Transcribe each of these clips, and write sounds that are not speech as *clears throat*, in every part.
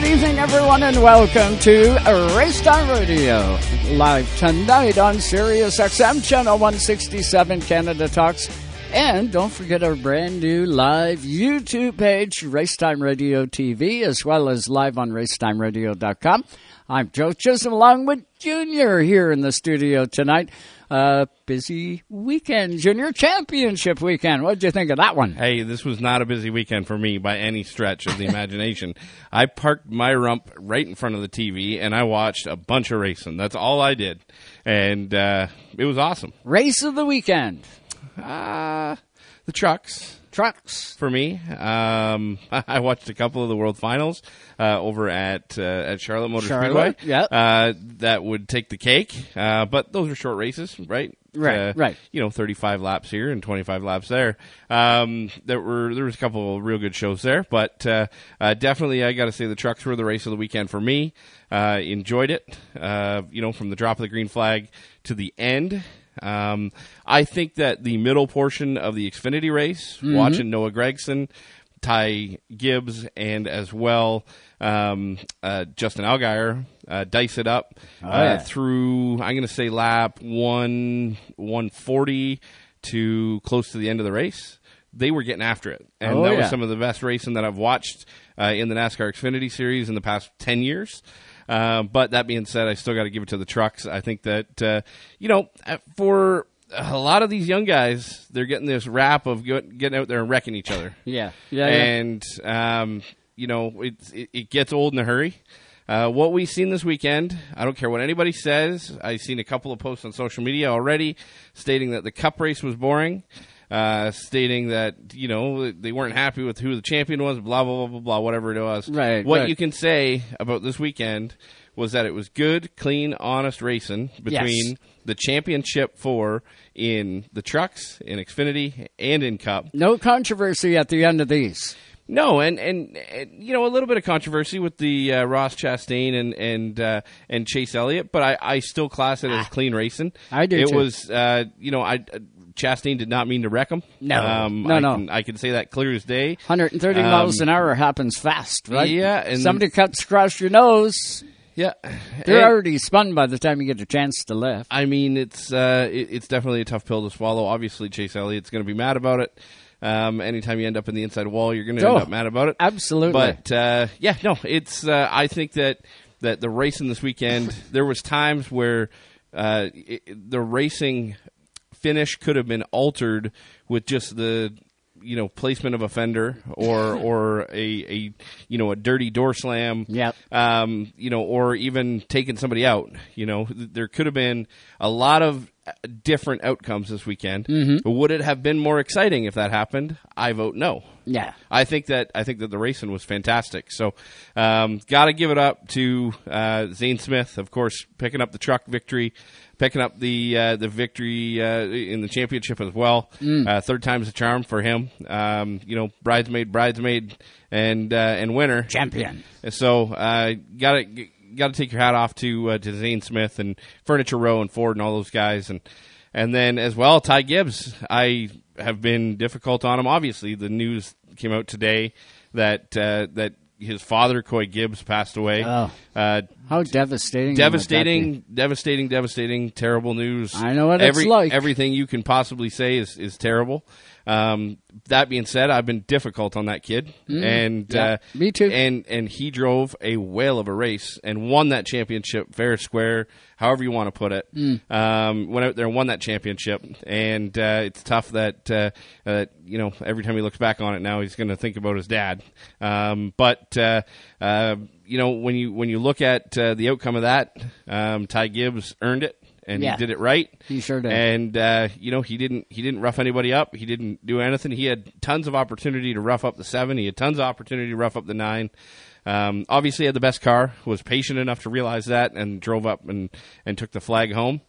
good evening, everyone, and welcome to Race Time Radio. Live tonight on Sirius XM Channel 167 Canada Talks. And don't forget our brand new live YouTube page, Racetime Radio TV, as well as live on racetimeradio.com. I'm Joe Chisholm along with Junior here in the studio tonight. Uh, busy weekend, Junior Championship weekend. What did you think of that one? Hey, this was not a busy weekend for me by any stretch of the imagination. I parked my rump right in front of the TV and I watched a bunch of racing. That's all I did. And uh, it was awesome. Race of the weekend. Uh, the trucks. Trucks. For me, um, *laughs* I watched a couple of the World Finals uh, over at uh, at Charlotte Motor Charlotte, Speedway. yep. Uh, that would take the cake, uh, but those are short races, right? Right, Uh, right. You know, thirty-five laps here and twenty-five laps there. Um, there were there was a couple of real good shows there, but uh, uh, definitely I got to say the trucks were the race of the weekend for me. Uh, enjoyed it. Uh, you know, from the drop of the green flag to the end. Um, I think that the middle portion of the Xfinity race, Mm-hmm. watching Noah Gragson, Ty Gibbs, and as well um, uh, Justin Allgaier uh, dice it up uh, Oh, yeah. through. I'm going to say lap one one forty to close to the end of the race. They were getting after it, and Oh, that yeah. was some of the best racing that I've watched uh, in the NASCAR Xfinity Series in the past ten years. Uh, but that being said, I still got to give it to the trucks. I think that uh, you know uh, for a lot of these young guys, they're getting this rap of getting out there and wrecking each other *laughs* Yeah. Yeah. yeah. and um, you know it's, it, it gets old in a hurry. Uh, what we've seen this weekend, I don't care what anybody says. I've seen a couple of posts on social media already stating that the Cup race was boring, uh, stating that you know they weren't happy with who the champion was, blah blah blah blah blah, whatever it was. Right, What right. you can say about this weekend was that it was good, clean, honest racing between Yes. the championship four in the trucks, in Xfinity, and in Cup. no controversy at the end of these. No, and, and and you know a little bit of controversy with the uh, Ross Chastain and and uh, and Chase Elliott, but I, I still class it as clean racing. Ah. I do, It too. was uh, you know I Chastain did not mean to wreck him. No. um, No, I no. Can, I can say that clear as day. 130 Um, miles an hour happens fast, right? yeah, and- somebody cuts across your nose. Yeah, They're And- already spun by the time you get a chance to lift. I mean, it's uh, it, it's definitely a tough pill to swallow. Obviously, Chase Elliott's going to be mad about it. Um, anytime you end up in the inside wall, you're going to Oh, end up mad about it. absolutely. But uh, yeah, no, it's. Uh, I think that that the racing this weekend, there was times where uh, it, the racing finish could have been altered with just the you know placement of a fender or *laughs* or a, a you know a dirty door slam Yep. um, you know, or even taking somebody out. You know, there could have been a lot of uh, different outcomes this weekend. Mm-hmm. Would it have been more exciting if that happened? I vote no. Yeah. I think that I think that the racing was fantastic. So, um, got to give it up to uh, Zane Smith, of course, picking up the truck victory, picking up the uh, the victory uh, in the championship as well. Uh, third time's a charm for him. Um, you know, bridesmaid, bridesmaid, and uh, and winner. Champion. So, uh, got to got to take your hat off to uh, to Zane Smith and Furniture Row and Ford and all those guys, and and then as well Ty Gibbs. I have been difficult on him. Obviously, the news came out today that uh, that his father Coy Gibbs passed away. Oh. Uh, How devastating. devastating, devastating, devastating, terrible news. I know what it's Every, like. Everything you can possibly say is is terrible. Um, that being said, I've been difficult on that kid, and Mm. Yeah, uh, me too. And and he drove a whale of a race and won that championship fair and square, however you want to put it. Mm. Um, went out there and won that championship, and uh, it's tough that uh, uh, you know every time he looks back on it now, he's going to think about his dad. Um, but uh, uh, you know when you when you look at uh, the outcome of that, um, Ty Gibbs earned it. And Yeah. he did it right. He sure did. And uh, you know he didn't he didn't rough anybody up. He didn't do anything. He had tons of opportunity to rough up the seven. He had tons of opportunity to rough up the nine. Um, obviously, had the best car. Was patient enough to realize that and drove up and and took the flag home.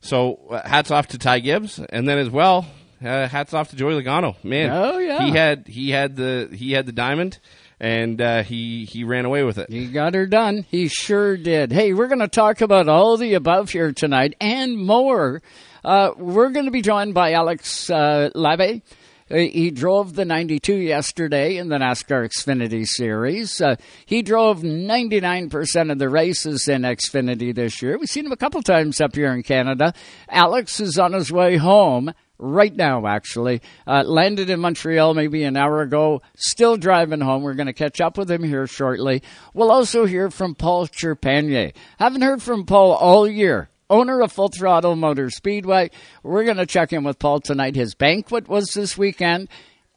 So uh, hats off to Ty Gibbs, and then as well, uh, hats off to Joey Logano. Man, Oh, yeah. he had he had the he had the diamond, and uh, he he ran away with it. He got her done. He sure did. Hey, we're going to talk about all the above here tonight and more. Uh, we're going to be joined by Alex uh, Labbe. Uh, he drove the 92 yesterday in the NASCAR Xfinity Series. Uh, he drove 99% of the races in Xfinity this year. We've seen him a couple times up here in Canada. Alex is on his way home right now, actually. Uh, landed in Montreal maybe an hour ago, still driving home. We're going to catch up with him here shortly. We'll also hear from Paul Trepanier. Haven't heard from Paul all year. Owner of Full Throttle Motor Speedway. We're going to check in with Paul tonight. His banquet was this weekend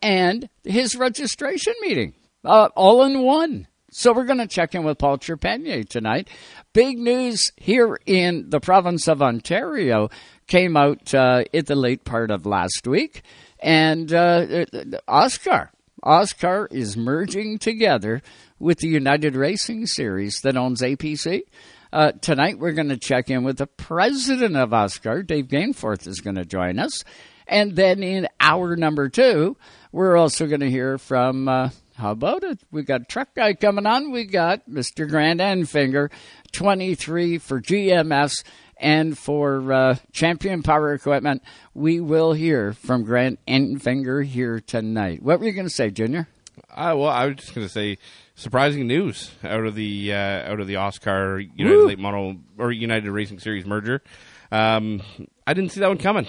and his registration meeting, uh, all in one. So we're going to check in with Paul Trepanier tonight. Big news here in the province of Ontario came out uh, at the late part of last week, and uh, OSCAAR. OSCAAR is merging together with the United Racing Series that owns APC. Uh, tonight, we're going to check in with the president of OSCAAR. Dave Gainforth is going to join us. And then in hour number two, we're also going to hear from, uh, how about it? We got truck guy coming on. We got Mr. Grant Enfinger, 23 for GMS and for uh, Champion Power Equipment. We will hear from Grant Enfinger here tonight. What were you going to say, Junior? Uh, well, I was just going to say surprising news out of the uh, out of the OSCAAR United Woo! Late Model or United Racing Series merger. Um, I didn't see that one coming.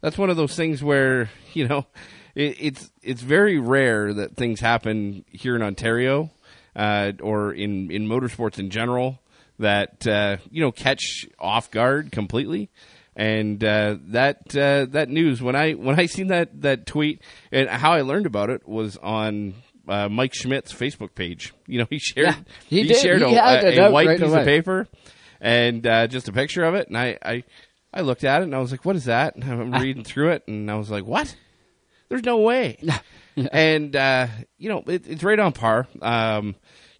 That's one of those things where *laughs* you know it, it's it's very rare that things happen here in Ontario uh, or in in motorsports in general that uh, you know catch off guard completely. And uh, that uh, that news when I when I seen that that tweet and how I learned about it was on uh, Mike Schmidt's Facebook page. *laughs* You know, he shared yeah, he, he shared he a, a, white right piece away. of paper and uh, just a picture of it, and I, I I looked at it and I was like, "What is that?" And I'm reading through it, and I was like, "What? There's no way." *laughs* and uh, you know, it, it's right on par. Um,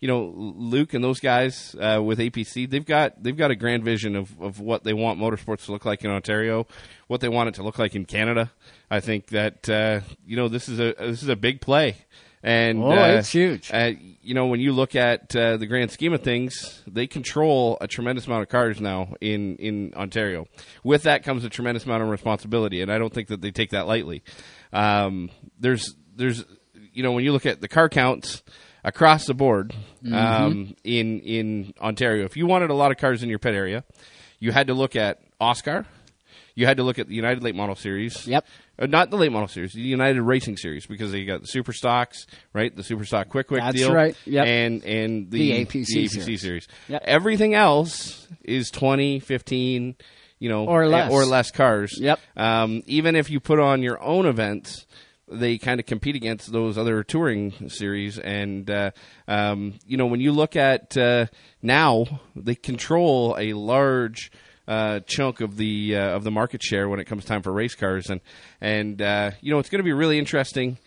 you know, Luke and those guys uh, with APC, they've got they've got a grand vision of, of what they want motorsports to look like in Ontario, what they want it to look like in Canada. I think that uh, you know this is a this is a big play, and oh, uh, it's huge. Uh, you know, when you look at uh, the grand scheme of things, they control a tremendous amount of cars now in in Ontario. With that comes a tremendous amount of responsibility, and I don't think that they take that lightly. Um, there's there's you know when you look at the car counts across the board mm-hmm. um, in in Ontario. If you wanted a lot of cars in your pit area, you had to look at OSCAAR. You had to look at the United Late Model Series. Yep. Uh, not the Late Model Series, the United Racing Series, because they got the Super Stocks, right? The Super Stock Quick Quick That's deal. right. Yep. And and the, the APC, the APC series. series. Yep. Everything else is 20, 15, you know, or less, or less cars. Yep. Um, even if you put on your own events, they kind of compete against those other touring series. And uh, um, you know, when you look at uh, now, they control a large. Uh, chunk of the uh, of the market share when it comes time for race cars, and and uh, you know it's going to be really interesting.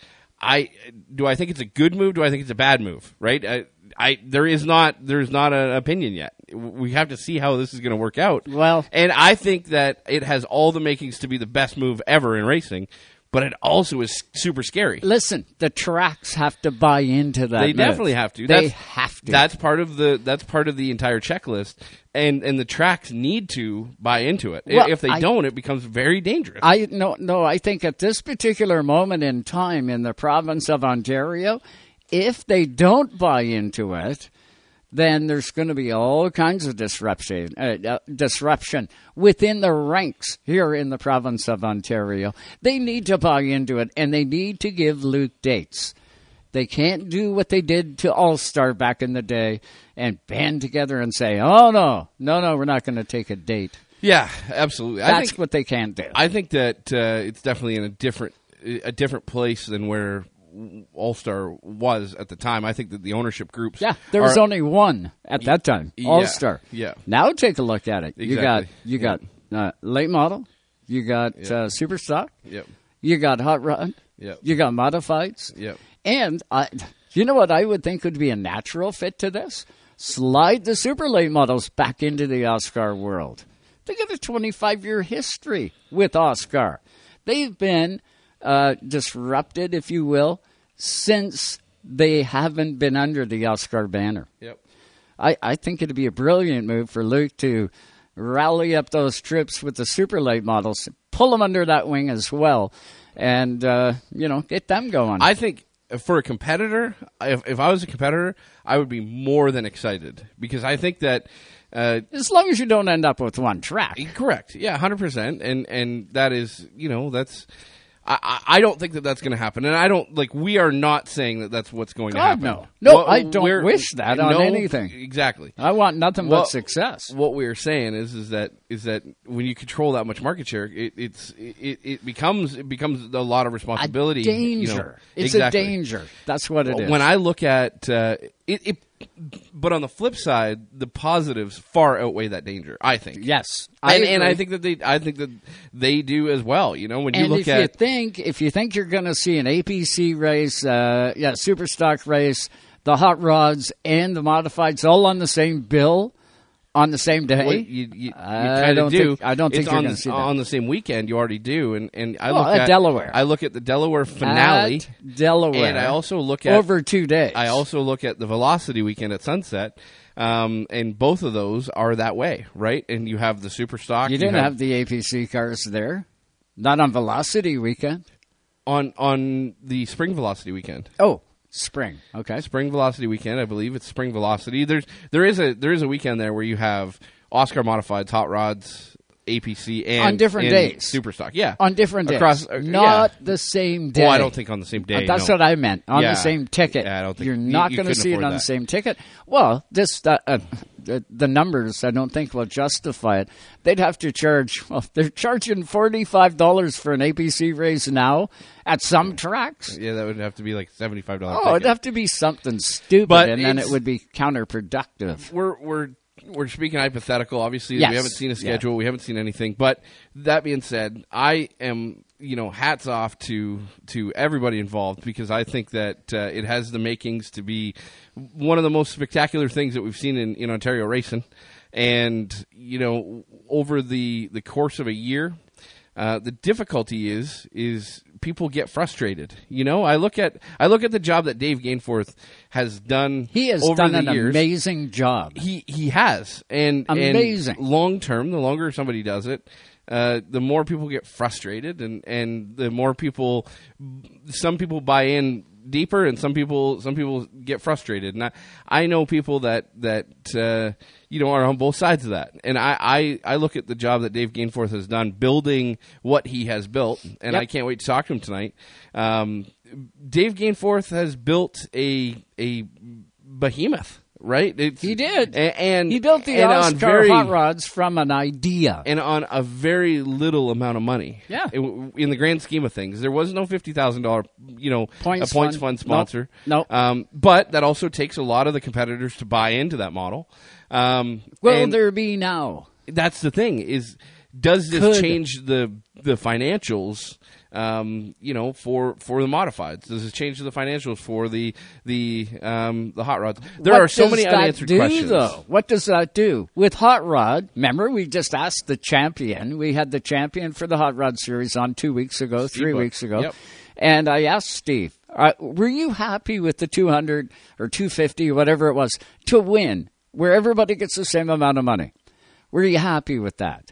I do I think it's a good move? Do I think it's a bad move? Right? I, I there is not there's not an opinion yet. We have to see how this is going to work out. Well, and I think that it has all the makings to be the best move ever in racing but it also is super scary. Listen, the tracks have to buy into that. They definitely have to. They that's, have to. That's part of the that's part of the entire checklist, and and the tracks need to buy into it. Well, if they I, don't, it becomes very dangerous. I no no. I think at this particular moment in time in the province of Ontario, if they don't buy into it, then there's going to be all kinds of disruption, uh, uh, disruption within the ranks here in the province of Ontario. They need to buy into it, and they need to give Luke dates. They can't do what they did to All Star back in the day and band together and say, "Oh no, no, no, we're not going to take a date." Yeah, absolutely. That's think, what they can't do. I think that uh, it's definitely in a different a different place than where all Star was at the time. I think that the ownership groups. Yeah, there was are, only one at that time. All Star. Yeah, Now take a look at it. Exactly. You got you got uh, late model. You got yep. uh, super stock. Yep. You got hot rod. Yep. You got modifieds. Yep. And I, you know what I would think would be a natural fit to this? Slide the super late models back into the OSCAAR world. They got a 25 year history with OSCAAR. They've been uh, disrupted, if you will, since they haven't been under the OSCAAR banner. Yep. I, I think it'd be a brilliant move for Luke to rally up those trips with the super late models, pull them under that wing as well, and uh, you know get them going. I think for a competitor, if, if I was a competitor, I would be more than excited because I think that. Uh, as long as you don't end up with one track. correct. Yeah, hundred percent. And and that is, you know, that's. I, I- don't think that that's going to happen, and I don't like. We are not saying that that's what's going to happen. no. No, What I don't wish that on no, anything. Exactly. I want nothing Well, but success. What we are saying is, is that is that when you control that much market share, it, it's it, it becomes it becomes a lot of responsibility. A you know. danger. it's Exactly. a danger. That's what it is. When I look at uh, it, it, but on the flip side, the positives far outweigh that danger. I think. yes, I and, and I think that they, I think that they do as well. You know, when you and look if you at think if you think you're going to see an APC race, uh, yeah, super stock race, the hot rods and the modifieds all on the same bill on the same day, Well, you, you, you I kind don't of do. think- I don't think it's you're on the, on the same weekend. You already do, and and I Well, look at Delaware. I look at the Delaware finale, at Delaware, and I also look at over two days. I also look at the Velocity weekend at Sunset, um, and both of those are that way, right? And you have the super stock. you didn't have, the APC cars there, not on Velocity weekend. on on the Spring Velocity weekend. Oh, spring. Okay, Spring Velocity weekend, I believe it's Spring Velocity. There's there is a there is a weekend there where you have OSCAAR modifieds, hot rods, APC, and On different and days. super stock. Yeah, on different days, Across- uh, not yeah. the same day. Well, I don't think on the same day. Uh, That's no. what I meant. On Yeah. the same ticket. Yeah, I don't think- You're not you going to see it on the same ticket. Well, this uh, uh, the, the numbers I don't think will justify it. They'd have to charge. Well, *laughs* they're charging forty five dollars for an APC race now at some tracks. Yeah, that would have to be like seventy five dollars. Oh, it'd have to be something stupid, But and then it would be counterproductive. we're we're we're speaking hypothetical. Obviously, Yes. we haven't seen a Yeah. schedule. We haven't seen anything. But that being said, I am you know hats off to to everybody involved because I think that uh, it has the makings to be one of the most spectacular things that we've seen in, in Ontario racing. And you know, over the the course of a year, uh, the difficulty is is people get frustrated. You know, I look at I look at the job that Dave Gainforth has done. He has done an years. amazing job. He he has, and Amazing. long term, the longer somebody does it, uh, the more people get frustrated, and and the more people, some people buy in deeper, and some people some people get frustrated. And I, I know people that that uh, you know are on both sides of that, and I, I I look at the job that Dave Gainforth has done building what he has built, and Yep. I can't wait to talk to him tonight. Um, Dave Gainforth has built a a behemoth, right? It's, He did. A- and He built the and OSCAAR very, hot rods from an idea. and on a very little amount of money. Yeah. in, in the grand scheme of things, there was no fifty thousand dollar, you know, Points a points fund. fund, sponsor. Nope. Nope. Um, but that also takes a lot of the competitors to buy into that model. Um, Will there be now? that's the thing is, does this Could. change the the financials? Um, you know, for for the modifieds, does it change the financials for the the um, the hot rods? There What are so many that unanswered do, questions. Though? What does that do with Hot Rod? Remember, we just asked the champion. We had the champion for the Hot Rod Series on two weeks ago, three Buck. weeks ago, Yep. and I asked Steve, uh, "Were you happy with the two hundred or two fifty, whatever it was, to win, where everybody gets the same amount of money? Were you happy with that?"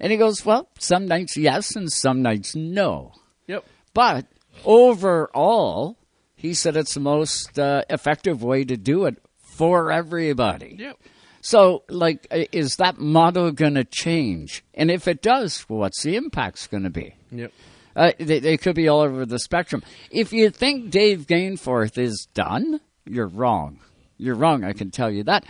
And he goes, "Well, some nights yes, and some nights no." Yep. But overall, he said it's the most uh, effective way to do it for everybody. Yep. So, like, is that model going to change? And if it does, what's the impact's going to be? Yep. Uh, they, they could be all over the spectrum. If you think Dave Gainforth is done, you're wrong. You're wrong, I can tell you that.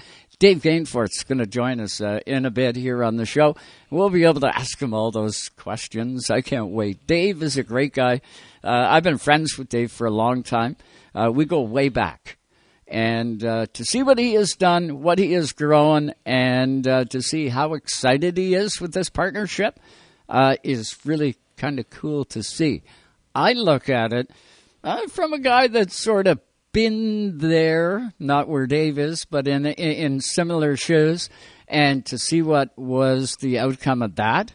Dave Gainforth's going to join us uh, in a bit here on the show. We'll be able to ask him all those questions. I can't wait. Dave is a great guy. Uh, I've been friends with Dave for a long time. Uh, we go way back. And uh, to see what he has done, what he has grown, and uh, to see how excited he is with this partnership uh, is really kind of cool to see. I look at it from a guy that's sort of been there, not where Dave is, but in, in in similar shoes, and to see what was the outcome of that,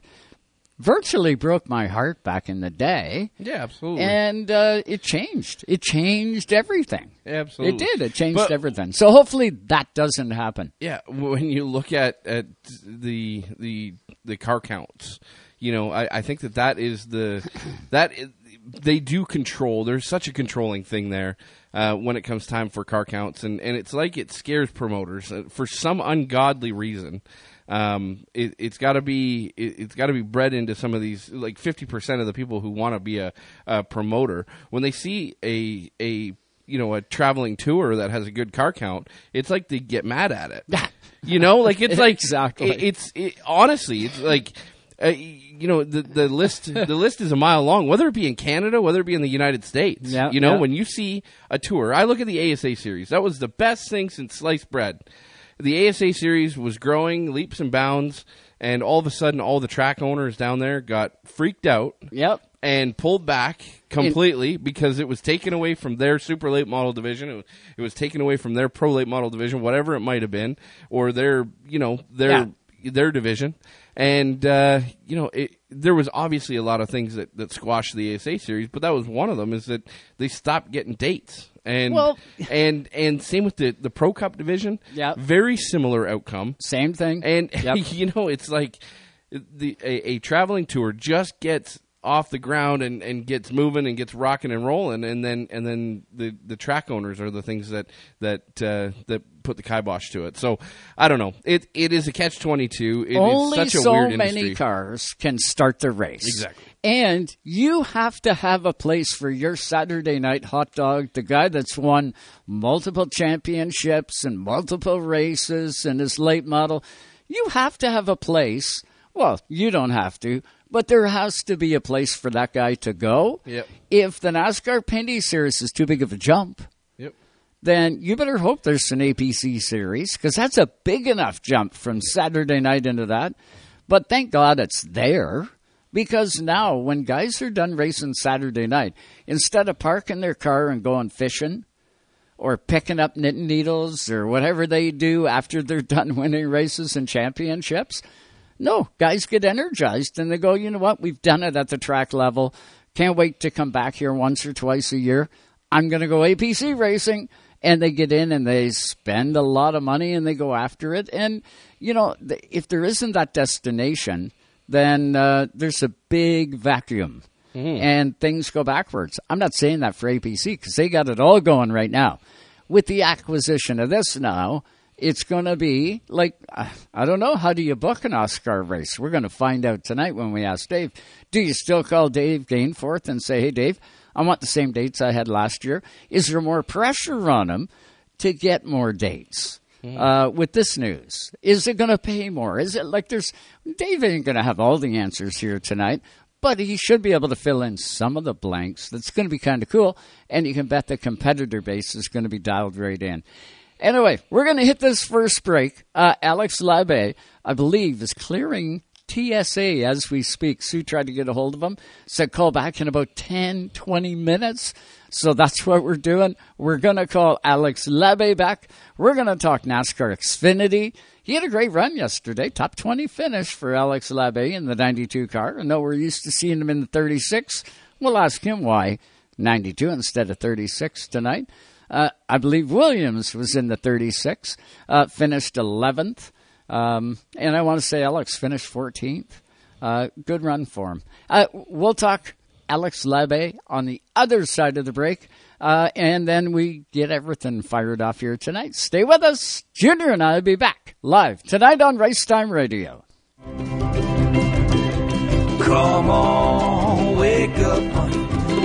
virtually broke my heart back in the day, Yeah, absolutely. and uh, it changed. It changed everything. Absolutely. It did. It changed But- everything. So hopefully that doesn't happen. Yeah, when you look at, at the the the car counts, you know, I, I think that that is the that is, they do control. There's such a controlling thing there uh, when it comes time for car counts, and, and it's like it scares promoters uh, for some ungodly reason. Um, it, has got to be it, has got to be bred into some of these like 50 percent of the people who want to be a, a promoter when they see a a you know a traveling tour that has a good car count, it's like they get mad at it. *laughs* you know, like it's *laughs* like exactly. It, it's it, honestly, it's like. Uh, you know the the list *laughs* the list is a mile long whether it be in Canada whether it be in the United States yeah, you know yeah. when you see a tour I look at the ASA series that was the best thing since sliced bread the ASA series was growing leaps and bounds and all of a sudden all the track owners down there got freaked out yep and pulled back completely because it was taken away from their super late model division. It was, it was taken away from their pro late model division, whatever it might have been, or their you know their Yeah. their division. And uh, you know, it, there was obviously a lot of things that, that squashed the ASA series, but that was one of them. Is that they stopped getting dates, and Well- *laughs* and and same with the the Pro Cup division. Yeah. very similar outcome. Same thing. And *laughs* Yep. you know, it's like the a, a traveling tour just gets off the ground and, and gets moving and gets rocking and rolling, and then and then the, the track owners are the things that that uh, that put the kibosh to it. So I don't know. It it is a catch twenty two. Only so many industry. cars can start the race. Exactly. And you have to have a place for your Saturday night hot dog, the guy that's won multiple championships and multiple races and his late model. You have to have a place. Well, you don't have to, but there has to be a place for that guy to go. Yep. If the NASCAR Pinty's Series is too big of a jump. Then you better hope there's an APC series because that's a big enough jump from Saturday night into that. But thank God it's there because now when guys are done racing Saturday night, instead of parking their car and going fishing or picking up knitting needles or whatever they do after they're *laughs* done winning races and championships, no, guys get energized and they go, you know what, we've done it at the track level. Can't wait to come back here once or twice a year. I'm going to go APC racing. And they get in and they spend a lot of money and they go after it. And, you know, if there isn't that destination, then uh, there's a big vacuum and things go backwards. I'm not saying that for APC because they got it all going right now. With the acquisition of this now, it's going to be like, I don't know, how do you book an OSCAAR race? We're going to find out tonight when we ask Dave. Do you still call Dave Gainforth and say, hey, Dave, I want the same dates I had last year? Is there more pressure on him to get more dates? Uh, with this news, is it going to pay more? Is it like there's Dave ain't going to have all the answers here tonight, but he should be able to fill in some of the blanks. That's going to be kind of cool, and you can bet the competitor base is going to be dialed right in. Anyway, we're going to hit this first break. Uh, Alex Labbe, I believe, is clearing TSA as we speak. Sue tried to get a hold of him, said call back in about 10, 20 minutes. So that's what we're doing. We're going to call Alex Labbe back. We're going to talk NASCAR Xfinity. He had a great run yesterday, top 20 finish for Alex Labbe in the 92 car. I know we're used to seeing him in the 36. We'll ask him why 92 instead of 36 tonight. Uh, I believe Williams was in the 36, uh, finished 11th. Um, and I want to say Alex finished 14th. Uh, good run for him. Uh, we'll talk Alex Labbe on the other side of the break. Uh, and then we get everything fired off here tonight. Stay with us. Junior and I will be back live tonight on Race Time Radio. Come on, wake up.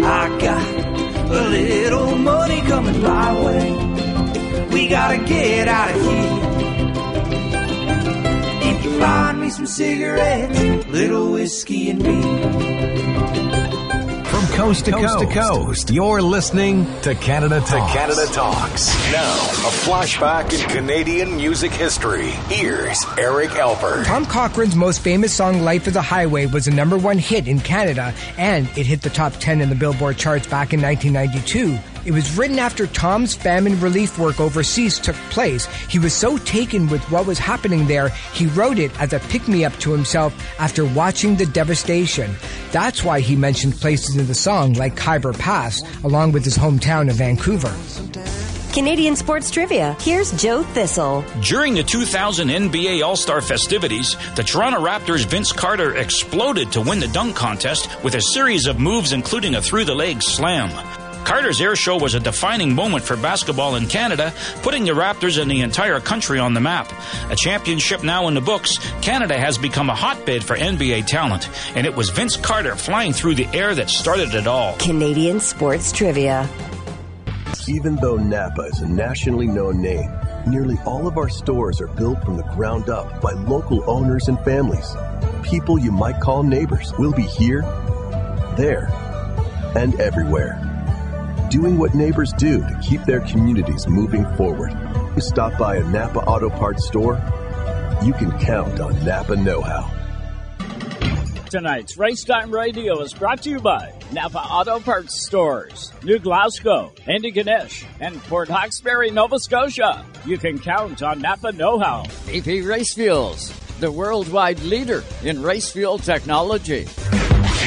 I got a little money coming my way. We gotta get out of here. If you find me some cigarettes, little whiskey and me. From coast to coast, to coast, you're listening to Canada Talks. To Canada Talks. Now, a flashback in Canadian music history. Here's Eric Alper. Tom Cochrane's most famous song, Life is a Highway, was a number one hit in Canada, and it hit the top 10 in the Billboard charts back in 1992. It was written after Tom's famine relief work overseas took place. He was so taken with what was happening there, he wrote it as a pick me up to himself after watching the devastation. That's why he mentioned places in the song like Khyber Pass, along with his hometown of Vancouver. Canadian Sports Trivia. Here's Joe Thistle. During the 2000 NBA All Star festivities, the Toronto Raptors' Vince Carter exploded to win the dunk contest with a series of moves, including a through the leg slam. Carter's air show was a defining moment for basketball in Canada, putting the Raptors and the entire country on the map. A championship now in the books, Canada has become a hotbed for NBA talent, and it was Vince Carter flying through the air that started it all. Canadian Sports Trivia. Even though Napa is a nationally known name, nearly all of our stores are built from the ground up by local owners and families. People you might call neighbors will be here, there, and everywhere. Doing what neighbors do to keep their communities moving forward. You stop by a Napa Auto Parts store, you can count on Napa Know How. Tonight's Racetime Radio is brought to you by Napa Auto Parts Stores, New Glasgow, Antigonish, and Port Hawkesbury, Nova Scotia. You can count on Napa Know How. BP Race Fuels, the worldwide leader in race fuel technology.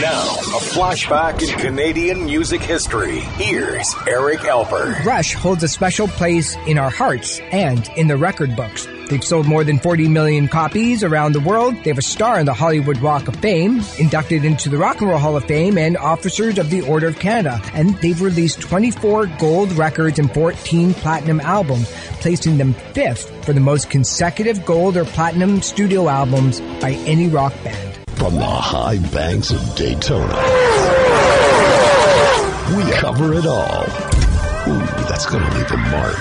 Now, a flashback in Canadian music history. Here's Eric Alper. Rush holds a special place in our hearts and in the record books. They've sold more than 40 million copies around the world. They have a star in the Hollywood Walk of Fame, inducted into the Rock and Roll Hall of Fame, and officers of the Order of Canada. And they've released 24 gold records and 14 platinum albums, placing them fifth for the most consecutive gold or platinum studio albums by any rock band. From the high banks of Daytona, we cover it all. Ooh, that's going to leave a mark.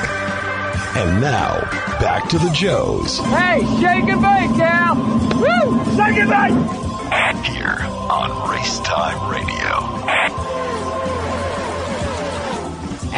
And now, back to the Joes. Hey, shake and bake, Cal! Woo! Shake and bake! Here on Race Time Radio.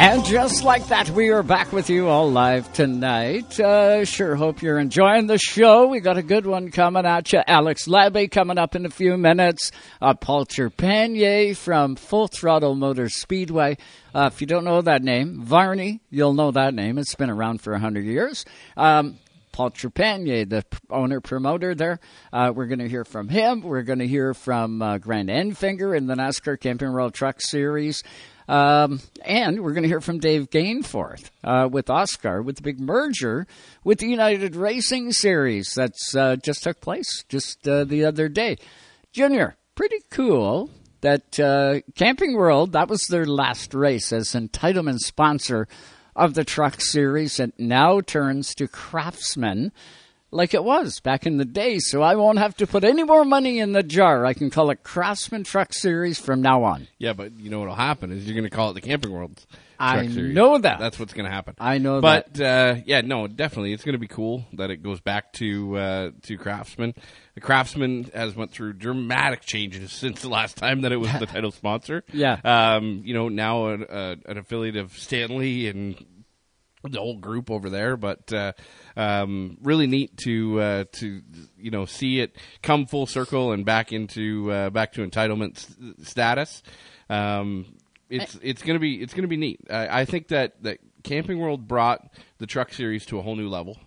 And just like that, we are back with you all live tonight. Uh, sure hope you're enjoying the show. We got a good one coming at you. Alex Labbe coming up in a few minutes. Uh, Paul Trepanier from Full Throttle Motor Speedway. Uh, if you don't know that name, Varney, you'll know that name. It's been around for 100 years. Um, Paul Trepanier, the owner promoter there. Uh, we're going to hear from him. We're going to hear from uh, Grant Enfinger in the NASCAR Camping World Truck Series. Um, and we're going to hear from Dave Gainforth uh, with OSCAAR with the big merger with the United Racing Series that's uh, just took place just uh, the other day. Junior, pretty cool that uh, Camping World, that was their last race as entitlement sponsor of the Truck Series. It now turns to Craftsman like it was back in the day, so I won't have to put any more money in the jar. I can call it Craftsman Truck Series from now on. Yeah, but you know what'll happen is you're going to call it the Camping World. Truck I Series. know that. That's what's going to happen. I know but, that. uh, yeah, no, definitely, it's going to be cool that it goes back to uh, to Craftsman. The Craftsman has went through dramatic changes *laughs* since the last time that it was the *laughs* title sponsor. Yeah. um, you know, now an, uh, an affiliate of Stanley and the whole group over there, but uh, um, really neat to uh, to you know see it come full circle and back into uh, back to entitlement s- status. Um, it's it's gonna be it's gonna be neat. I, I think that that Camping World brought the Truck Series to a whole new level.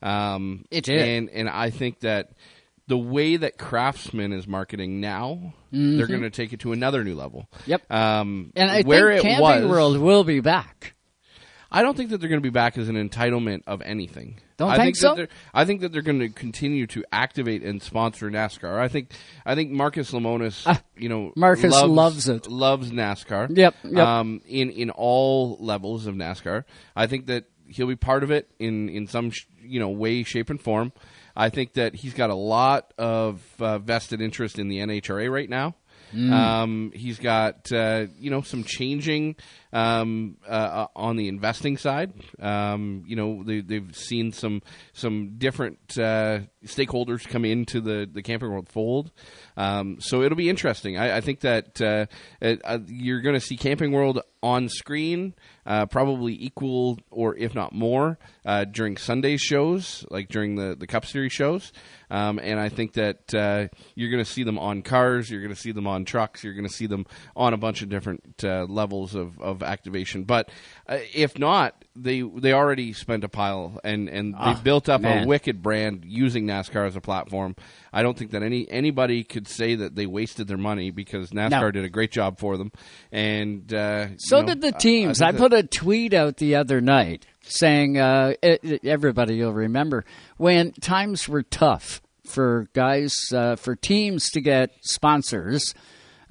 Um, It did. and and I think that the way that Craftsman is marketing now, Mhm. they're going to take it to another new level. Yep. Um, And I where think Camping was, World will be back. I don't think that they're going to be back as an entitlement of anything. Don't I think that so? they're- I think that they're going to continue to activate and sponsor NASCAR. I think I think Marcus Lemonis, you know, Marcus loves, loves it. Loves NASCAR. Yep, yep. Um, in in all levels of NASCAR, I think that he'll be part of it in in some sh- you know way, shape, and form. I think that he's got a lot of uh, vested interest in the NHRA right now. Mm. Um, he's got uh, you know some changing um, uh, on the investing side. Um, you know they, they've seen some some different uh, stakeholders come into the the camping world fold. Um, so it'll be interesting. I, I think that uh, uh, uh, you're going to see Camping World on screen, uh, probably equal or if not more uh, during Sunday shows, like during the the Cup Series shows. Um, and I think that uh, you're going to see them on cars, you're going to see them on trucks, you're going to see them on a bunch of different uh, levels of, of of activation. But uh, if not, they they already spent a pile and and Ah, they built up man. a wicked brand using NASCAR as a platform. I don't think that any anybody could say that they wasted their money because NASCAR No. did a great job for them. And uh, So you know, did the I- teams. I, put that- a tweet out the other night saying, uh, it, it- everybody will remember, when times were tough for guys, uh, for teams to get sponsors,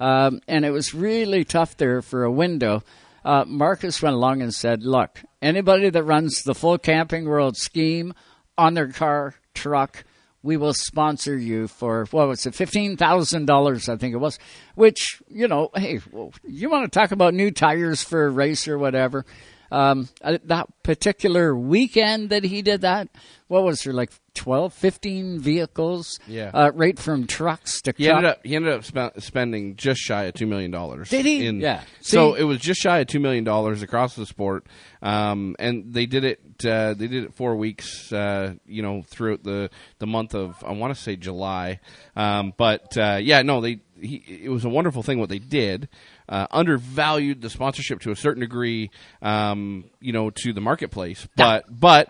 um, and it was really tough there for a window. Uh, Marcus went along and said, Look, anybody that runs the full Camping World scheme on their car, truck, we will sponsor you for what was it, fifteen thousand dollars, I think it was. Which you know, hey, you want to talk about new tires for a race or whatever? Um, uh, that particular weekend that he did that, what was there like 12, 15 vehicles? Yeah. uh, right from trucks to He truck. ended up he ended up spe- spending just shy of two million dollars. Did he? In, Yeah. So See- it was just shy of two million dollars across the sport, um, and they did it. Uh, they did it four weeks. Uh, you know, throughout the the month of I want to say July, um, but uh, yeah, no, they. He, it was a wonderful thing what they did. Uh, undervalued the sponsorship to a certain degree, um, you know, to the marketplace. But but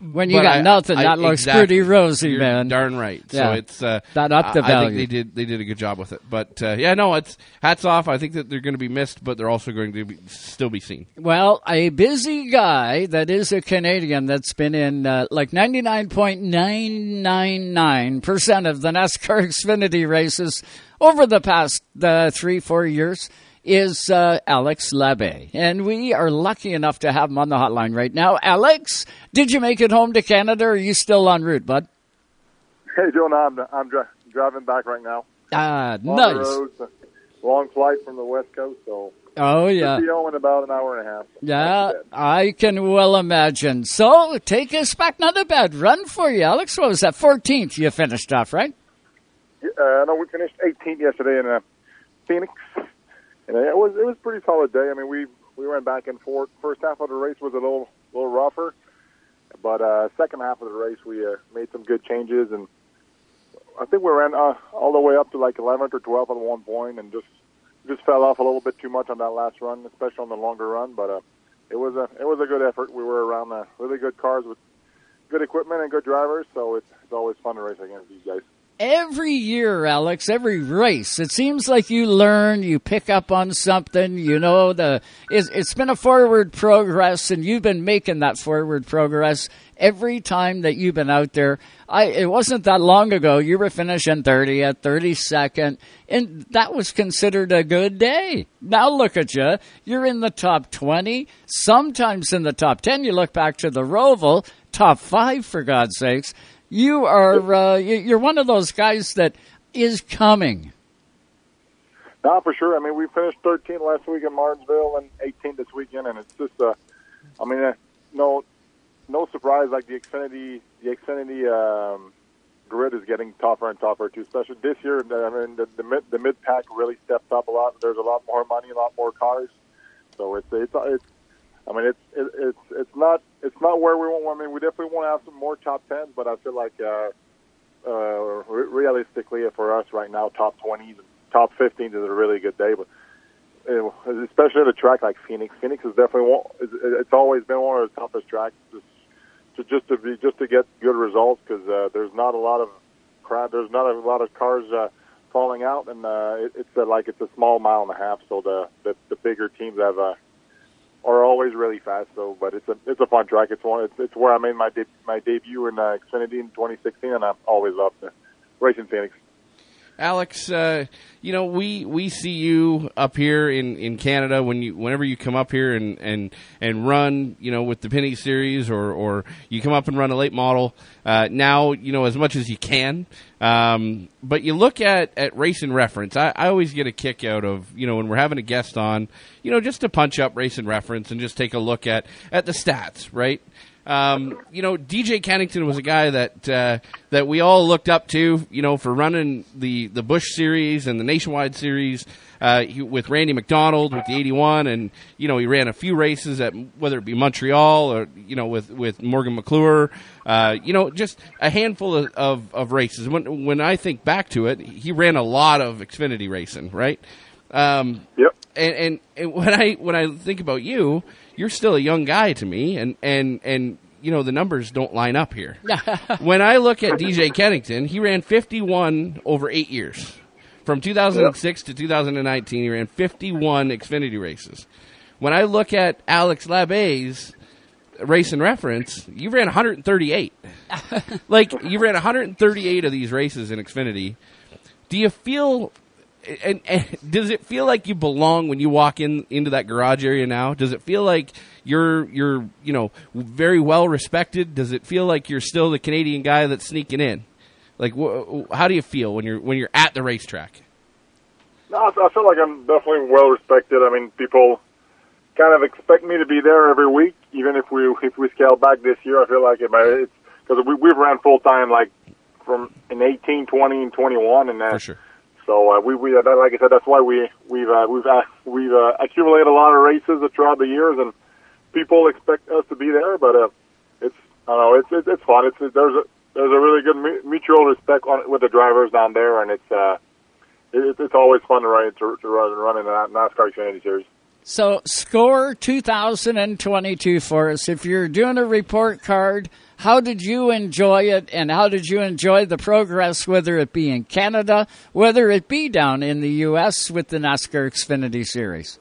When you but got I- nothing, I- that looks exactly. pretty rosy, You're man. Darn right. Yeah. So it's uh, That upped the I- I think they did they did a good job with it. But uh, yeah, no, it's hats off. I think that they're going to be missed, but they're also going to be, still be seen. Well, a busy guy that is a Canadian that's been in uh, like 99.999% of the NASCAR Xfinity races over the past uh, three, four years is uh, Alex Labbe. And we are lucky enough to have him on the hotline right now. Alex, did you make it home to Canada or are you still en route, bud? Hey, Joe, I'm, I'm dri- driving back right now. Ah, nice. long flight from the West Coast, so Oh, yeah. be home in about an hour and a half. Yeah, I can well imagine. So take us back. Not a bad run for you, Alex. What was that? 14th you finished off, right? Uh, no, we finished 18th yesterday in uh, Phoenix, and it was it was a pretty solid day. I mean, we we went back and forth. First half of the race was a little little rougher, but uh, second half of the race we uh, made some good changes, and I think we ran uh, all the way up to like 11th or 12th at one point, and just just fell off a little bit too much on that last run, especially on the longer run. But uh, it was a it was a good effort. We were around uh, really good cars with good equipment and good drivers, so it's, it's always fun to race against these guys. Every year, Alex, every race, it seems like you learn, you pick up on something. You know, the it's, it's been a forward progress, and you've been making that forward progress every time that you've been out there. I it wasn't that long ago you were finishing 30th, 32nd, and that was considered a good day. Now look at you, you're in the top 20, sometimes in the top 10. You look back to the Roval, top five for God's sakes. You are uh, you- you're one of those guys that is coming. No, for sure. I mean, we finished 13 last week in Martinsville and 18 this weekend, and it's just, uh, I mean, uh, no, no surprise. Like the Xfinity, the Xfinity um, grid is getting tougher and tougher too. Especially this year, I mean, the the mid, the mid pack really stepped up a lot. There's a lot more money, a lot more cars. So it's it's it's. I mean, it's it, it's it's not it's not where we want. I mean, we definitely want to have some more top tens, but I feel like uh, uh, realistically, for us right now, top twenties, top fifteens is a really good day. But especially at a track like Phoenix, Phoenix is definitely one. It's, always been one of the toughest tracks just to just to be just to get good results because uh, there's not a lot of crowd. There's not a lot of cars uh, falling out, and uh, it, it's uh, like it's a small mile and a half. So the the, the bigger teams have. Uh, are always really fast. though. but it's a it's a fun track. It's one. It's, it's where I made my de- my debut in uh, Xfinity in 2016, and I always loved uh, racing Phoenix. Alex, uh, you know we we see you up here in, in Canada when you whenever you come up here and, and, and run, you know, with the Penny Series or, or you come up and run a late model. Uh, now, you know, as much as you can. Um, but you look at, at racing reference. I, I always get a kick out of you know when we're having a guest on, you know, just to punch up racing reference and just take a look at at the stats, right? Um, you know, DJ Kennington was a guy that uh, that we all looked up to, you know, for running the the Bush series and the Nationwide series uh, he, with Randy McDonald with the 81, and you know he ran a few races at whether it be Montreal or you know with with Morgan McClure, uh, you know, just a handful of, of, of races. When when I think back to it, he ran a lot of Xfinity racing, right? Um, yep. and, and and when I when I think about you, you're still a young guy to me, and and and you know the numbers don't line up here. *laughs* when I look at DJ Kennington, he ran 51 over eight years. From 2006 to 2019, he ran 51 Xfinity races. When I look at Alex Labbé's race and reference, you ran 138. *laughs* like you ran 138 of these races in Xfinity. Do you feel and, and does it feel like you belong when you walk in into that garage area now? Does it feel like you're you're you know very well respected? Does it feel like you're still the Canadian guy that's sneaking in? Like, wh- how do you feel when you're when you're at the racetrack? No, I feel like I'm definitely well respected. I mean, people kind of expect me to be there every week, even if we if we scale back this year. I feel like it, it's because we we've ran full time like from in 18, 20, and 21, and uh, For sure. So uh, we we uh, like I said, that's why we we've uh, we've uh, we've uh, accumulated a lot of races throughout the years, and people expect us to be there. But uh, it's I don't know, it's it's, fun. It's there's a there's a really good mutual respect on, with the drivers down there, and it's uh, it, it's always fun to run to, to run run in the NASCAR Xfinity Series. So, score 2022 for us. If you're doing a report card, how did you enjoy it and how did you enjoy the progress, whether it be in Canada, whether it be down in the U.S. with the NASCAR Xfinity Series?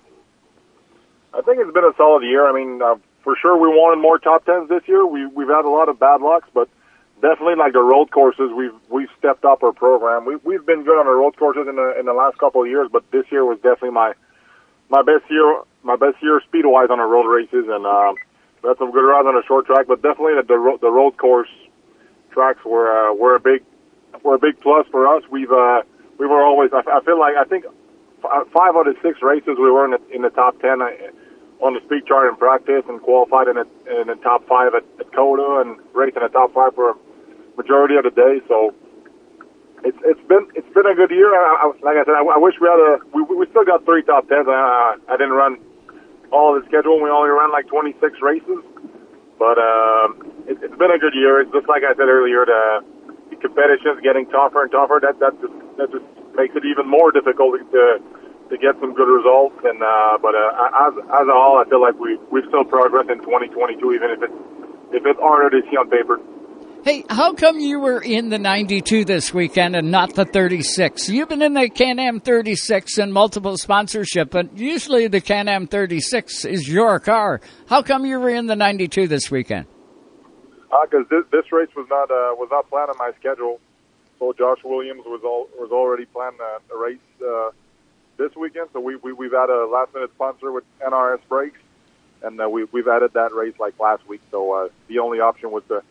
I think it's been a solid year. I mean, uh, for sure we wanted more top tens this year. We we've had a lot of bad lucks, but definitely like the road courses, we've we've stepped up our program. We we've been good on the road courses in the in the last couple of years, but this year was definitely my my best year my best year speed wise on the road races, and um, we had some good rides on the short track. But definitely the the, ro- the road course tracks were uh, were a big were a big plus for us. We've uh, we were always I, I feel like I think f- five out of six races we were in the, in the top ten. uh, on the speed chart in practice and qualified in the, in the top five at, at COTA and raced in the top five for a majority of the day. So it's it's been it's been a good year. I, I, like I said, I, I wish we had a we we still got three top tens. I, I didn't run all the schedule. We only ran like 26 races, but um, it, it's been a good year. It's just like I said earlier, the, the competition's getting tougher and tougher. That that just that just makes it even more difficult to to get some good results. And uh, but uh, as as a whole, I feel like we we've still progressed in 2022, even if it's if it's harder to see on paper. Hey, how come you were in the 92 this weekend and not the 36? You've been in the Can-Am 36 and multiple sponsorship, but usually the Can-Am 36 is your car. How come you were in the 92 this weekend? because this, this race was not uh, was not planned on my schedule. So Josh Williams was all, was already planned uh, a race uh, this weekend. So we, we we've had a last minute sponsor with NRS Brakes, and uh, we we've added that race like last week. So uh, the only option was to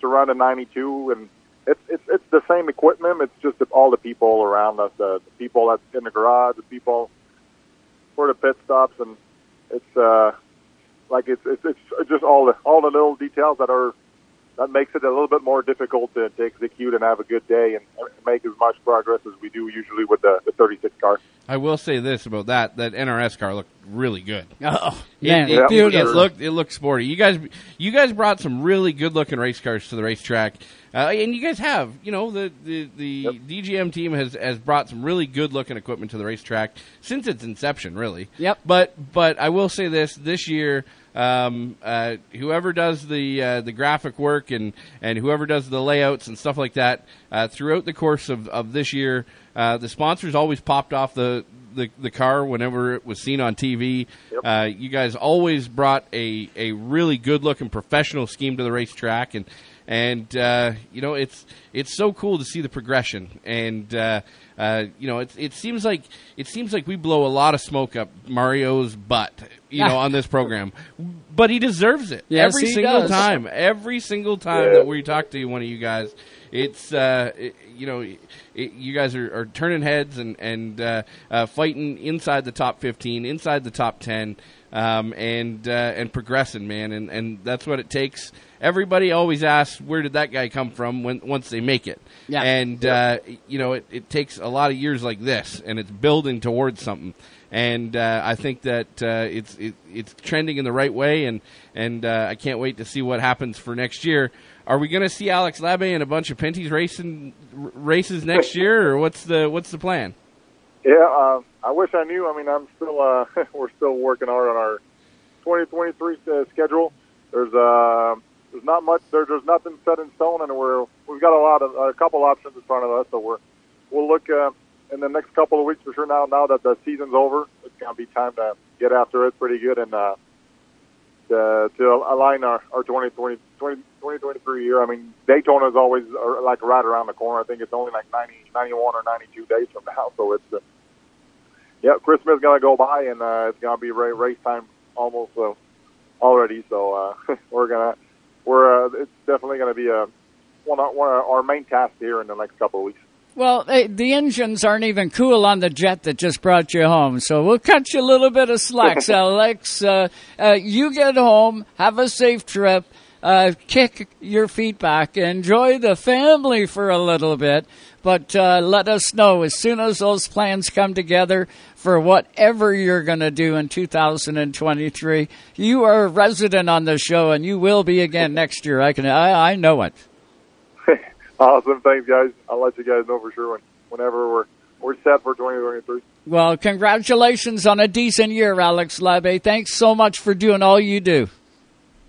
to run a 92, and it's it's it's the same equipment. It's just all the people around us, uh, the people that's in the garage, the people for the pit stops, and it's uh like it's it's, it's just all the all the little details that are that makes it a little bit more difficult to, to execute and have a good day and make as much progress as we do usually with the, the 36 car. I will say this about that: that NRS car looked really good. *laughs* Oh, It, man, it, it, beautiful. it looked it looked sporty. You guys, you guys brought some really good looking race cars to the racetrack, uh, and you guys have. You know, the the, the DGM team has has brought some really good looking equipment to the racetrack since its inception, really. Yep. But but I will say this: this year, um, uh, whoever does the uh, the graphic work and and whoever does the layouts and stuff like that uh, throughout the course of, of this year, uh, the sponsors always popped off the, the, the car whenever it was seen on TV. Uh, you guys always brought a, a really good looking professional scheme to the racetrack and and uh, you know it's it's so cool to see the progression. And uh, uh, you know it it seems like it seems like we blow a lot of smoke up Mario's butt you know *laughs* on this program. But he deserves it. Yes, every single does. time. Every single time that we talk to one of you guys it's uh, it, you know it, you guys are, are turning heads and and uh, uh, fighting inside the top 15 inside the top 10 um, and uh, and progressing man and and that's what it takes everybody always asks where did that guy come from when once they make it Yeah. and uh, you know it, it takes a lot of years like this and it's building towards something and uh, I think that uh, it's it, it's trending in the right way, and and uh, I can't wait to see what happens for next year. Are we going to see Alex Labbe and a bunch of Pinty's racing r- races next *laughs* year, or what's the what's the plan? Yeah, uh, I wish I knew. I mean, I'm still uh, *laughs* we're still working hard on our 2023 uh, schedule. There's uh, there's not much there, there's nothing set in stone, and we're we've got a lot of a couple options in front of us. So we're we'll look uh, in the next couple of weeks for sure. Now now that the season's over, it's gonna be time to get after it pretty good and uh, to, to align our our 2020 20, 2023 year. I mean, Daytona is always like right around the corner. I think it's only like 90, 91 or 92 days from now, so it's. Uh, yeah, Christmas is gonna go by, and uh, it's gonna be race time almost uh, already. So uh, *laughs* we're gonna we're uh, it's definitely gonna be a one of, one of our main tasks here in the next couple of weeks. Well, they, the engines aren't even cool on the jet that just brought you home, so we'll cut you a little bit of slack, *laughs* Alex. Uh, uh, you get home, have a safe trip, uh, kick your feet back, enjoy the family for a little bit, but uh, let us know as soon as those plans come together for whatever you're going to do in 2023. You are a resident on the show, and you will be again *laughs* next year. I can, I, I know it. *laughs* awesome, thanks, guys. I'll let you guys know for sure when, whenever we're we're set for 2023. Well, congratulations on a decent year, Alex Labbe. Thanks so much for doing all you do.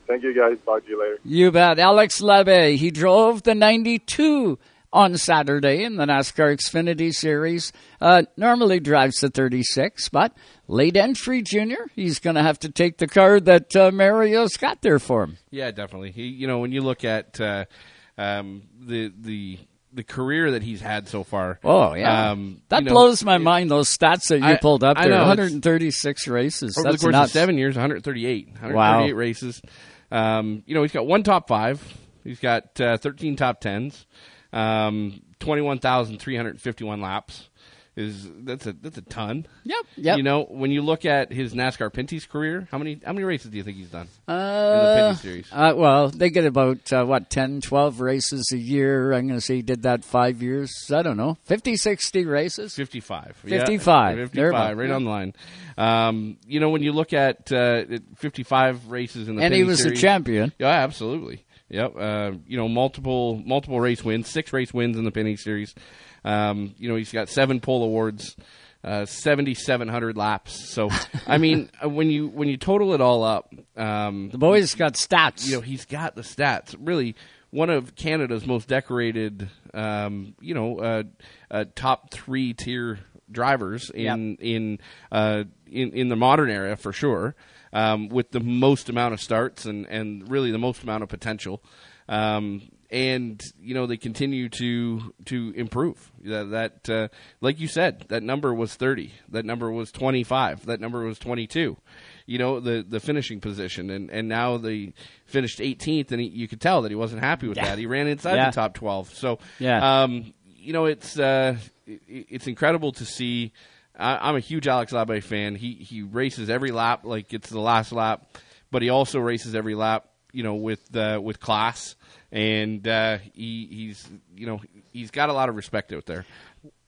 Thank you, guys. Talk to you later. You bet. Alex Labbe, he drove the 92 on Saturday in the NASCAR Xfinity Series. Uh, normally drives the 36, but late entry junior, he's going to have to take the car that uh, Mario's got there for him. Yeah, definitely. He, you know, when you look at uh, um, the the the career that he's had so far. Oh yeah, um, that you know, blows my mind. Those stats that you I- pulled up I there, know, 136 races. over That's the course nuts. of seven years, 138, 138 Wow. races. Um, you know, he's got one top five. He's got uh, 13 top tens, um, 21,351 laps. Is that's a that's a ton. Yep, yep. You know, when you look at his NASCAR Pinty's career, how many how many races do you think he's done in the Uh, Pinty series? uh, well, they get about, uh, what, 10, 12 races a year. I'm going to say he did that five years. I don't know. 50, 60 races? 55. 55. Yeah, Thereabout. 55, right on the line. Um, you know, when you look at uh, 55 races in the And he Pinty was a series- champion. Yeah, absolutely. Yep. Uh, you know, multiple multiple race wins, six race wins in the Pinty's series. Um, you know, he's got seven pole awards, uh, seventy seven hundred laps. So, *laughs* I mean, uh, when you when you total it all up, um, The boy's got stats. you know, he's got the stats. Really, one of Canada's most decorated, um, you know, uh, uh, top three tier drivers in in uh, in in the modern era for sure. Um, with the most amount of starts and, and really the most amount of potential, um, and you know they continue to to improve. That, that uh, like you said, that number was thirty. That number was twenty five. That number was twenty two you know the the finishing position and and now they finished 18th and he, you could tell that he wasn't happy with Yeah. that he ran inside Yeah. the top 12 so Yeah. um you know it's uh it's incredible to see. I, I'm a huge Alex Labbe fan. He he races every lap like it's the last lap but he also races every lap you know with uh, with class. And uh he he's you know he's got a lot of respect out there.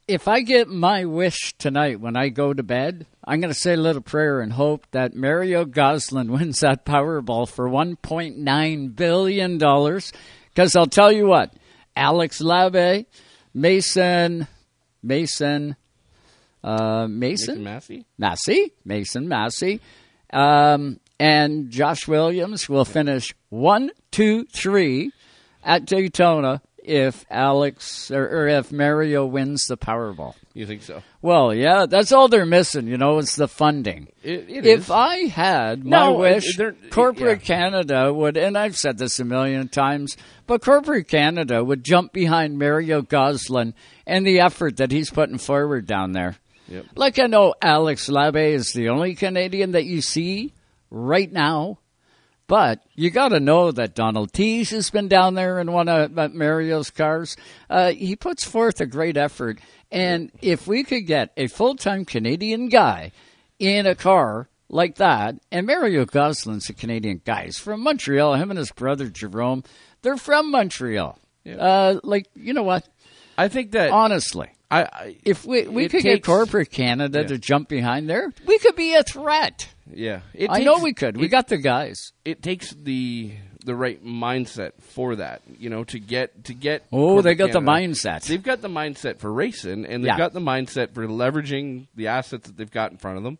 If I get my wish tonight when I go to bed, I'm going to say a little prayer and hope that Mario Gosselin *laughs* wins that Powerball for $1.9 billion. Because I'll tell you what, Alex Labbe, Mason, Mason, uh, Mason, Mason Massey? Massey, Mason Massey, um, and Josh Williams will finish one, two, three at Daytona if Alex or, or if Mario wins the Powerball. you think so Well, yeah, that's all they're missing. You know, it's the funding. it, it if is. I had my No, wish, they're- corporate yeah. Canada would, and I've said this a million times, but corporate Canada would jump behind Mario Gosselin and the effort that he's putting forward down there. Yep. Like I know Alex Labbe is the only Canadian that you see right now, but you got to know that Donald Theetge has been down there in one of uh, Mario's cars. Uh, he puts forth a great effort, and if we could get a full-time Canadian guy in a car like that, and Mario Gosselin's a Canadian guy. He's from Montreal. Him and his brother Jerome, they're from Montreal. Uh, like you know what? I think that Honestly, I, I if we we could get corporate Canada Yeah. to jump behind there, we could be a threat. Yeah it I takes- know we could. We it- got the guys. it takes the the right mindset for that. You know, to get to get. Oh, they got Canada. the mindset. They've got the mindset for racing, and they've Yeah. got the mindset for leveraging the assets that they've got in front of them.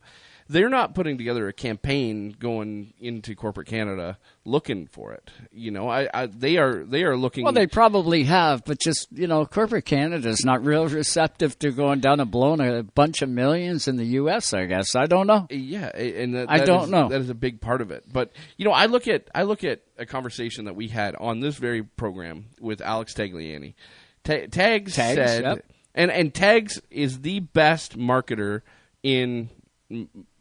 They're not putting together a campaign going into corporate Canada looking for it. You know, I, I they are they are looking. Well, they probably have, but just you know, corporate Canada's not real receptive to going down and blowing a bunch of millions in the U.S. I guess I don't know. Yeah, and that, I that don't is- know. That is a big part of it. But you know, I look at I look at a conversation that we had on this very program with Alex Tagliani. Ta- Tags, Tags, said, yep. and and Tags is the best marketer in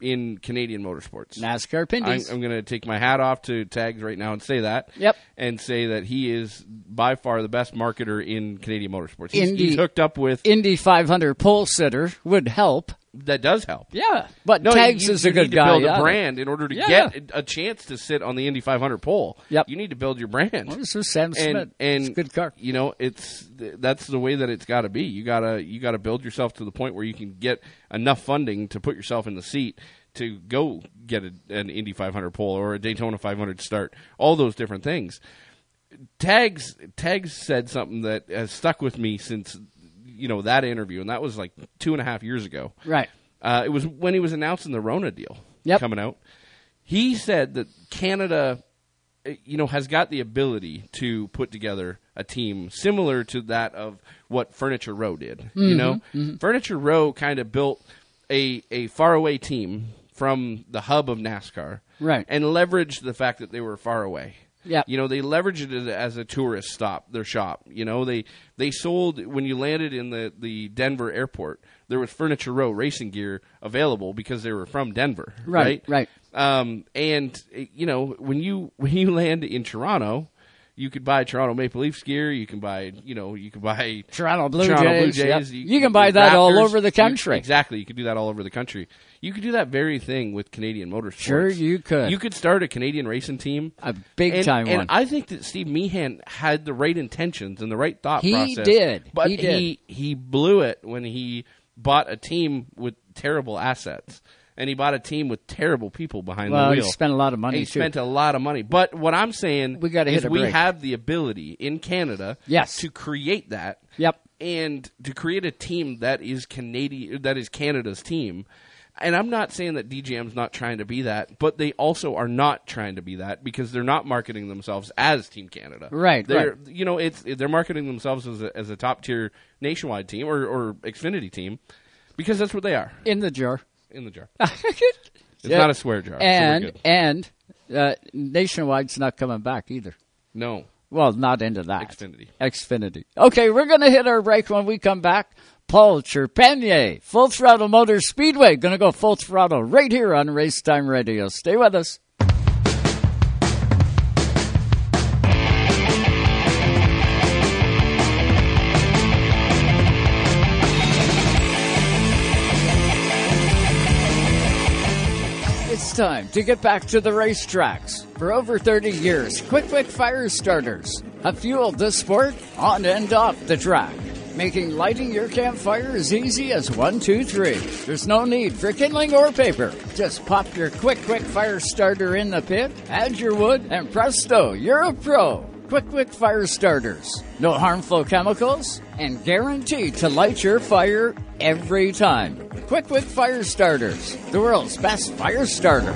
in Canadian motorsports. NASCAR I'm, I'm going to take my hat off to Tags right now and say that. Yep. And say that he is by far the best marketer in Canadian motorsports. He's, Indy- he's hooked up with Indy 500 pole sitter would help. that does help. Yeah, but No, Tags you, is you a good need to guy. build yeah. a brand in order to Yeah. get a chance to sit on the Indy 500 pole. Yep. You need to build your brand. Well, this is Sam Smith. and and It's a good car. You know, it's that's the way that it's got to be. You gotta you gotta build yourself to the point where you can get enough funding to put yourself in the seat to go get a, an Indy 500 pole or a Daytona 500 start. All those different things. Tags Tags said something that has stuck with me since you know that interview, and that was like two and a half years ago. Right. Uh, it was when he was announcing the Rona deal Yep. coming out. He said that Canada, uh, you know, has got the ability to put together a team similar to that of what Furniture Row did. You Mhm, know, mhm. Furniture Row kind of built a a faraway team from the hub of NASCAR, Right. and leveraged the fact that they were far away. Yeah. You know, they leveraged it as a tourist stop, their shop. You know, they they sold when you landed in the, the Denver airport, there was Furniture Row racing gear available because they were from Denver. Right, right. Um, and you know, when you when you land in Toronto, you could buy Toronto Maple Leafs gear. You can buy, you know, you can buy Toronto Blue Toronto Blue Jays, yep. Jays. You can buy that all over the You- country. exactly, you could do that all over the country. You could do that very thing with Canadian motorsports. Sure you could. You could start a Canadian racing team, a big and, time and one. I think that Steve Meehan had the right intentions and the right thought He process. did. but He did. he he blew it when he bought a team with terrible assets. And he bought a team with terrible people behind Well, the wheel. he spent a lot of money, He too. spent a lot of money. But what I'm saying We gotta is we break. have the ability in Canada Yes. to create that. Yep. And to create a team that is Canadian that is Canada's team. And I'm not saying that DGM's not trying to be that, but they also are not trying to be that because they're not marketing themselves as Team Canada. Right, They're right. you know, it's they're marketing themselves as a, as a top tier nationwide team or, or Xfinity team because that's what they are in the jar. In the jar. *laughs* It's Yeah. not a swear jar. so we're And good. and uh, Nationwide's not coming back either. no. Well, not into that. Xfinity. Xfinity. Okay, we're going to hit our break when we come back. Paul Trepanier, Full Throttle Motor Speedway, going to go full throttle right here on Race Time Radio. Stay with us. Time to get back to the racetracks. For over 30 years, Quick Quick Fire Starters have fueled the sport on and off the track, making lighting your campfire as easy as one, two, three. There's no need for kindling or paper. Just pop your Quick Quick Fire Starter in the pit, add your wood, and presto, you're a pro. Quick Quick Fire Starters. No harmful chemicals and guaranteed to light your fire every time. Quick Quick Fire Starters, the world's best fire starter.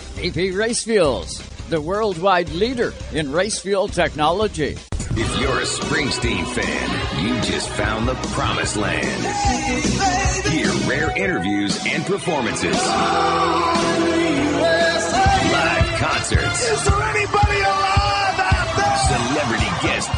VP Race Fuels, the worldwide leader in race fuel technology. If you're a Springsteen fan, you just found the promised land. Hear rare interviews and performances. Live concerts. Is there anybody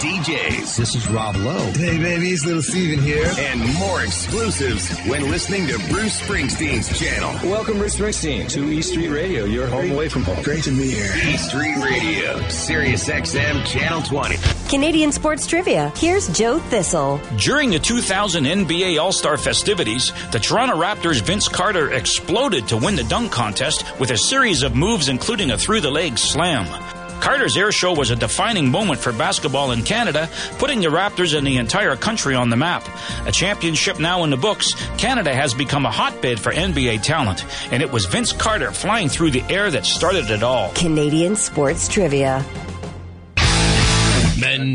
DJs. This is Rob Lowe. Hey, babies, little Steven here. And more exclusives when listening to Bruce Springsteen's channel. Welcome, Bruce Springsteen, to E Street Radio, your home away from home. Great to be here. E Street Radio, Sirius XM, Channel 20. Canadian sports trivia. Here's Joe Thistle. During the 2000 NBA All Star festivities, the Toronto Raptors' Vince Carter exploded to win the dunk contest with a series of moves, including a through the leg slam. Carter's air show was a defining moment for basketball in Canada, putting the Raptors and the entire country on the map. A championship now in the books, Canada has become a hotbed for NBA talent, and it was Vince Carter flying through the air that started it all. Canadian sports trivia.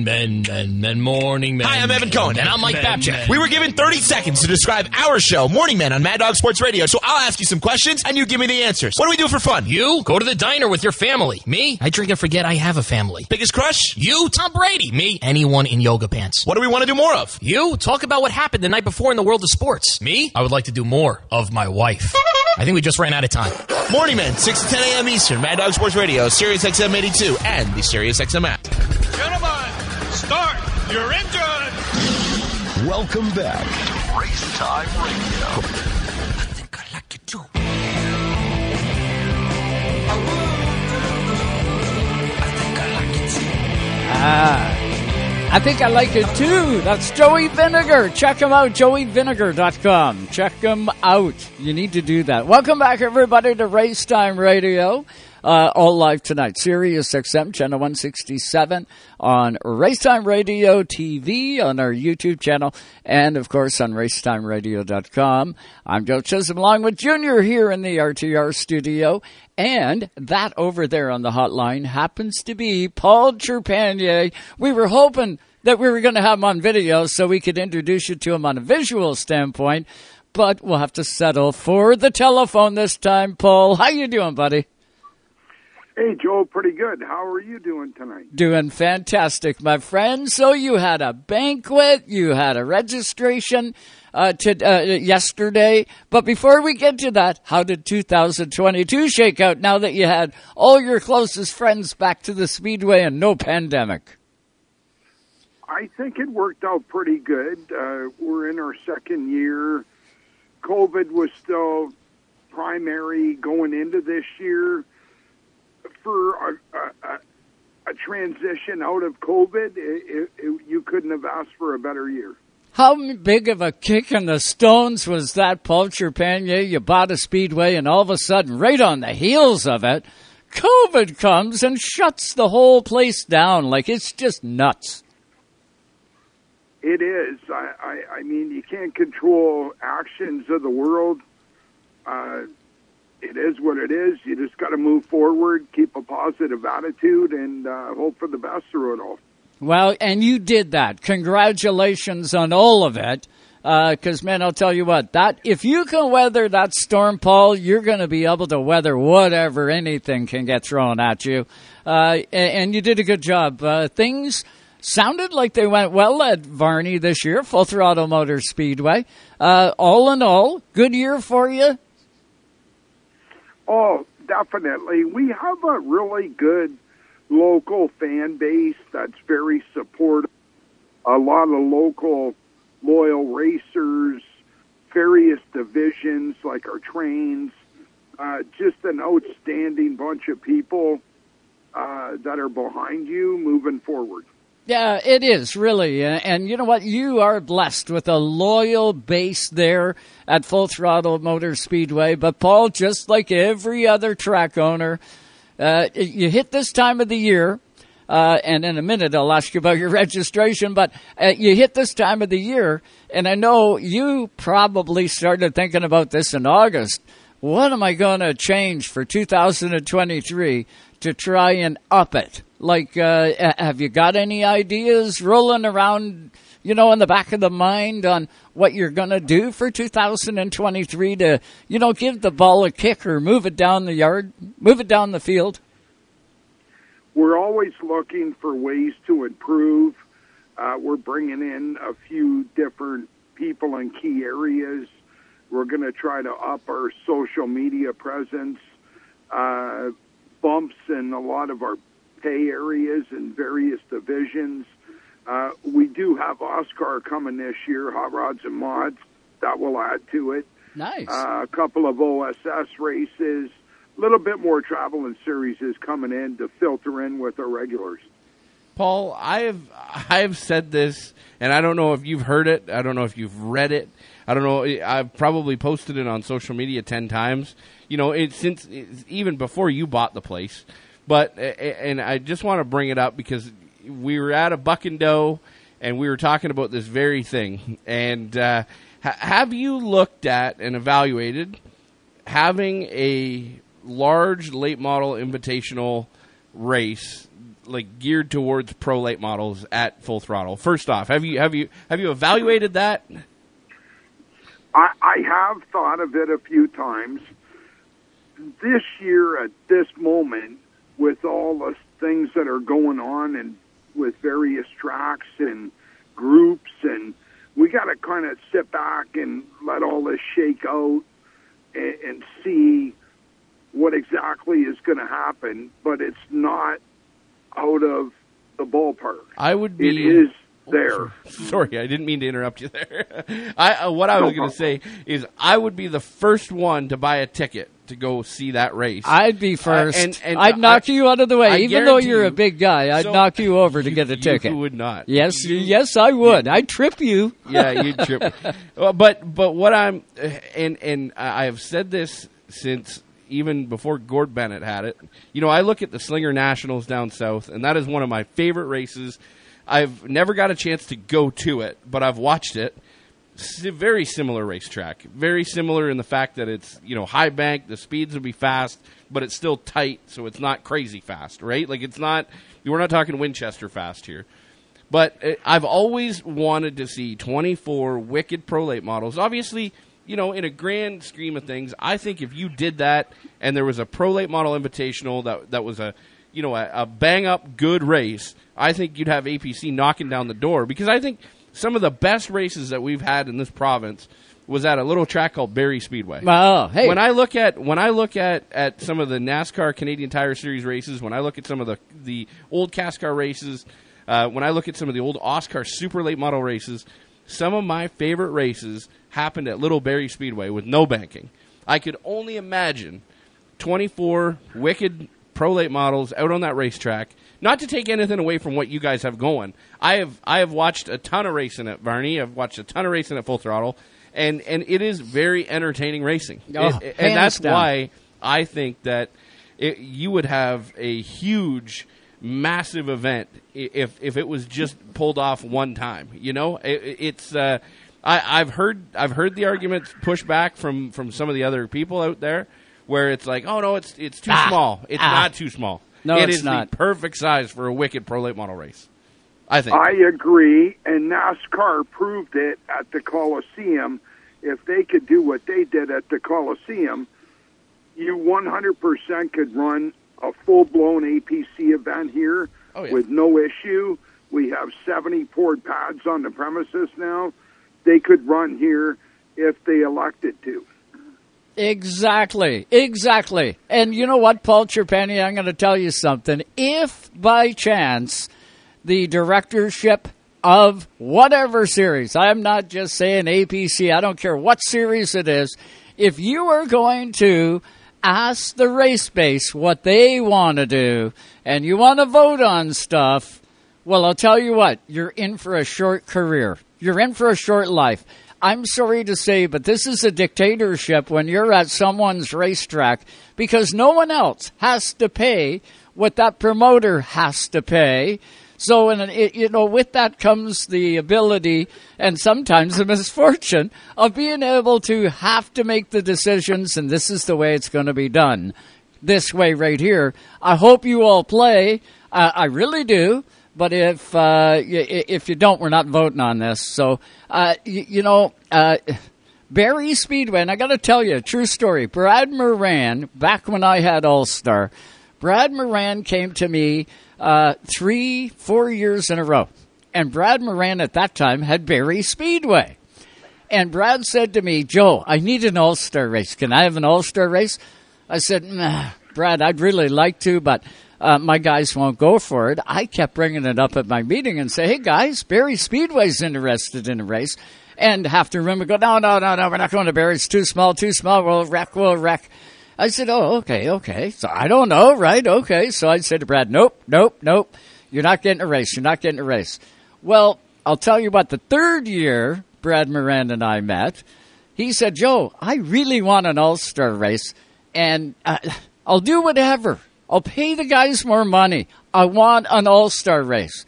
Men, men, men, men, morning men. Hi, I'm Evan Cohen. And I'm Mike Men, Babchak. men. We were given 30 seconds to describe our show, Morning Men, on Mad Dog Sports Radio. So I'll ask you some questions, and you give me the answers. What do we do for fun? You go to the diner with your family. Me, I drink and forget I have a family. Biggest crush? You, Tom Brady. Me, anyone in yoga pants. What do we want to do more of? You, talk about what happened the night before in the world of sports. Me, I would like to do more of my wife. I think we just ran out of time. Morning Men, 6 to 10 a.m. Eastern, Mad Dog Sports Radio, Sirius XM 82, and the Sirius XM app. Gentlemen, start your engine. Welcome back. Race Time Radio. I think I like you too. Ah, I like it too. I think I like it too. That's Joey Vinegar. Check him out, joeyvinegar.com. Check him out. You need to do that. Welcome back, everybody, to Race Time Radio. Uh, all live tonight. Sirius XM, channel 167 on Racetime Radio TV on our YouTube channel and, of course, on racetimeradio.com. I'm Joe Chisholm along with Junior here in the RTR studio. And that over there on the hotline happens to be Paul Trepanier. We were hoping that we were going to have him on video so we could introduce you to him on a visual standpoint, but we'll have to settle for the telephone this time. Paul, how you doing, buddy? Hey, Joe, pretty good. How are you doing tonight? Doing fantastic, my friend. So you had a banquet, you had a registration uh, to uh, yesterday. But before we get to that, how did 2022 shake out? Now that you had all your closest friends back to the speedway and no pandemic. I think it worked out pretty good. Uh, we're in our second year. COVID was still primary going into this year. For a, a, a, transition out of COVID, it, it, you couldn't have asked for a better year. How big of a kick in the stones was that, Paul Trepanier? You bought a speedway, and all of a sudden, right on the heels of it, COVID comes and shuts the whole place down. Like it's just nuts. It is. I, I, I mean, you can't control actions of the world. Uh, it is what it is. You just got to move forward, keep a positive attitude, and uh, hope for the best through it all. Well, and you did that. Congratulations on all of it. Because, uh, man, I'll tell you what, that if you can weather that storm, Paul, you're going to be able to weather whatever anything can get thrown at you. Uh, and, and, you did a good job. Uh, things sounded like they went well at Varney this year, Full Throttle Motor Speedway. Uh, all in all, good year for you. Oh, definitely. We have a really good local fan base that's very supportive. A lot of local loyal racers, various divisions like our trains, uh, just an outstanding bunch of people uh, that are behind you moving forward. Yeah, it is really, and you know what? You are blessed with a loyal base there at Full Throttle Motor Speedway. But Paul, just like every other track owner, uh, you hit this time of the year, uh, and in a minute I'll ask you about your *laughs* registration. But uh, you hit this time of the year, and I know you probably started thinking about this in August. What am I going to change for 2023 to try and up it? Like, uh, have you got any ideas rolling around, you know, in the back of the mind on what you're going to do for 2023 to, you know, give the ball a kick or move it down the yard, move it down the field? We're always looking for ways to improve. Uh, we're bringing in a few different people in key areas. We're going to try to up our social media presence. Uh, bumps in a lot of our pay areas in various divisions. Uh, we do have OSCAAR coming this year, Hot Rods and Mods. That will add to it. Nice. Uh, a couple of OSS races. A little bit more travel and series is coming in to filter in with our regulars. Paul, I have I have said this, and I don't know if you've heard it. I don't know if you've read it. I don't know. I've probably posted it on social media ten times. You know, it since it's even before you bought the place. But and I just want to bring it up because we were at a Buck and Doe, and we were talking about this very thing. And uh, ha- have you looked at and evaluated having a large late model invitational race like geared towards pro late models at full throttle. First off, have you have you have you evaluated that? I, I have thought of it a few times. This year, at this moment, with all the things that are going on and with various tracks and groups, and we got to kind of sit back and let all this shake out and, and see what exactly is going to happen. But it's not out of the ballpark. I would be. It is there. Sorry, I didn't mean to interrupt you there. *laughs* I uh, what I was going to say is I would be the first one to buy a ticket to go see that race. I'd be Uh, first. and, and I'd knock I- you out of the way, I even though you're a big guy. I'd So- knock you over to get a you ticket. would not. Yes, yes, I would. I'd trip you. *laughs* yeah, you'd trip. *laughs* But but what I'm and and I have said this since even before Gord Bennett had it. You know, I look at the Slinger Nationals down south, and that is one of my favorite races. I've never got a chance to go to it, but I've watched it. S- very similar racetrack. Very similar in the fact that it's you know high bank. The speeds will be fast, but it's still tight, so it's not crazy fast, right? Like it's not. We're not talking Winchester fast here. But uh, I've always wanted to see 24 wicked prolate models. Obviously, you know, in a grand scheme of things, I think if you did that and there was a prolate model invitational that that was a you know a, a bang up good race, I think you'd have APC knocking down the door because I think some of the best races that we've had in this province was at a little track called Barrie Speedway. Oh, hey. When I look at when I look at, at some of the NASCAR Canadian Tire Series races, when I look at some of the the old CASCAR races, uh, when I look at some of the old OSCAAR Super Late Model races, some of my favorite races happened at Little Barrie Speedway with no banking. I could only imagine 24 wicked pro late models out on that racetrack. Not to take anything away from what you guys have going. I have I have watched a ton of racing at Varney. I've watched a ton of racing at Full Throttle, and and it is very entertaining racing. Oh, It- and that's down. why I think that it, you would have a huge, massive event if if it was just pulled off one time. You know, it, it's. Uh, I, I've heard I've heard the arguments pushed back from from some of the other people out there, where it's like, oh no, it's it's too Ah, small. It's ah. not too small. No, It it's is not. the perfect size for a wicked pro late model race. I think. I agree, and NASCAR proved it at the Coliseum. If they could do what they did at the Coliseum, you 100% could run a full blown APC event here Oh, yeah. with no issue. We have 70 poured pads on the premises now. They could run here if they elected to. Exactly, exactly. And you know what, Paul Trepanier, I'm going to tell you something. If by chance the directorship of whatever series, I'm not just saying APC, I don't care what series it is, if you are going to ask the race base what they want to do and you want to vote on stuff, well, I'll tell you what, you're in for a short career. You're in for a short life. I'm sorry to say, but this is a dictatorship when you're at someone's racetrack because no one else has to pay what that promoter has to pay. So, and it, you know, with that comes the ability and sometimes the *laughs* misfortune of being able to have to make the decisions, and this is the way it's going to be done. This way, right here. I hope you all play. Uh, I really do. But if uh, if you don't, we're not voting on this. So, uh, y- you know, uh, Barrie Speedway, and I got to tell you a true story. Brad Moran, back when I had All Star, Brad Moran came to me uh, three, four years in a row. And Brad Moran at that time had Barrie Speedway. And Brad said to me, Joe, I need an all star race. Can I have an all star race? I said, nah, Brad, I'd really like to, but uh, my guys won't go for it. I kept bringing it up at my meeting and say, "Hey guys, Barrie Speedway's interested in a race," and half the room would go, "No, no, no, no, we're not going to Barrie. It's too small, too small. We'll wreck, we'll wreck." I said, "Oh, okay, okay." So I don't know, right? Okay. So I said to Brad, "Nope, nope, nope. You're not getting a race. You're not getting a race." Well, I'll tell you what. The third year Brad Moran and I met, he said, "Joe, I really want an All Star race, and uh, I'll do whatever." I'll pay the guys more money. I want an all star race.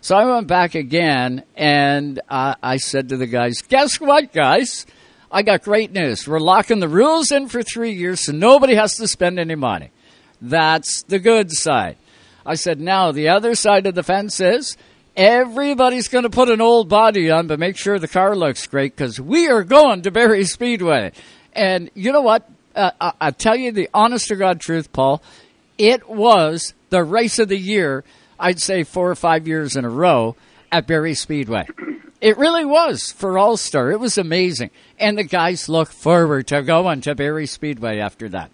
So I went back again and uh, I said to the guys, guess what, guys? I got great news. We're locking the rules in for three years so nobody has to spend any money. That's the good side. I said, now the other side of the fence is everybody's going to put an old body on, but make sure the car looks great because we are going to Barrie Speedway. And you know what? Uh, I- I'll tell you the honest to God truth, Paul it was the race of the year, I'd say four or five years in a row at Barrie Speedway. It really was for All Star. It was amazing. And the guys look forward to going to Barrie Speedway after that.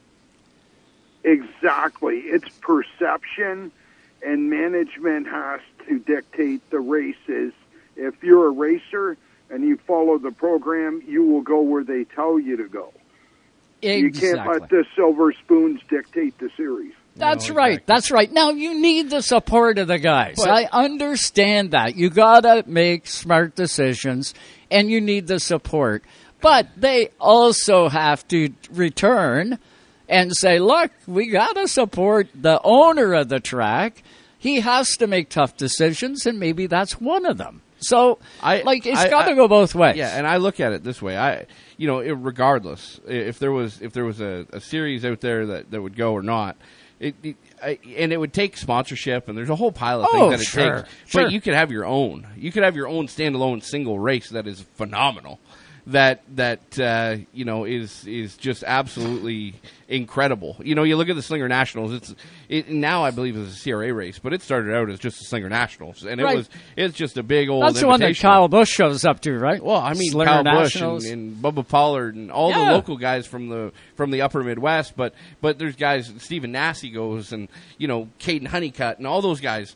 Exactly. It's perception, and management has to dictate the races. If you're a racer and you follow the program, you will go where they tell you to go. You can't let the silver spoons dictate the series. That's right. That's right. Now you need the support of the guys. But- I understand that. You gotta make smart decisions and you need the support. But they also have to return and say, look, we gotta support the owner of the track. He has to make tough decisions and maybe that's one of them. So I like it's gotta I- go both ways. Yeah, and I look at it this way. I, you know, it, regardless if there was if there was a, a series out there that, that would go or not, it, it I, and it would take sponsorship, and there's a whole pile of Oh, things that it sure, takes. sure. But you could have your own. You could have your own standalone single race that is phenomenal. That that uh, you know is is just absolutely incredible. You know, you look at the Slinger Nationals. It's it now I believe is a CRA race, but it started out as just the Slinger Nationals, and it Right. was it's just a big old. That's the one that. Kyle Busch shows up to, right? Well, I mean, Slinger Kyle Busch and, and Bubba Pollard and all Yeah. the local guys from the from the Upper Midwest, but but there's guys. Stephen Nasse goes, and you know, Caden Honeycutt, and all those guys.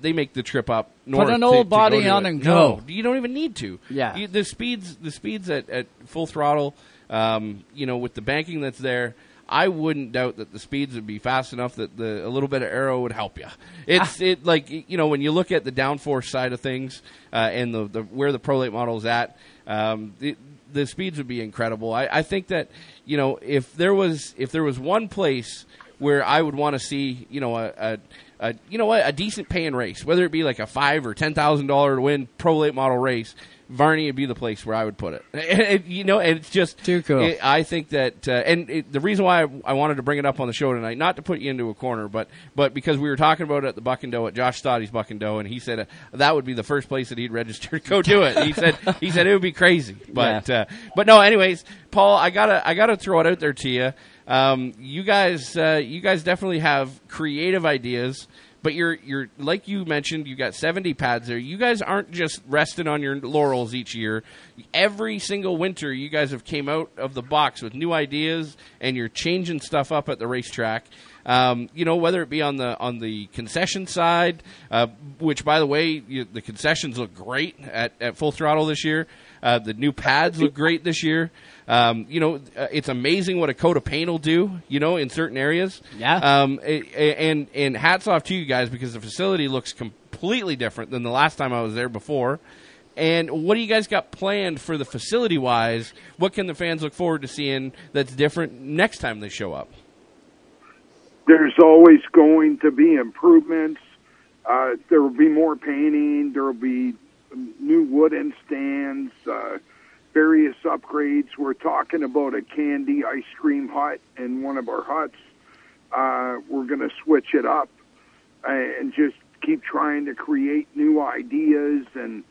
They make the trip up north. Put an old to body to on it. and No, go. you don't even need to. Yeah. You- the speeds, the speeds at, at full throttle. Um, you know, with the banking that's there. I wouldn't doubt that the speeds would be fast enough that the a little bit of aero would help you. It's it like you know when you look at the downforce side of things uh, and the, the where the prolate model is at, um, the, the speeds would be incredible. I, I think that you know if there was if there was one place where I would want to see you know a, a, a you know what a decent paying race, whether it be like a five or ten thousand dollar to win prolate model race. Varney would be the place where I would put it. *laughs* And, and, you know, and it's just Too cool. it- I think that, uh, and it, the reason why I, I wanted to bring it up on the show tonight, not to put you into a corner, but but because we were talking about it at the Buck and Doe at Josh Stoddy's Buck and Doe, and he said uh, that would be the first place that he'd register to go do it. He said *laughs* he said it would be crazy, but uh, but no. Anyways, Paul, I gotta I gotta throw it out there to you. Um, you guys, uh, you guys definitely have creative ideas. But you're you're like you mentioned, you got 70 pads there. You guys aren't just resting on your laurels each year. Every single winter, you guys have came out of the box with new ideas, and you're changing stuff up at the racetrack. Um, you know, whether it be on the on the concession side, uh, which by the way, you, the concessions look great at, at full throttle this year. Uh, the new pads look great this year. Um, you know, uh, it's amazing what a coat of paint will do. You know, in certain areas. Yeah. Um, a- a- and and hats off to you guys because the facility looks completely different than the last time I was there before. And what do you guys got planned for the facility wise? What can the fans look forward to seeing that's different next time they show up? There's always going to be improvements. Uh, there will be more painting. There will be new wooden stands, uh, various upgrades. We're talking about a candy ice cream hut in one of our huts. Uh, we're going to switch it up and just keep trying to create new ideas and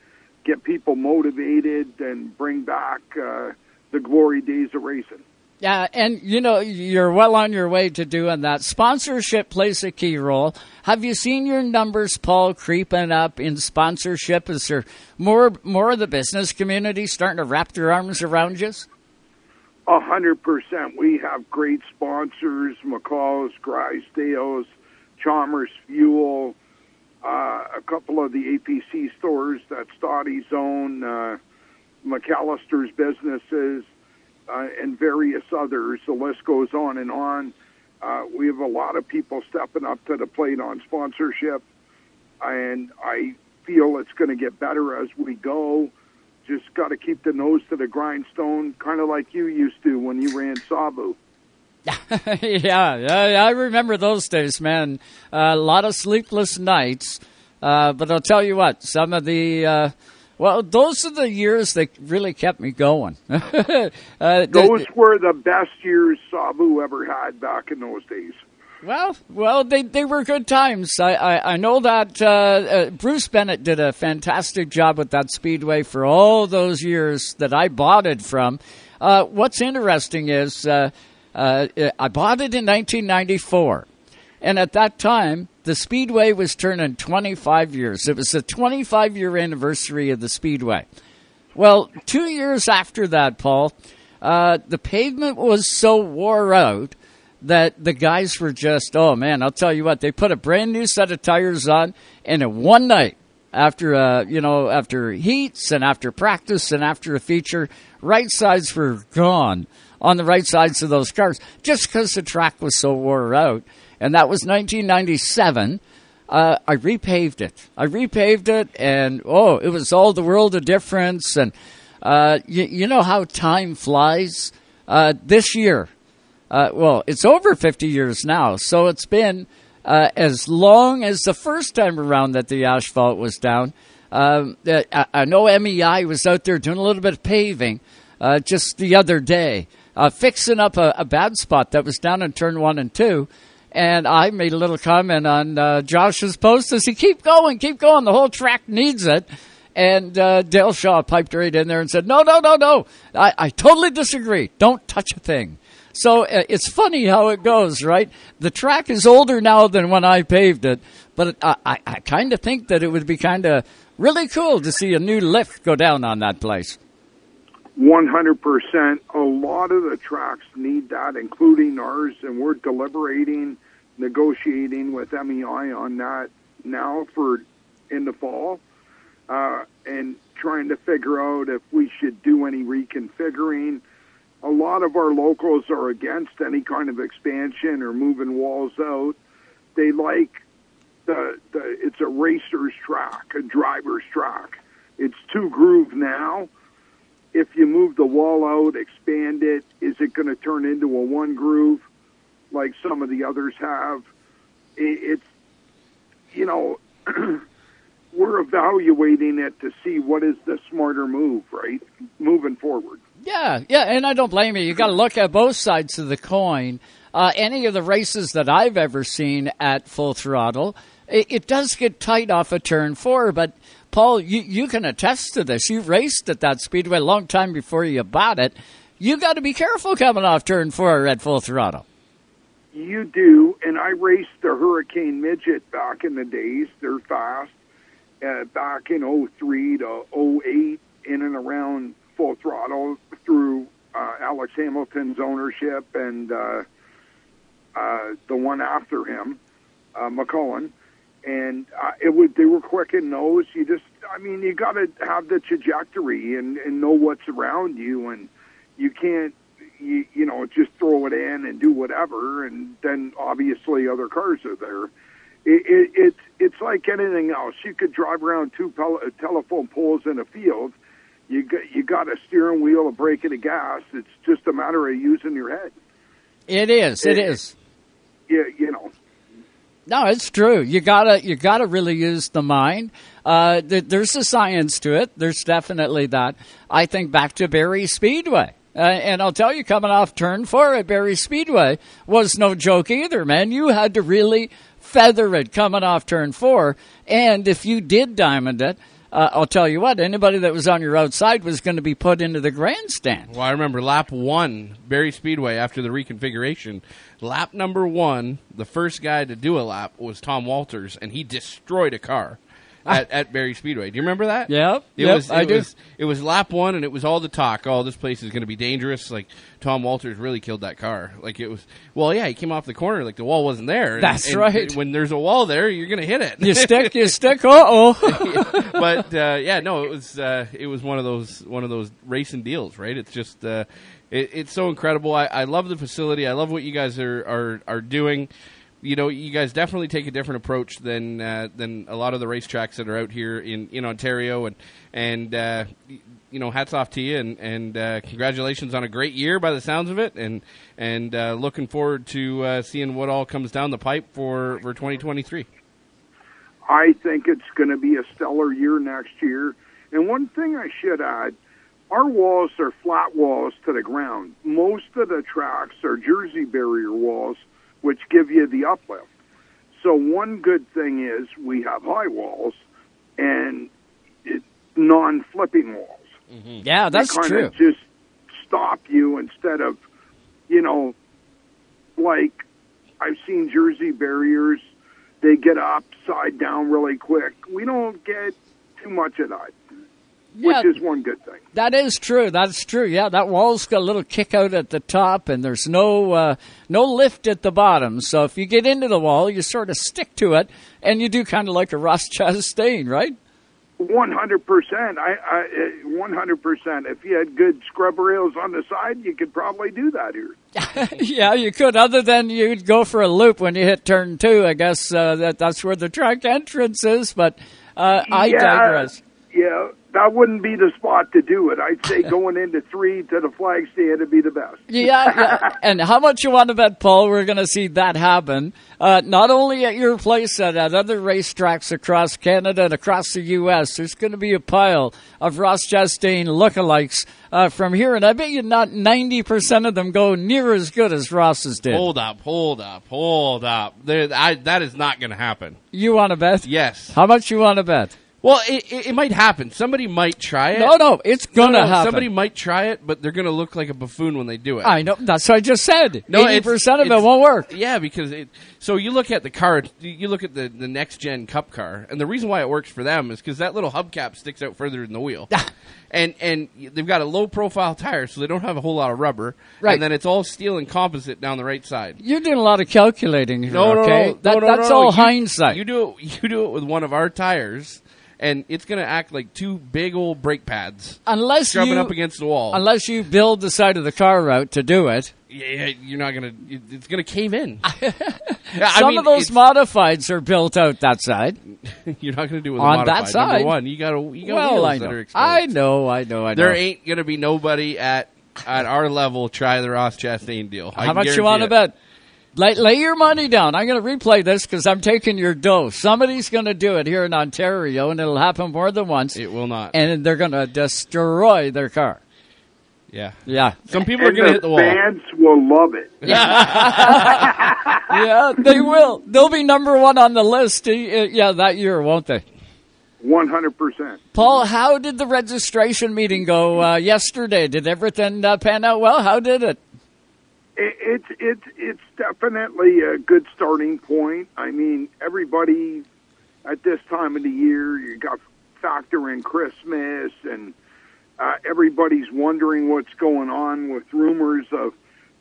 get people motivated and bring back uh, the glory days of racing. Yeah, and you know you're well on your way to doing that. Sponsorship plays a key role. Have you seen your numbers, Paul, creeping up in sponsorship? Is there more more of the business community starting to wrap their arms around you? A hundred percent. We have great sponsors: McCall's, Grisdale's, Chalmers Fuel, uh, a couple of the APC stores that Stoddy's own, uh, McAllister's businesses, uh, and various others. The list goes on and on. Uh, we have a lot of people stepping up to the plate on sponsorship, and I feel it's going to get better as we go. Just got to keep the nose to the grindstone, kind of like you used to when you ran Sauble. *laughs* yeah, I remember those days, man. Uh, a lot of sleepless nights. Uh, but I'll tell you what, some of the uh, well, those are the years that really kept me going. *laughs* uh, those were the best years Sauble ever had back in those days. Well, well, they they were good times. I I, I know that uh, uh, Bruce Bennett did a fantastic job with that speedway for all those years that I bought it from. Uh, what's interesting is uh, uh, I bought it in 1994, and at that time the Speedway was turning 25 years. It was the 25 year anniversary of the Speedway. Well, two years after that, Paul, uh, the pavement was so wore out that the guys were just, oh man, I'll tell you what, they put a brand new set of tires on, and in one night, after uh, you know, after heats and after practice and after a feature, right sides were gone on the right sides of those cars just because the track was so wore out and that was 1997. Uh, I repaved it. I repaved it, and oh, it was all the world of difference. And uh, you, you, know how time flies. Uh, this year, uh, well, it's over 50 years now, so it's been uh, as long as the first time around that the asphalt was down. Um, I, I, know MEI was out there doing a little bit of paving uh, just the other day, fixing up a, a bad spot that was down in turn one and two. And I made a little comment on uh, Josh's post to say, keep going, keep going. The whole track needs it. And uh, Dale Shaw piped right in there and said, no, no, no, no. I, I totally disagree. Don't touch a thing. So uh, it's funny how it goes, right? The track is older now than when I paved it, but I, I, I kind of think that it would be kind of really cool to see a new lift go down on that place. 100%. A lot of the tracks need that, including ours, and we're deliberating, negotiating with MEI on that now for in the fall, uh, and trying to figure out if we should do any reconfiguring. A lot of our locals are against any kind of expansion or moving walls out. They like the, the it's a racer's track, a driver's track. It's two groove now if you move the wall out, expand it, is it going to turn into a one groove like some of the others have? It's, you know, *clears throat* we're evaluating it to see what is the smarter move, right? Moving forward. Yeah, yeah, and I don't blame you. You got to look at both sides of the coin. Uh, any of the races that I've ever seen at full throttle, it, it does get tight off a of turn four, but Paul, you, you can attest to this. You raced at that speedway a long time before you bought it. You got to be careful coming off turn four at full throttle. You do, and I raced the Hurricane Midget back in the days. They're fast. Uh, back in 03 to 08, in and around full throttle through uh, Alex Hamilton's ownership and uh, uh, the one after him, uh, McCullen and uh, it would they were quick in those. You just, I mean, you got to have the trajectory and and know what's around you, and you can't, you you know, just throw it in and do whatever, and then obviously other cars are there. It, it, it's it's like anything else. You could drive around two pel- telephone poles in a field. You got you got a steering wheel, a brake, and a gas. It's just a matter of using your head. It is. It, it is. Yeah, you know, no, it's true. You gotta you gotta really use the mind. Uh, th- there's a science to it. There's definitely that. I think back to Barrie Speedway. Uh, and I'll tell you, coming off turn four at Barrie Speedway was no joke either, man. You had to really feather it coming off turn four. And if you did diamond it, uh, I'll tell you what, anybody that was on your outside was going to be put into the grandstand. Well, I remember lap one, Barrie Speedway, after the reconfiguration. Lap number one, the first guy to do a lap was Tom Walters, and he destroyed a car. *laughs* at, at Barrie Speedway. Do you remember that? Yep, It yep, was. It I do. was. It was lap one, and it was all the talk. Oh, this place is going to be dangerous. Like Tom Walters really killed that car. Like it was. Well, yeah, he came off the corner. Like the wall wasn't there. And- That's and right. When there's a wall there, you're going to hit it. You stick, you *laughs* stick. Uh oh. *laughs* but uh, yeah, no, it was uh, it was one of those one of those racing deals, right? It's just uh, it, it's so incredible. I, I love the facility. I love what you guys are are, are doing. You know, you guys definitely take a different approach than uh, than a lot of the racetracks that are out here in, in Ontario, and and uh, you know, hats off to you, and and uh, congratulations on a great year by the sounds of it, and and uh, looking forward to uh, seeing what all comes down the pipe for for 2023. I think it's going to be a stellar year next year. And one thing I should add, our walls are flat walls to the ground. Most of the tracks are jersey barrier walls, which give you the uplift. So one good thing is we have high walls and non-flipping walls. Mm-hmm. Yeah, that's they true. Just stop you instead of, you know, like I've seen jersey barriers. They get upside down really quick. We don't get too much of that, Yeah. which is one good thing. That is true. That's true. Yeah, that wall's got a little kick out at the top, and there's no uh, no lift at the bottom. So if you get into the wall, you sort of stick to it, and you do kind of like a Ross Chastain, right? One hundred percent. I, I one hundred percent. If you had good scrub rails on the side, you could probably do that here. *laughs* yeah, you could. Other than you'd go for a loop when you hit turn two. I guess uh, that that's where the track entrance is. But uh, I yeah, digress. Yeah, that wouldn't be the spot to do it. I'd say *laughs* going into three to the flag stand would be the best. Yeah, yeah. *laughs* And how much you want to bet, Paul? We're going to see that happen. Uh, not only at your place, but at other racetracks across Canada and across the U.S. There's going to be a pile of Ross Chastain lookalikes uh, from here, and I bet you not 90% of them go near as good as Ross's did. Hold up, hold up, hold up. There, I, that is not going to happen. You want to bet? Yes. How much you want to bet? Well, it, it, it might happen. Somebody might try it. No, no, it's gonna no, happen. Somebody might try it, but they're going to look like a buffoon when they do it. I know. That's what I just said. No, 80% of it won't work. Yeah, because it. So you look at the car, you look at the the next gen Cup car, and the reason why it works for them is because that little hubcap sticks out further than the wheel, and and they've got a low profile tire, so they don't have a whole lot of rubber, Right. And then it's all steel and composite down the right side. You're doing a lot of calculating here, No, no, okay? no, That, no, no, that's no. all You- hindsight. You do it. You do it with one of our tires, and it's going to act like two big old brake pads, unless shoving you, up against the wall. Unless you build the side of the car out to do it. yeah, you're not going to. It's going to cave in. *laughs* Yeah, I Some mean, of those modifieds are built out that side. *laughs* You're not going to do it with a On that side. Number one, you got to. You got well, I that know. I know, I know, I know. There ain't going to be nobody at at our level try the Ross Chastain deal. How much you want to bet? Lay, lay your money down. I'm going to replay this because I'm taking your dough. Somebody's going to do it here in Ontario, and it'll happen more than once. It will not. And they're going to destroy their car. Yeah. Yeah. Some people are going to hit the wall. fans will love it. *laughs* *laughs* yeah, they will. They'll be number one on the list. uh, Yeah, that year, won't they? One hundred percent. Paul, how did the registration meeting go uh, yesterday? Did everything uh, pan out well? How did it? It, it's it's it's definitely a good starting point. I mean, everybody at this time of the year, you got factor in Christmas, and uh, everybody's wondering what's going on with rumors of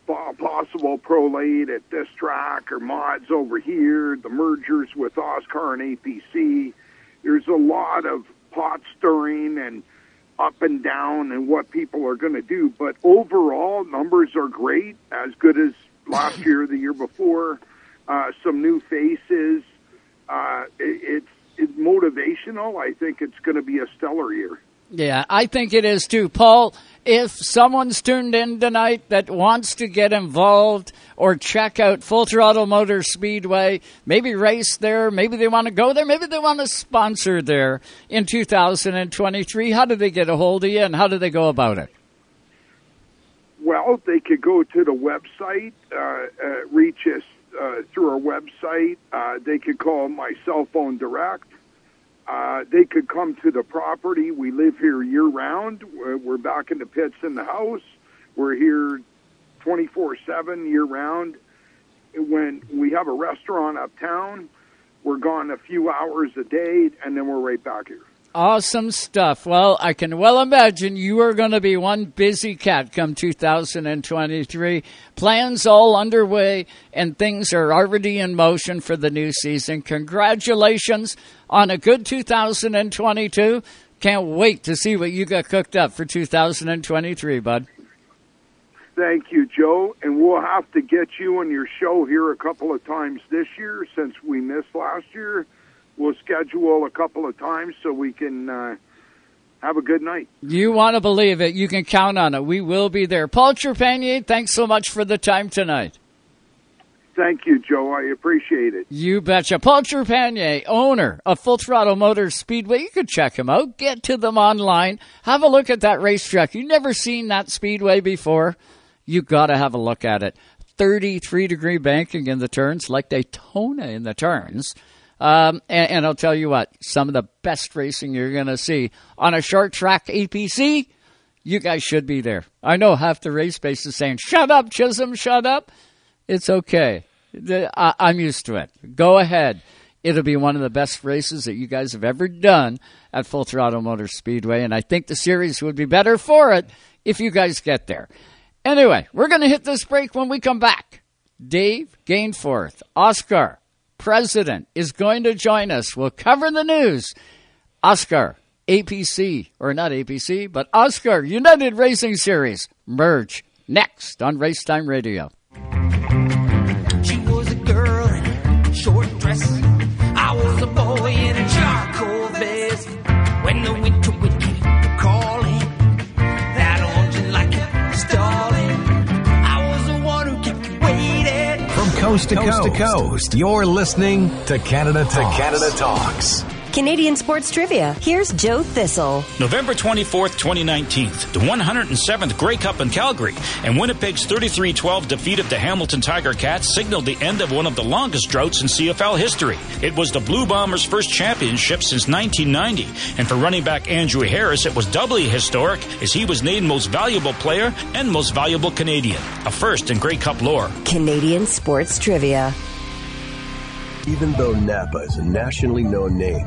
possible pro late at this track or mods over here, the mergers with OSCAAR and APC. There's a lot of pot stirring and up and down and what people are going to do. But overall, numbers are great, as good as last *laughs* year, the year before. Uh, some new faces. Uh, it, it's it's motivational. I think it's going to be a stellar year. Yeah, I think it is too. Paul, if someone's tuned in tonight that wants to get involved or check out Full Throttle Motor Speedway, maybe race there, maybe they want to go there, maybe they want to sponsor there in 2023, how do they get a hold of you and how do they go about it? Well, they could go to the website, uh, uh, reach us uh, through our website. Uh, they could call my cell phone direct. Uh, they could come to the property. We live here year round. We're we're back in the pits in the house. We're here 24 7 year round. When we have a restaurant uptown, We're gone a few hours a day, and then we're right back here. Awesome stuff. Well, I can well imagine you are going to be one busy cat come 2023. Plans all underway and things are already in motion for the new season. Congratulations on a good 2022. Can't wait to see what you got cooked up for 2023, bud. Thank you, Joe. And we'll have to get you on your show here a couple of times this year since we missed last year we'll schedule a couple of times so we can uh, have a good night. You want to believe it. You can count on it. We will be there. Paul Trepanier, thanks so much for the time tonight. Thank you, Joe. I appreciate it. You betcha. Paul Trepanier, owner of Full Throttle Motors Speedway. You can check him out. Get to them online. Have a look at that racetrack. You've never seen that speedway before. You got to have a look at it. 33 degree banking in the turns, like Daytona in the turns. Um, and, and, I'll tell you what, some of the best racing you're going to see on a short track APC, you guys should be there. I know half the race base is saying, shut up, Chisholm, shut up. It's okay. I, I'm used to it. Go ahead. It'll be one of the best races that you guys have ever done at Full Throttle Motor Speedway, and I think the series would be better for it if you guys get there. Anyway, we're going to hit this break when we come back. Dave Gainforth, OSCAAR, president is going to join us. We'll cover the news. OSCAAR, APC, or not APC, but OSCAAR United Racing Series merge next on Racetime Radio. Coast to coast, to coast, you're listening to Canada Talks. To Canada Talks. Canadian Sports Trivia. Here's Joe Thistle. November 24th, 2019, the 107th Grey Cup in Calgary, and Winnipeg's 33 12 defeat of the Hamilton Tiger Cats signaled the end of one of the longest droughts in CFL history. It was the Blue Bombers' first championship since 1990, and for running back Andrew Harris, it was doubly historic as he was named Most Valuable Player and Most Valuable Canadian, a first in Grey Cup lore. Canadian Sports Trivia. Even though Napa is a nationally known name,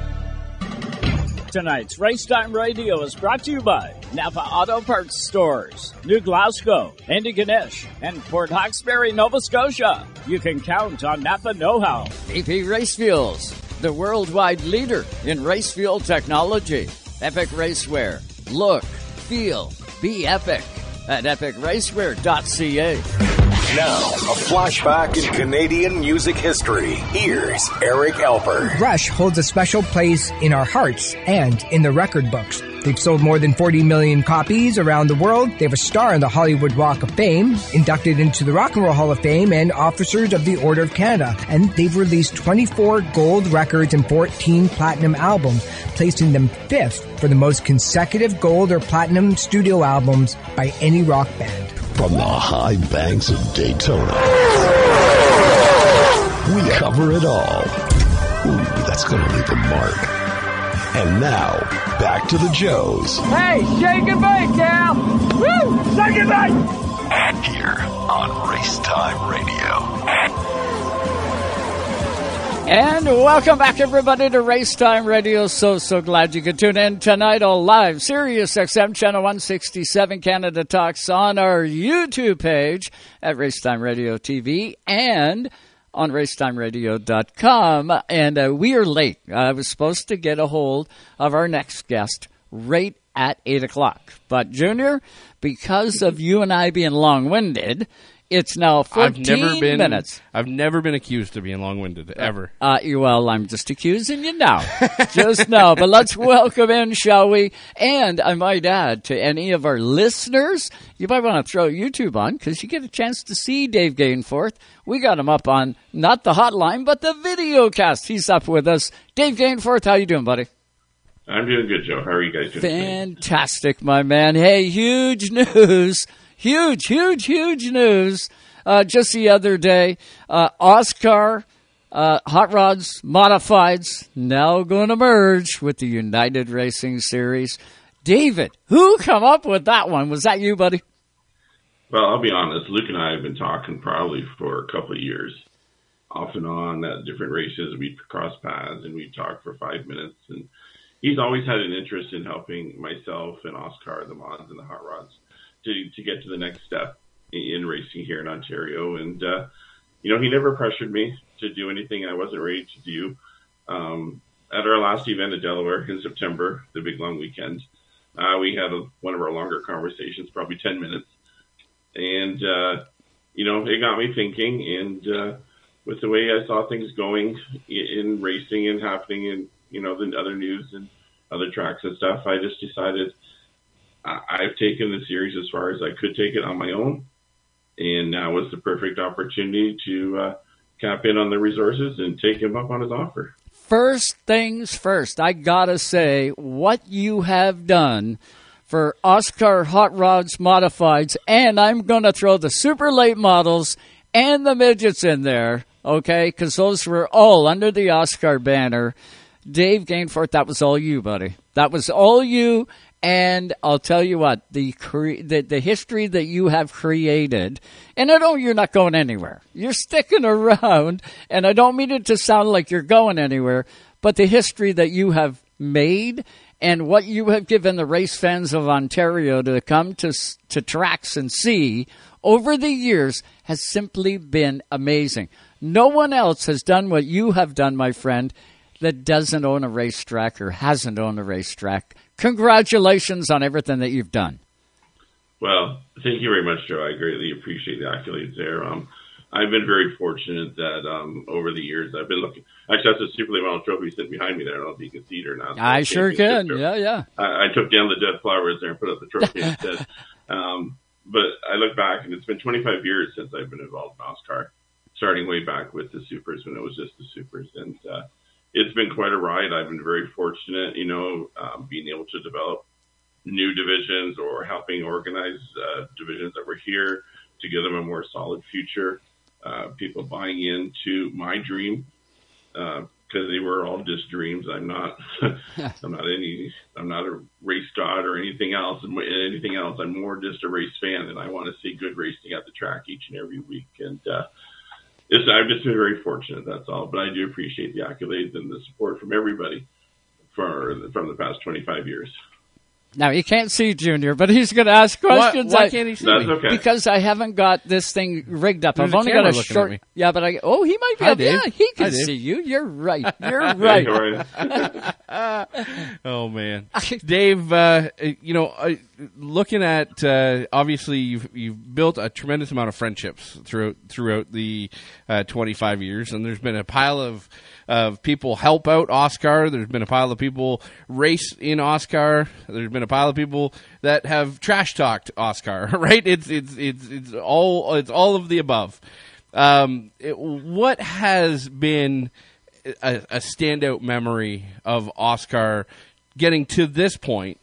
Tonight's Racetime Radio is brought to you by Napa Auto Parts Stores, New Glasgow, Antigonish, and Port Hawkesbury, Nova Scotia. You can count on Napa Know How. VP Race Fuels, the worldwide leader in race fuel technology. Epic Racewear. Look, feel, be epic at epicracewear.ca. Now, a flashback in Canadian music history. Here's Eric Alper. Rush holds a special place in our hearts and in the record books. They've sold more than 40 million copies around the world. They have a star in the Hollywood Walk of Fame, inducted into the Rock and Roll Hall of Fame, and officers of the Order of Canada. And they've released 24 gold records and 14 platinum albums, placing them fifth for the most consecutive gold or platinum studio albums by any rock band. From the high banks of Daytona, we cover it all. Ooh, that's going to leave a mark. And now, back to the Joes. Hey, shake and bake, Cal. Woo! Shake and bake. Here on Race Time Radio. And welcome back, everybody, to Racetime Radio. So, so glad you could tune in tonight all live. Sirius XM Channel 167 Canada Talks on our YouTube page at Racetime Radio TV and on racetimeradio.com. And uh, we are late. I was supposed to get a hold of our next guest right at 8 o'clock. But, Junior, because of you and I being long winded, it's now 14 I've never been, minutes. I've never been accused of being long-winded ever. Uh, well, I'm just accusing you now, *laughs* just now. But let's welcome in, shall we? And I might add to any of our listeners, you might want to throw YouTube on because you get a chance to see Dave Gainforth. We got him up on not the hotline, but the video cast. He's up with us. Dave Gainforth, how you doing, buddy? I'm doing good, Joe. How are you guys doing? Fantastic, my man. Hey, huge *laughs* news huge, huge, huge news. uh, just the other day. Uh, OSCAAR uh, Hot Rods Modifieds now going to merge with the United Racing Series. David, who come up with that one? Was that you, buddy? Well, I'll be honest. Luke and I have been talking probably for a couple of years, off and on at different races. We'd cross paths and we'd talk for five minutes. And he's always had an interest in helping myself and OSCAAR, the mods and the hot rods, to to get to the next step in racing here in Ontario. And uh, you know, he never pressured me to do anything I wasn't ready to do. Um, at our last event in Delaware in September, the big long weekend, uh, we had a, one of our longer conversations, probably 10 minutes. And, uh, you know, it got me thinking. And uh, with the way I saw things going in racing and happening in, you know, the other news and other tracks and stuff, I just decided I- I've taken the series as far as I could take it on my own. And now was the perfect opportunity to uh, cap in on the resources and take him up on his offer. First things first, I gotta say, what you have done for OSCAAR Hot Rods Modifieds, and I'm gonna throw the super late models and the midgets in there, okay? Because those were all under the OSCAAR banner. Dave Gainforth, that was all you, buddy. That was all you. And I'll tell you what, the, cre- the the history that you have created, and I know you're not going anywhere. You're sticking around, and I don't mean it to sound like you're going anywhere, but the history that you have made and what you have given the race fans of Ontario to come to to tracks and see over the years has simply been amazing. No one else has done what you have done, my friend, that doesn't own a racetrack or hasn't owned a racetrack. Congratulations on everything that you've done. Well, thank you very much, Joe. I greatly appreciate the accolades there. Um, I've been very fortunate that um, over the years I've been looking. Actually, that's a Super Model trophy sitting behind me there. I don't know if you can see it or not. I sure can. Trophy. Yeah, yeah. I, I took down the dead flowers there and put up the trophy *laughs* instead. Um, but I look back and it's been 25 years since I've been involved in NASCAR, starting way back with the Supers when it was just the Supers. And uh, it's been quite a ride. I've been very fortunate, you know, um, being able to develop new divisions or helping organize uh, divisions that were here to give them a more solid future. Uh, people buying into my dream because they were all just dreams. I'm not. *laughs* *laughs* I'm not any. I'm not a race god or anything else. And anything else, I'm more just a race fan, and I want to see good racing at the track each and every week. And uh, it's, I've just been very fortunate. That's all. But I do appreciate the accolades and the support from everybody for from the past 25 years. Now you can't see Junior, but he's going to ask questions. why I- can't he see That's me? okay. Because I haven't got this thing rigged up. There's I've only got a looking at short. me. Yeah, but I. Oh, he might be. Hi, up. Dave. Yeah, he Hi, can Dave. see you. You're right. *laughs* You're right. how are you? *laughs* oh man, Dave. Uh, you know, uh, looking at uh, obviously you've you've built a tremendous amount of friendships throughout throughout the uh, 25 years, and there's been a pile of of people help out OSCAAR. There's been a pile of people race in OSCAAR. There's been a pile of people that have trash talked OSCAAR. *laughs* Right? It's it's it's it's all it's all of the above. Um, it- what has been a, a standout memory of OSCAAR getting to this point,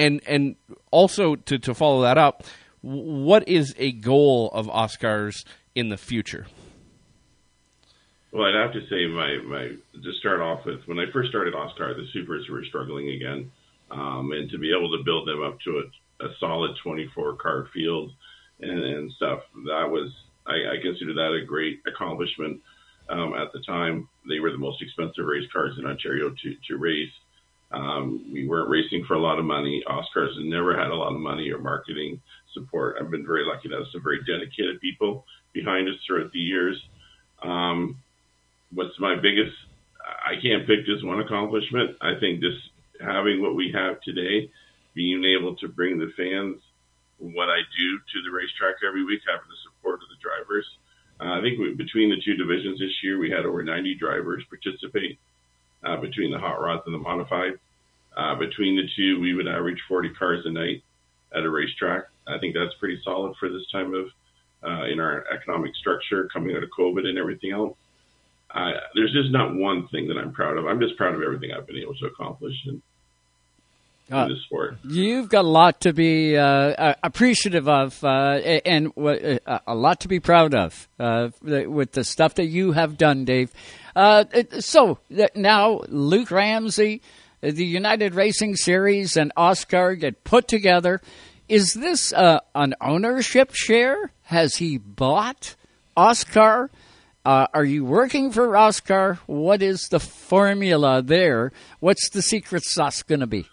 and and also to to follow that up, what is a goal of OSCAAR's in the future? Well, I'd have to say my my to start off with when I first started OSCAAR, the supers were struggling again, um, and to be able to build them up to a, a solid 24 car field and, and stuff, that was I, I consider that a great accomplishment. Um, at the time, they were the most expensive race cars in Ontario to to race. Um, we weren't racing for a lot of money. OSCAAR's never had a lot of money or marketing support. I've been very lucky to have some very dedicated people behind us throughout the years. Um, what's my biggest I can't pick just one accomplishment. I think just having what we have today, being able to bring the fans what I do to the racetrack every week, having the support of the drivers. Uh, I think we, between the two divisions this year, we had over 90 drivers participate uh, between the hot rods and the modified. Uh, between the two, we would average 40 cars a night at a racetrack. I think that's pretty solid for this time of uh, in our economic structure coming out of COVID and everything else. I, there's just not one thing that I'm proud of. I'm just proud of everything I've been able to accomplish. And Uh, in the sport. You've got a lot to be uh, uh, appreciative of, uh, and uh, a lot to be proud of uh, with the stuff that you have done, Dave. Uh, so now Luke Ramsey, the United Racing Series, and OSCAAR get put together. Is this uh, an ownership share? Has he bought OSCAAR? Uh, are you working for OSCAAR? What is the formula there? What's the secret sauce going to be?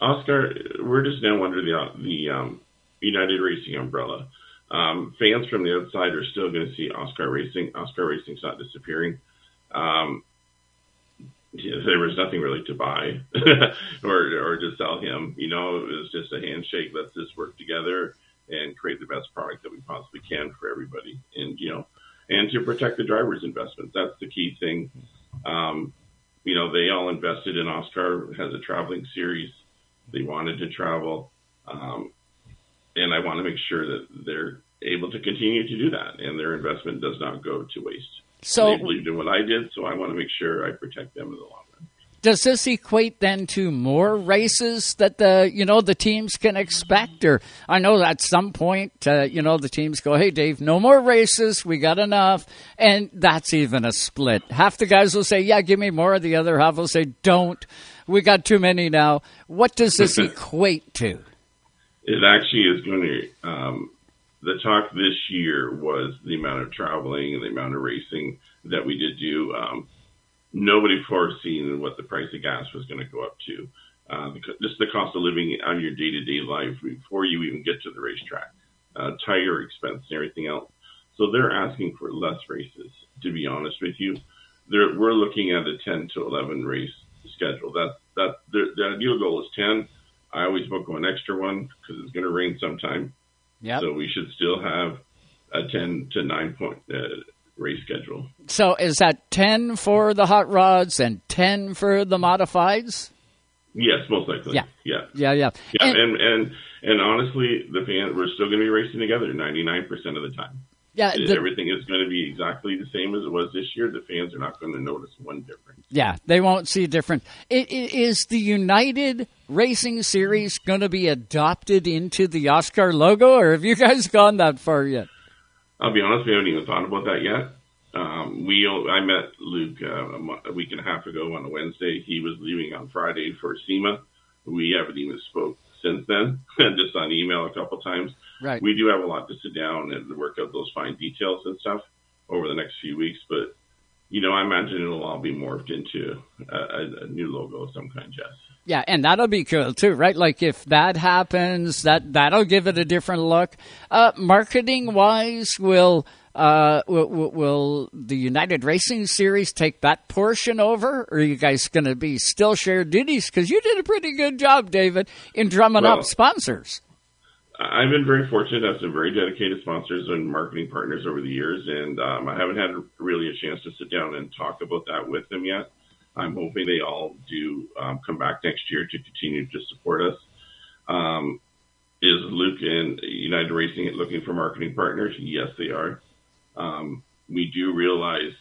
OSCAAR, we're just now under the the um, United Racing umbrella. Um, fans from the outside are still going to see OSCAAR Racing. OSCAAR Racing's not disappearing. Um, there was nothing really to buy *laughs* or or to sell him. You know, it was just a handshake. Let's just work together and create the best product that we possibly can for everybody. And you know, and to protect the driver's investments. That's the key thing. Um, you know, they all invested in OSCAAR has a traveling series. They wanted to travel, um, and I want to make sure that they're able to continue to do that, and their investment does not go to waste. So- they believed in what I did, so I want to make sure I protect them in the long run. Does this equate then to more races that the you know the teams can expect? Or I know at some point uh, you know the teams go, "Hey, Dave, no more races. We got enough," and that's even a split. Half the guys will say, "Yeah, give me more." The other half will say, "Don't. We got too many now." What does this *laughs* equate to? It actually is going to. Um, the talk this year was the amount of traveling and the amount of racing that we did do. Um, nobody foreseen what the price of gas was going to go up to. Uh, the, just the cost of living on your day to day life before you even get to the racetrack, uh, tire expense and everything else. So they're asking for less races. To be honest with you, they're, we're looking at a 10 to 11 race schedule. That that the, the ideal goal is 10. I always book one extra one because it's going to rain sometime. Yep. So we should still have a 10 to 9 point uh, race schedule. So is that ten for the hot rods and ten for the modifieds? Yes, most likely. Yeah. Yeah. Yeah, yeah. Yeah, and and and honestly, the fan we're still going to be racing together 99% of the time. Yeah, the- everything is going to be exactly the same as it was this year. The fans are not going to notice one difference. Yeah, they won't see a difference. i- Is the United Racing Series going to be adopted into the OSCAAR logo, or have you guys gone that far yet? I'll be honest, we haven't even thought about that yet. Um, we I met Luke uh, a, mo- a week and a half ago on a Wednesday. He was leaving on Friday for SEMA. We haven't even spoke since then, *laughs* just on email a couple times. Right. We do have a lot to sit down and work out those fine details and stuff over the next few weeks. But you know, I imagine it'll all be morphed into a, a, new logo of some kind, Jess. Yeah, and that'll be cool too, right? Like if that happens, that that'll give it a different look. Uh, marketing wise, will uh, will, will- will the United Racing Series take that portion over, or are you guys going to be still share duties? Because you did a pretty good job, David, in drumming Well- up sponsors. I've been very fortunate to have some very dedicated sponsors and marketing partners over the years, and um, I haven't had really a chance to sit down and talk about that with them yet. I'm hoping they all do um, come back next year to continue to support us. Um, is Luke and United Racing looking for marketing partners? Yes, they are. Um, we do realize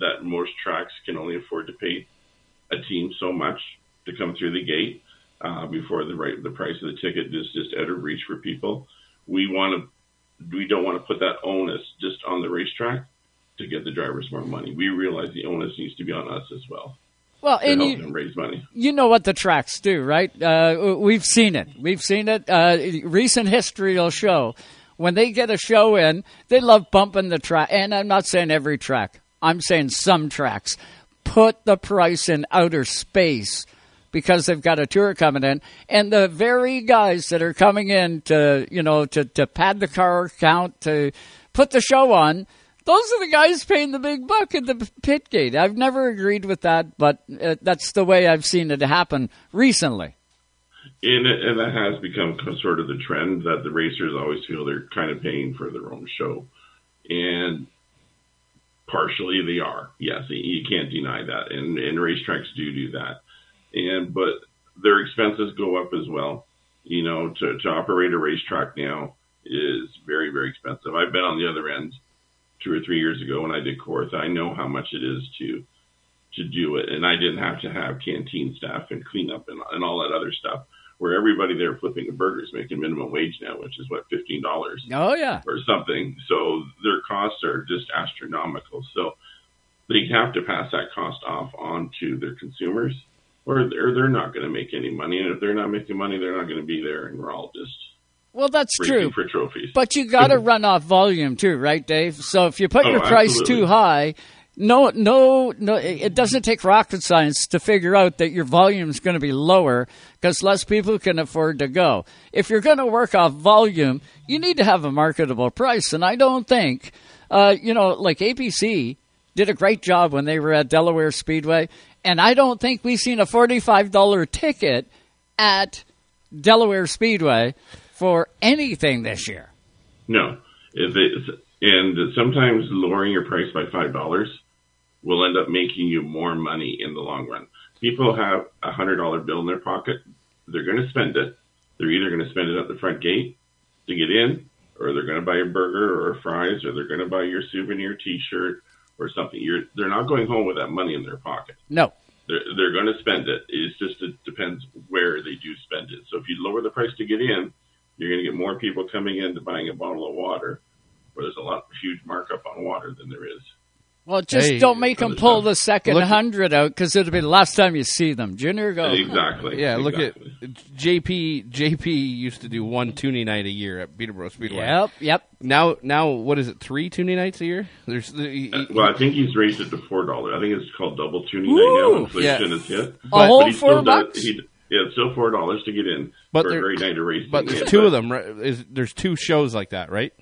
that most tracks can only afford to pay a team so much to come through the gate uh, before the right the price of the ticket is just out of reach for people. We want to we don't want to put that onus just on the racetrack to get the drivers more money. We realize the onus needs to be on us as well Well, and help you, them raise money. you know what the tracks do, right? Uh, we've seen it. We've seen it. Uh, recent history will show when they get a show in, they love bumping the track. And I'm not saying every track. I'm saying some tracks put the price in outer space because they've got a tour coming in, and the very guys that are coming in to you know to to pad the car count to put the show on. Those are the guys paying the big buck at the pit gate. I've never agreed with that, but uh, that's the way I've seen it happen recently. And, and that has become sort of the trend that the racers always feel they're kind of paying for their own show. And partially they are. Yes, you can't deny that. And, and racetracks do do that. And, but their expenses go up as well. You know, to, to operate a racetrack now is very, very expensive. I've been on the other end two or three years ago when I did Course. I know how much it is to to do it, and I didn't have to have canteen staff and cleanup and, and all that other stuff. Where everybody there flipping the burgers making minimum wage now, which is what fifteen dollars Oh yeah. or something. So their costs are just astronomical. So they have to pass that cost off on to their consumers, or they're, they're not going to make any money. And if they're not making money, they're not going to be there, and we're all just Well, that's true. for trophies. But you got to *laughs* run off volume too, right, Dave? So if you put Oh, your price absolutely. too high, no, no, no, it doesn't take rocket science to figure out that your volume is going to be lower because less people can afford to go. If you're going to work off volume, you need to have a marketable price, and I don't think, uh, you know, like APC did a great job when they were at Delaware Speedway, and I don't think we've seen a forty-five dollar ticket at Delaware Speedway for anything this year. No, and sometimes lowering your price by five dollars will end up making you more money in the long run. People have a hundred dollar bill in their pocket; they're going to spend it. They're either going to spend it at the front gate to get in, or they're going to buy a burger or fries, or they're going to buy your souvenir T-shirt or something. You're they're not going home with that money in their pocket. No. They're, they're going to spend it. It's just it depends where they do spend it. So if you lower the price to get in, you're going to get more people coming in to buying a bottle of water, where there's a lot huge markup on water than there is. Well, just Hey, don't make them pull the second Look- hundred out because it'll be the last time you see them. Junior, go Exactly. Yeah, look at JP. JP used to do one toonie night a year at Peterborough Speedway. Yep, yep. Now, now, what is it? Three toonie nights a year? There's he- Uh, well, I think he's raised it to four dollars. I think it's called double toonie Woo! right now. Inflation Yeah. is hit. A whole But still four bucks? He, yeah, it's still four dollars to get in But for there- a great night of racing. But there's Yeah, two but of them. Right? Is, there's two shows like that, right?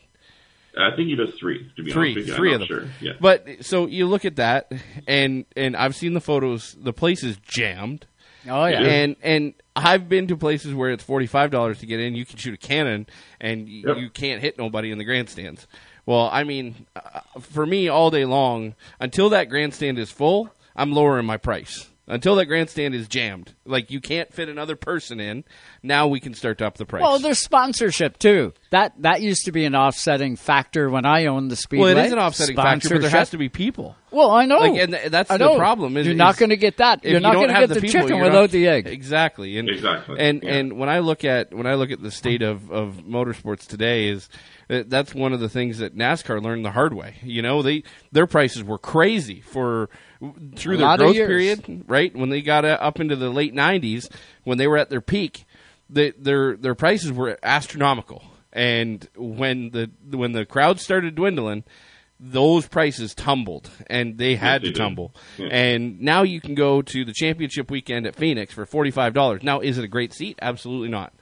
I think he does three. To be three, honest with three I'm of them. Sure. Yeah. But so you look at that, and and I've seen the photos. The place is jammed. Oh yeah. And and I've been to places where it's forty five dollars to get in. You can shoot a cannon, and y- Yep. you can't hit nobody in the grandstands. Well, I mean, uh, for me, all day long, until that grandstand is full, I'm lowering my price. Until that grandstand is jammed, like you can't fit another person in. Now we can start to up the price. Well, there's sponsorship too. That that used to be an offsetting factor when I owned the speedway. well, it is an offsetting factor, but there has to be people. Well, I know. Like, and th- that's I the know. problem. Is, You're not going to get that. You're you not don't going to have get the, people, chicken without not- the egg. Exactly. And, Exactly. And Yeah. and when I look at when I look at the state of, of motorsports today is that that's one of the things that NASCAR learned the hard way. You know, they their prices were crazy for through A their growth period, right? When they got uh, up into the late '90s, when they were at their peak, they, their their prices were astronomical. And when the when the crowd started dwindling, those prices tumbled, and they had they to tumble. Yeah. And now you can go to the championship weekend at Phoenix for forty five dollars. Now, is it a great seat? Absolutely not.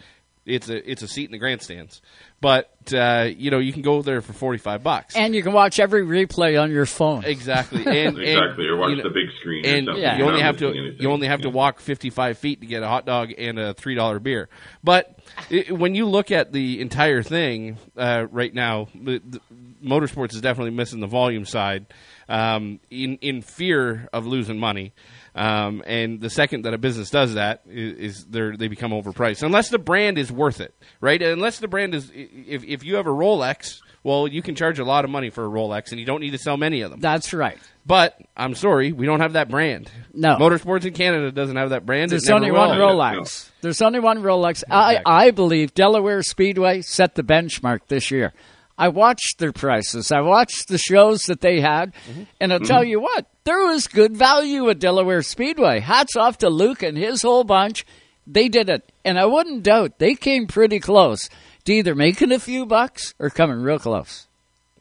It's a it's a seat in the grandstands, but uh, you know you can go there for forty five bucks. And you can watch every replay on your phone. Exactly, *laughs* and, and, Exactly, or watch you know, the big screen And something. you You're only have to anything. you only have to walk fifty five feet to get a hot dog and a three dollar beer. But i when you look at the entire thing uh, right now, the, the, motorsports is definitely missing the volume side um, in in fear of losing money. Um, and the second that a business does that is, is they they become overpriced unless the brand is worth it, right? Unless the brand is if if you have a Rolex, well, you can charge a lot of money for a Rolex, and you don't need to sell many of them. That's right. But I'm sorry, we don't have that brand. No. motorsports in Canada doesn't have that brand. There's never only will. one Rolex. There's only one Rolex. I, I believe Delaware Speedway set the benchmark this year. I watched their prices. I watched the shows that they had, Mm-hmm. and I'll tell you what, there was good value at Delaware Speedway. Hats off to Luke and his whole bunch. They did it, and I wouldn't doubt they came pretty close to either making a few bucks or coming real close.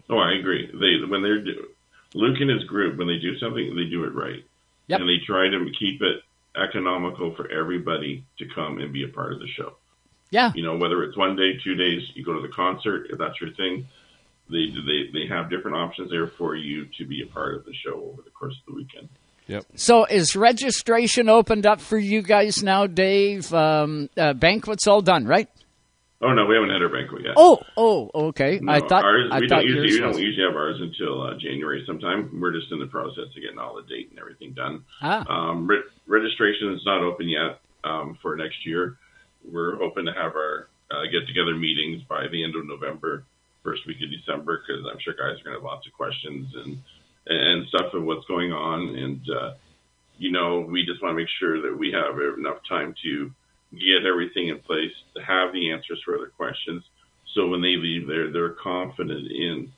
Oh, I agree. They when they're do, Luke and his group when they do something, they do it right, Yep. and they try to keep it economical for everybody to come and be a part of the show. Yeah. You know, whether it's one day, two days, you go to the concert if that's your thing. They they they have different options there for you to be a part of the show over the course of the weekend. Yep. So is registration opened up for you guys now, Dave? Um, uh, banquet's all done, right? Oh no, we haven't had our banquet yet. Oh, oh, okay. No, I thought ours, I we thought don't usually yours we was. don't usually have ours until uh, January sometime. We're just in the process of getting all the date and everything done. Ah. Um, re- registration is not open yet um, for next year. We're hoping to have our uh, get together meetings by the end of November, first week of December, because I'm sure guys are going to have lots of questions and and stuff of what's going on. And uh, you know, we just want to make sure that we have enough time to get everything in place, to have the answers for other questions. So when they leave there, they're confident in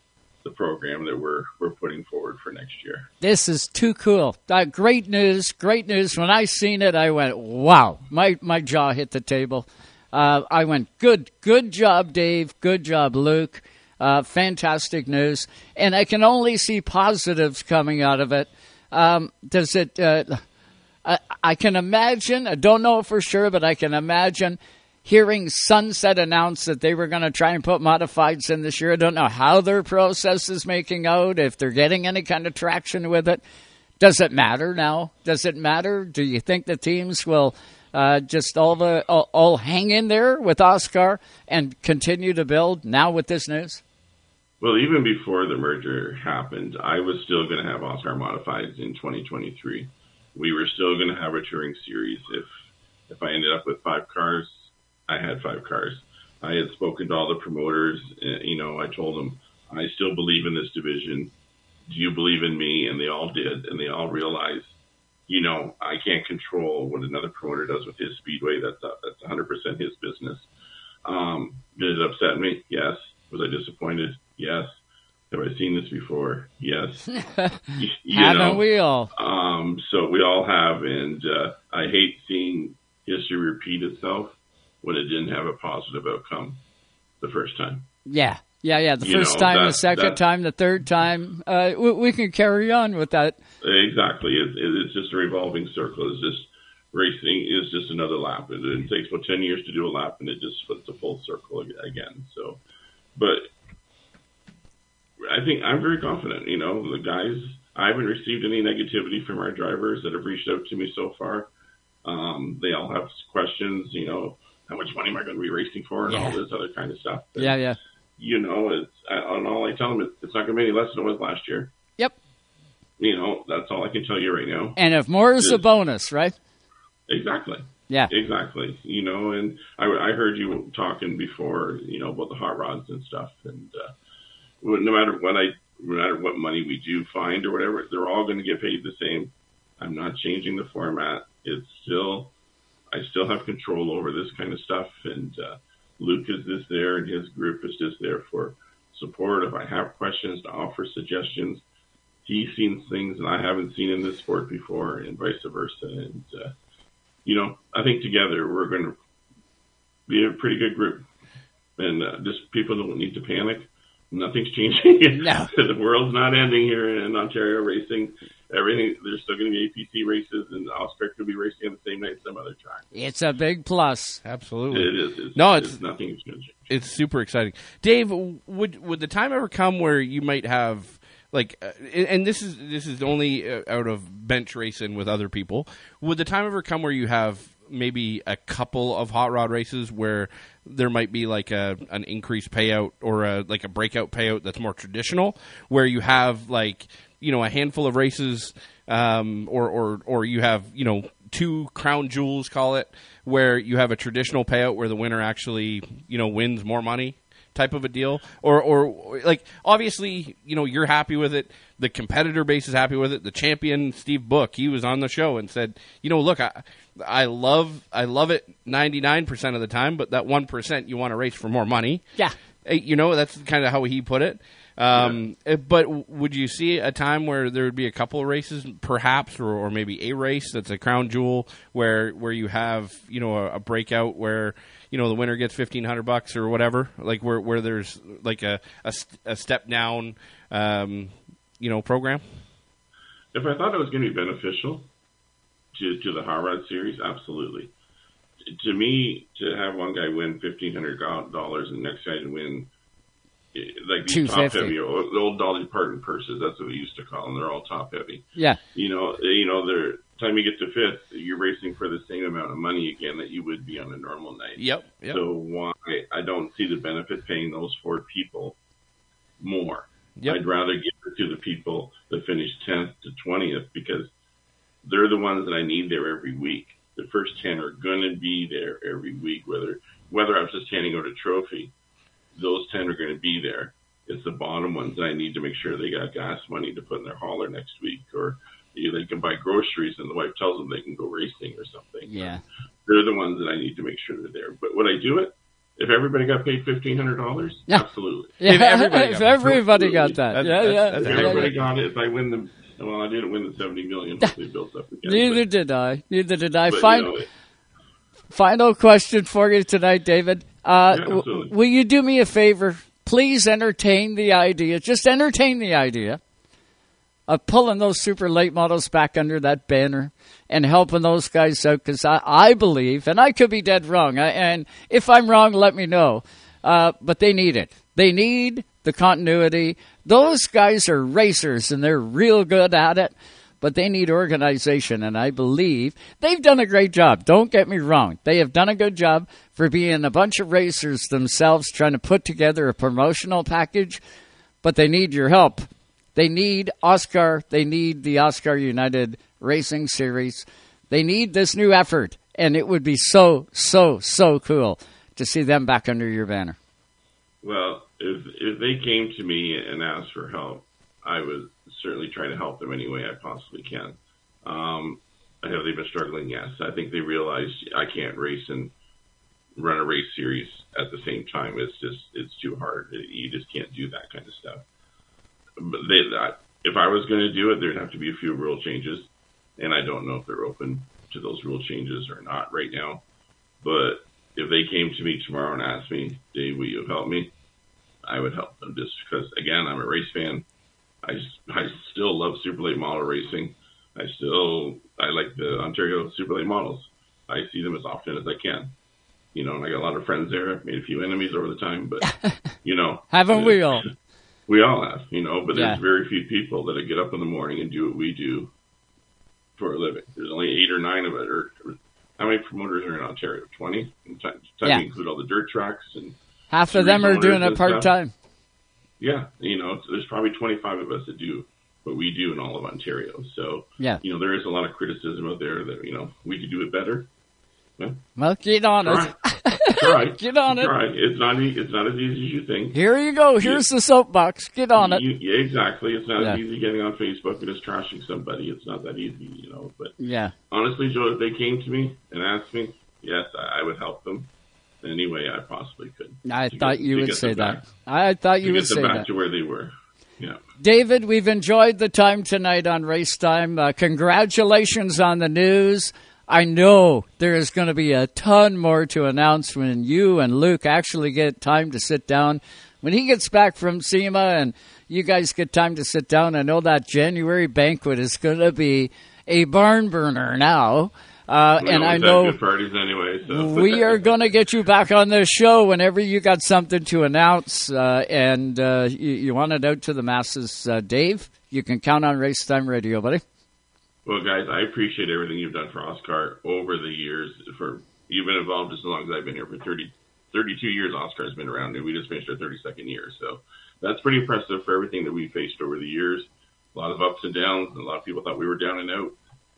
the program that we're we're putting forward for next year. This is too cool. Uh, great news, great news. When I seen it, I went, "Wow!" My my jaw hit the table. Uh, I went, "Good, good job, Dave. Good job, Luke. Uh, fantastic news." And I can only see positives coming out of it. Um, does it? Uh, I, I can imagine. I don't know for sure, but I can imagine hearing Sunset announce that they were going to try and put modifieds in this year. I don't know how their process is making out, if they're getting any kind of traction with it. Does it matter now? Does it matter? Do you think the teams will uh, just all the all, all hang in there with OSCAAR and continue to build now with this news? Well, even before the merger happened, I was still going to have OSCAAR modifieds in 2023. We were still going to have a touring series. If if I ended up with five cars, I had five cars. I had spoken to all the promoters. uh, You know, I told them I still believe in this division. Do you believe in me? And they all did, and they all realized, you know, I can't control what another promoter does with his speedway. That's a, that's 100% his business. Um, did it upset me? Yes. Was I disappointed? Yes. Have I seen this before? Yes. *laughs* You- you Haven't know, we all? Um, so we all have, and uh, I hate seeing history repeat itself when it didn't have a positive outcome the first time. Yeah, yeah, yeah. The You first know, time, the second that- time, the third time. Uh, we, we can carry on with that. Exactly. It, it, it's just a revolving circle. It's just racing is just another lap. It, it takes about 10 years to do a lap and it just splits a full circle again. So, but I think I'm very confident, you know, the guys, I haven't received any negativity from our drivers that have reached out to me so far. Um, they all have questions, you know, how much money am I going to be racing for and all this other kind of stuff. Yeah, yeah. You know, it's, and all I tell them is it's not going to be any less than it was last year. Yep. You know, that's all I can tell you right now. And if more is a bonus, right? Exactly. Yeah. Exactly. You know, and I, I heard you talking before, you know, about the hot rods and stuff. And uh, no matter what I, no matter what money we do find or whatever, they're all going to get paid the same. I'm not changing the format. It's still, I still have control over this kind of stuff. And uh, Luke is just there, and his group is just there for support. If I have questions to offer suggestions, he's seen things that I haven't seen in this sport before, and vice versa. And uh, you know, I think together we're going to be a pretty good group. And uh, just people don't need to panic. Nothing's *laughs* changing. No. the world's not ending here in Ontario racing. Everything there's still going to be APC races, and OSCAAR could be racing on the same night some other track. It's a big plus. Absolutely. It is. It's, No, it's, it's- nothing's going to change. it's super exciting. Dave, would would the time ever come where you might have like, uh, and this is this is only uh, out of bench racing with other people. Would the time ever come where you have maybe a couple of hot rod races where there might be like a an increased payout or a like a breakout payout that's more traditional, where you have like you know a handful of races, um, or or or you have you know two crown jewels, call it, where you have a traditional payout where the winner actually, you know, wins more money type of a deal. Or or like obviously you know you're happy with it. The competitor base is happy with it. The champion Steve Book he was on the show and said you know look I I love I love it 99% of the time but that 1% you want to race for more money. Yeah. Eh, you know that's kind of how he put it um, eh, but would you see a time where there would be a couple of races, perhaps, or, or maybe a race that's a crown jewel, where where you have you know a, a breakout where you know the winner gets fifteen hundred bucks or whatever, like where where there's like a a, a step down, um, you know, program. If I thought it was going to be beneficial to to the Hot Rod Series, absolutely. To me, to have one guy win fifteen hundred dollars and the next guy to win like these top heavy, old- old Dolly Parton purses. That's what we used to call them. They're all top heavy. Yeah. You know, you know, they're time you get to fifth, you're racing for the same amount of money again that you would be on a normal night. Yep. yep. So why I don't see the benefit paying those four people more. Yep. I'd rather give it to the people that finish tenth to twentieth because they're the ones that I need there every week. The first ten are gonna be there every week, whether whether I'm just handing out a trophy, those ten are gonna be there. It's the bottom ones that I need to make sure they got gas money to put in their hauler next week or you, they can buy groceries, and the wife tells them they can go racing or something. Yeah. They're the ones that I need to make sure they're there. But would I do it? If everybody got paid fifteen hundred dollars, Yeah. absolutely. Yeah, if everybody, if everybody got that, yeah, yeah. If everybody yeah. got it, if I win the well, I didn't win the seventy million. *laughs* Hopefully, it builds up again. Neither did I. Neither did I. But, you Fin- know, final question for you tonight, David. Uh, Yeah, w- will you do me a favor? Please entertain the idea. Just entertain the idea of pulling those super late models back under that banner and helping those guys out because I, I believe, and I could be dead wrong, I, and if I'm wrong, let me know. Uh, but they need it. They need the continuity. Those guys are racers and they're real good at it, but they need organization. And I believe they've done a great job. Don't get me wrong. They have done a good job for being a bunch of racers themselves trying to put together a promotional package, but they need your help. They need OSCAAR. They need the OSCAAR United Racing Series. They need this new effort, and it would be so, so, so cool to see them back under your banner. Well, if if they came to me and asked for help, I would certainly try to help them any way I possibly can. Um, have they been struggling? Yes. I think they realize I can't race and run a race series at the same time. It's just it's too hard. You just can't do that kind of stuff. But they, that, if I was going to do it, there'd have to be a few rule changes, and I don't know if they're open to those rule changes or not right now. But if they came to me tomorrow and asked me, Dave, will you help me? I would help them just because, again, I'm a race fan. I, I still love super late model racing. I still I like the Ontario super late models. I see them as often as I can. You know, and I got a lot of friends there. I've made a few enemies over the time, but *laughs* you know, Haven't we all? *laughs* we all have, you know, but Yeah. there's very few people that get up in the morning and do what we do for a living. There's only eight or nine of it. Or, or how many promoters are in Ontario? Twenty. Time, time Yeah. include all the dirt tracks and Half of them are doing it part time. Yeah, you know, there's probably 25 of us that do what we do in all of Ontario. So, Yeah. you know, there is a lot of criticism out there that you know we could do it better. Well, Well, get on it. try. *laughs* Get on it. Try. It's not. It's not as easy as you think. Here you go. Here's the soapbox. Get on it. Yeah, exactly. It's not Yeah. as easy getting on Facebook and just trashing somebody. It's not that easy, you know. But Yeah. honestly, Joe, if they came to me and asked me, yes, I, I would help them any way I possibly could. I thought get- you would say that. back- I thought you get would them say back that. to where they were. Yeah. David, we've enjoyed the time tonight on Race Time. Uh, congratulations on the news. I know there is going to be a ton more to announce when you and Luke actually get time to sit down. When he gets back from SEMA and you guys get time to sit down, I know that January banquet is going to be a barn burner now. Uh, and I know parties anyway. So *laughs* we are going to get you back on this show whenever you got something to announce uh, and uh, you, you want it out to the masses. Uh, Dave, you can count on Race Time Radio, buddy. Well, guys, I appreciate everything you've done for OSCAAR over the years. For you've been involved as long as I've been here for 30, 32 years. OSCAAR's been around, and we just finished our thirty second year. So that's pretty impressive for everything that we faced over the years. A lot of ups and downs. and A lot of people thought we were down and out,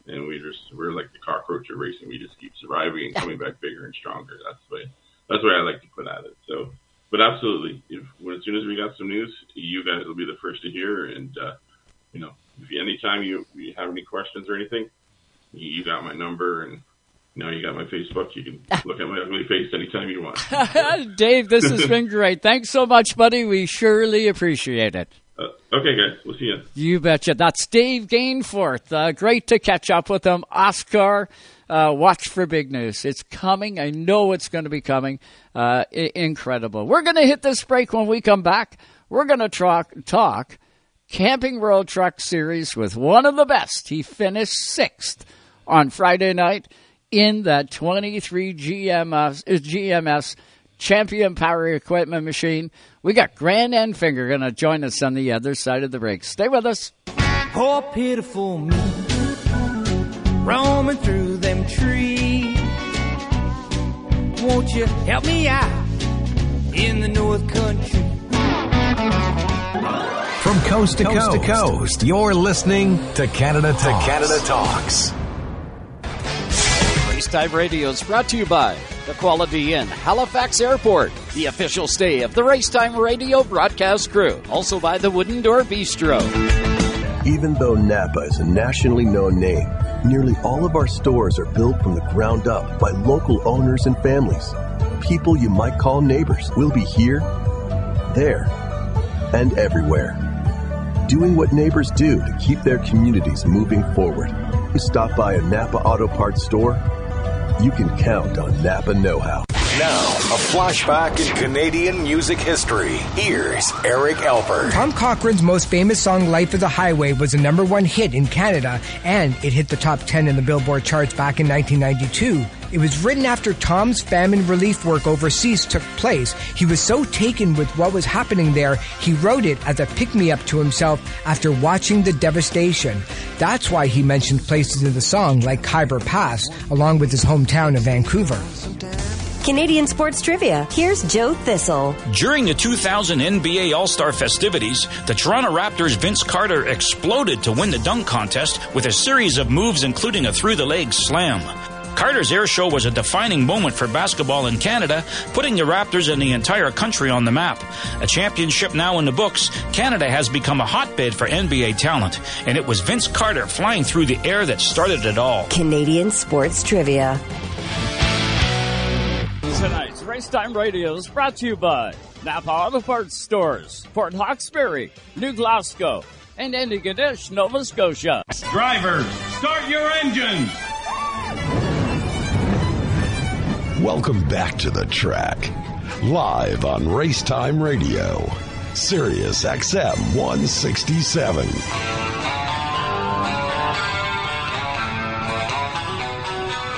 and we just we're like the cockroach of racing. We just keep surviving and coming back bigger and stronger. That's the way that's the way I like to put at it. So, but absolutely, if when as soon as we got some news, you guys will be the first to hear, and uh, you know, if you, anytime you, you have any questions or anything, you, you got my number and now you got my Facebook. You can look at my ugly face anytime you want. *laughs* Dave, this has been *laughs* great. Thanks so much, buddy. We surely appreciate it. Uh, okay, guys, we'll see you. You betcha. That's Dave Gainforth. Uh, great to catch up with him. OSCAAR, uh, watch for big news. It's coming. I know it's going to be coming. Uh, I- incredible. We're going to hit this break when we come back. We're going to talk, talk Camping World Truck Series with one of the best. He finished sixth on Friday night in that 23 GMS, uh, GMS Champion Power Equipment machine. We got Grant Enfinger going to join us on the other side of the break. Stay with us. Poor pitiful me, roaming through them trees. Won't you help me out in the North Country? From coast to coast, to coast, you're listening to Canada to Canada Talks. Racetime Radio is brought to you by the Quality Inn, Halifax Airport, the official stay of the Racetime Radio broadcast crew. Also by the Wooden Door Bistro. Even though Napa is a nationally known name, nearly all of our stores are built from the ground up by local owners and families. People you might call neighbors will be here, there, and everywhere. Doing what neighbors do to keep their communities moving forward. You stop by a Napa Auto Parts store, you can count on Napa Know How. Now, a flashback in Canadian music history. Here's Eric Alper. Tom Cochrane's most famous song, Life is a Highway, was a number one hit in Canada, and it hit the top 10 in the Billboard charts back in 1992. It was written after Tom's famine relief work overseas took place. He was so taken with what was happening there, he wrote it as a pick me up to himself after watching the devastation. That's why he mentioned places in the song like Khyber Pass, along with his hometown of Vancouver. Canadian Sports Trivia. Here's Joe Thistle. During the 2000 NBA All Star festivities, the Toronto Raptors' Vince Carter exploded to win the dunk contest with a series of moves, including a through the leg slam. Carter's air show was a defining moment for basketball in Canada, putting the Raptors and the entire country on the map. A championship now in the books, Canada has become a hotbed for NBA talent, and it was Vince Carter flying through the air that started it all. Canadian Sports Trivia. Tonight's Racetime Radio is brought to you by Napa Auto Parts Stores, Port Hawkesbury, New Glasgow, and Antigonish, Nova Scotia. Drivers, start your engines! Welcome back to the track. Live on Racetime Radio. Sirius XM 167.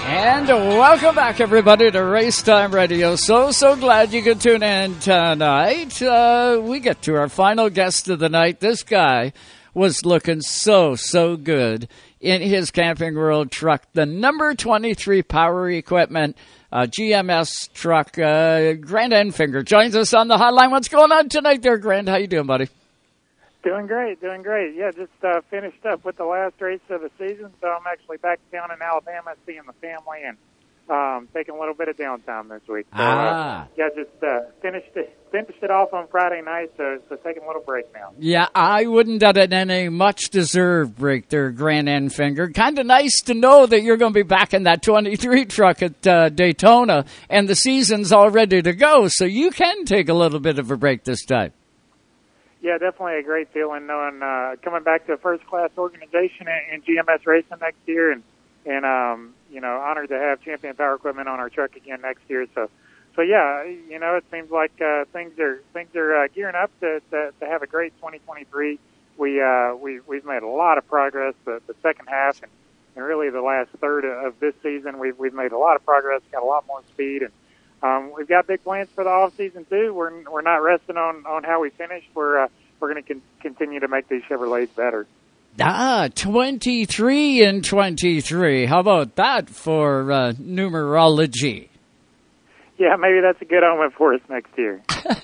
And welcome back, everybody, to Race Time Radio. So, so glad you could tune in tonight. Uh, we get to our final guest of the night. This guy was looking so, so good in his Camping World truck. The number 23 power equipment uh, GMS truck. Uh, Grant Enfinger joins us on the hotline. What's going on tonight there, Grant? How you doing, buddy? Doing great, doing great. Yeah, just uh, finished up with the last race of the season, so I'm actually back down in Alabama seeing the family and um, taking a little bit of downtime this week. So, Ah. uh, yeah, just uh, finished it finished it off on Friday night, so so taking a little break now. Yeah, I wouldn't have it any much deserved break there, Grand Grant Enfinger. Kind of nice to know that you're going to be back in that 23 truck at uh, Daytona, and the season's all ready to go, so you can take a little bit of a break this time. Yeah, definitely a great feeling knowing uh, coming back to a first class organization in, in GMS racing next year, and and um, you know honored to have Champion Power Equipment on our truck again next year. So, so yeah, you know it seems like uh, things are things are uh, gearing up to, to to have a great 2023. We uh, we we've made a lot of progress the, the second half and, and really the last third of this season. We've we've made a lot of progress, got a lot more speed, and um, we've got big plans for the off season too. We're we're not resting on on how we finished. We're uh, we're going to con- continue to make these Chevrolets better. Ah, 23 and 23. How about that for uh, numerology? Yeah, maybe that's a good omen for us next year. *laughs*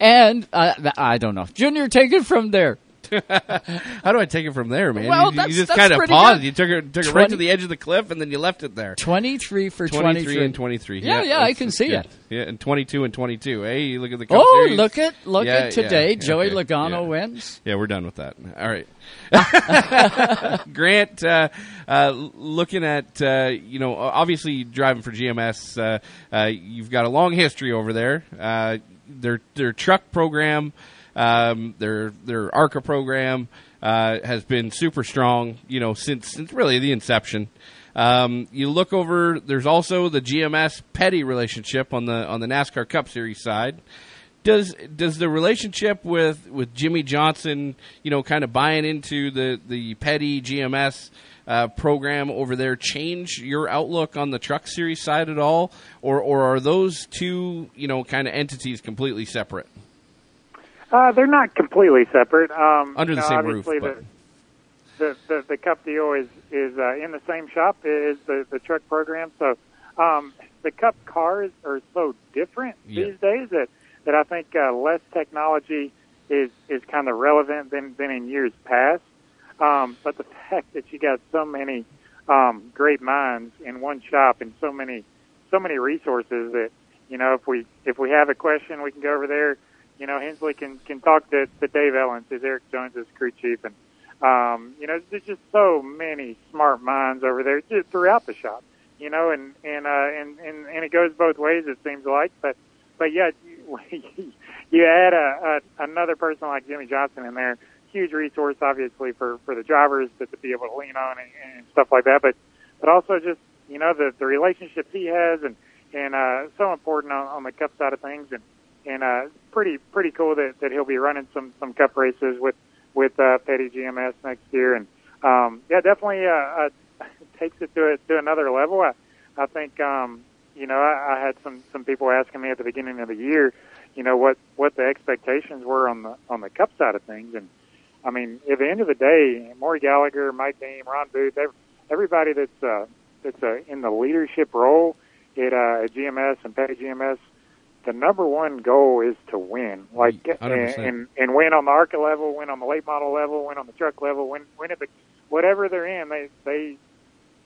And uh, I don't know. Junior, take it from there. *laughs* How do I take it from there, man? Well, you, you just kind of paused. good. You took it, took it right to the edge of the cliff, and then you left it there. 23 for 23 23. and 23. Yeah, yeah, I can see good. it. Yeah, and 22 and 22. Hey, look at the Oh, Series. look at look Yeah, at today. yeah, Joey okay, Logano yeah. wins. Yeah, we're done with that. All right. *laughs* Grant, uh, uh, looking at, uh, you know, obviously driving for GMS, uh, uh, you've got a long history over there. Uh, their, their truck program, um, their, their ARCA program, uh, has been super strong, you know, since, since really the inception. Um, you look over. There's also the GMS Petty relationship on the on the NASCAR Cup Series side. Does does the relationship with, with Jimmie Johnson, you know, kind of buying into the the Petty GMS uh, program over there change your outlook on the Truck Series side at all, or or are those two you know kind of entities completely separate? Uh, they're not completely separate. Um, Under the you know, same roof, obviously but- The, the, the the Cup deal is is uh, in the same shop as the the truck program. So um, the Cup cars are so different Yeah. these days that that I think uh, less technology is is kind of relevant than than in years past. Um, but the *laughs* fact that you got so many um, great minds in one shop and so many so many resources that you know if we if we have a question we can go over there. You know Hensley can can talk to, to Dave Elenz, who's Erik Jones's crew chief, and um, you know, there's just so many smart minds over there just throughout the shop. You know, and and uh, and and and it goes both ways. It seems like, but but yeah, you, *laughs* you add a, a another person like Jimmie Johnson in there, huge resource obviously for for the drivers to, to be able to lean on and, and stuff like that. But but also just you know the the relationships he has and and uh, so important on, on the cup side of things and and uh, pretty pretty cool that, that he'll be running some some cup races with with uh, Petty GMS next year and um, yeah definitely uh, uh, *laughs* takes it to a, to another level. I I think um, you know I, I had some some people asking me at the beginning of the year you know what what the expectations were on the on the cup side of things and I mean at the end of the day Maury Gallagher Mike Beam Ron Booth every, everybody that's uh, that's uh, in the leadership role at, uh, at GMS and Petty GMS, the number one goal is to win. Like mm, and, 100%. and and win on the ARCA level, win on the late model level, win on the truck level, win win at the whatever they're in. They they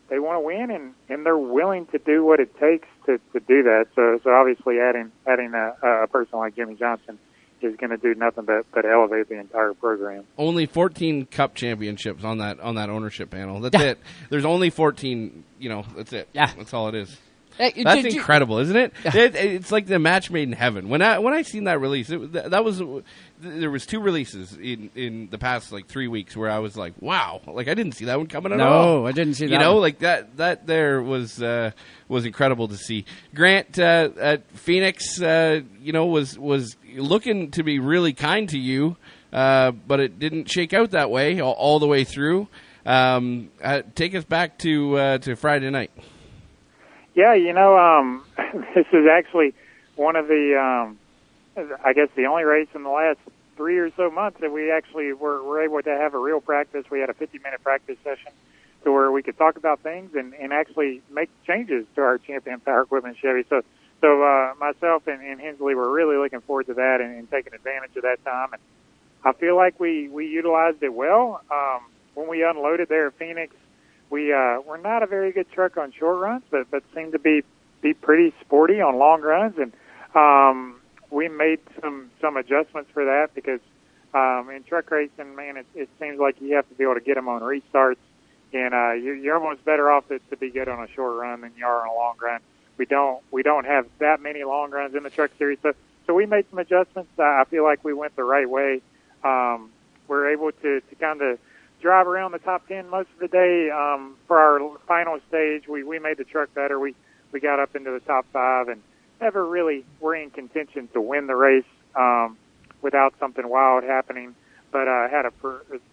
they want to win and and they're willing to do what it takes to to do that. So so obviously adding adding a, a person like Jimmie Johnson is going to do nothing but but elevate the entire program. Only 14 cup championships on that on that ownership panel. That's it. There's only 14. You know, that's it. Yeah, that's all it is. That's incredible, isn't it? it? It's like the match made in heaven. When I when I seen that release, it, that that was there was two releases in in the past like three weeks where I was like, wow, like I didn't see that one coming at No, all. I didn't see that. You know, one. like that that there was uh, was incredible to see. Grant uh, at Phoenix, uh, you know, was was looking to be really kind to you, uh, but it didn't shake out that way all, all the way through. Um, uh, take us back to uh, to Friday night. Yeah, you know, um, *laughs* this is actually one of the, um, I guess, the only race in the last three or so months that we actually were, were able to have a real practice. We had a 50 minute practice session to where we could talk about things and, and actually make changes to our champion power equipment Chevy. So, so uh, myself and, and Hensley were really looking forward to that and, and taking advantage of that time. And I feel like we we utilized it well. Um, when we unloaded there at Phoenix, we uh, we're not a very good truck on short runs, but but seem to be be pretty sporty on long runs, and um, we made some some adjustments for that because um, in truck racing, man, it, it seems like you have to be able to get them on restarts, and uh, you're, you're almost better off to, to be good on a short run than you are on a long run. We don't we don't have that many long runs in the truck series, so so we made some adjustments. I feel like we went the right way. Um, we're able to to kind of drive around the top 10 most of the day. Um, for our final stage, we, we made the truck better. We, we got up into the top five and never really were in contention to win the race, um, without something wild happening, but, uh, had a,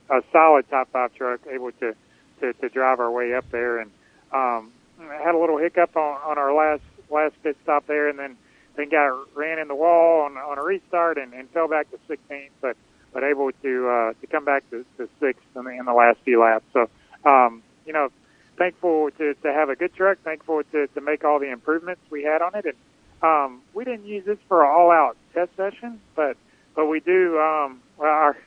a solid top five truck able to, to, to drive our way up there and, um, had a little hiccup on, on our last, last pit stop there and then, then got ran in the wall on, on a restart and, and fell back to 16th, but, but able to uh, to come back to, to sixth in the, in the last few laps. So, um, you know, thankful to, to have a good truck. Thankful to, to make all the improvements we had on it. And um, we didn't use this for an all-out test session, but but we do. Um, our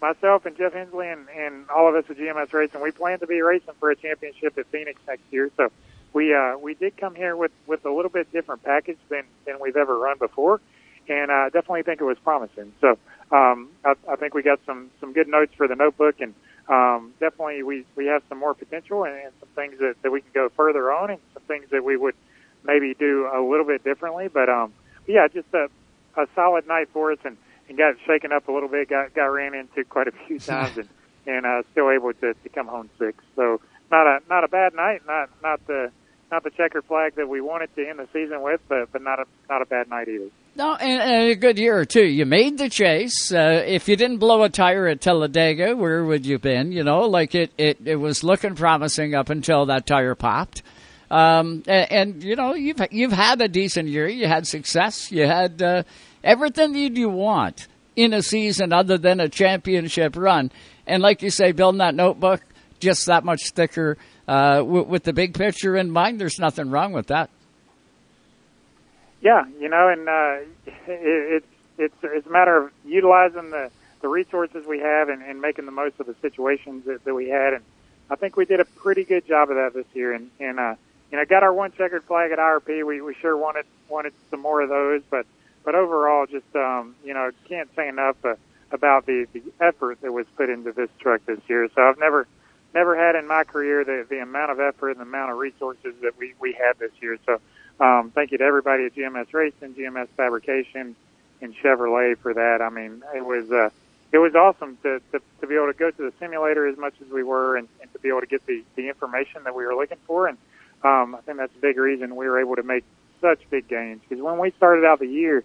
myself and Jeff Hensley and, and all of us at GMS Racing, we plan to be racing for a championship at Phoenix next year. So we uh, we did come here with with a little bit different package than than we've ever run before, and I definitely think it was promising. So um, I, I think we got some some good notes for the notebook, and um, definitely we we have some more potential and, and some things that, that we can go further on, and some things that we would maybe do a little bit differently. But um, yeah, just a a solid night for us, and, and got shaken up a little bit, got got ran into quite a few *laughs* times, and and uh, still able to, to come home sixth. So not a not a bad night, not not the not the checkered flag that we wanted to end the season with, but but not a not a bad night either. No, and, and a good year too. You made the chase. Uh, if you didn't blow a tire at Talladega, where would you been? You know, like it, it, it was looking promising up until that tire popped. Um, and, and you know, you've you've had a decent year. You had success. You had uh, everything that you want in a season, other than a championship run. And like you say, building that notebook just that much thicker uh, with, with the big picture in mind. There's nothing wrong with that. Yeah, you know, and uh, it, it's it's it's a matter of utilizing the the resources we have and, and making the most of the situations that, that we had, and I think we did a pretty good job of that this year. And and uh, you know, got our one checkered flag at IRP. We we sure wanted wanted some more of those, but but overall, just um, you know, can't say enough uh, about the the effort that was put into this truck this year. So I've never never had in my career the the amount of effort and the amount of resources that we we had this year. So um, thank you to everybody at GMS Racing, GMS Fabrication, and Chevrolet for that. I mean, it was uh, it was awesome to, to to be able to go to the simulator as much as we were, and, and to be able to get the the information that we were looking for. And um, I think that's a big reason we were able to make such big gains. Because when we started out the year,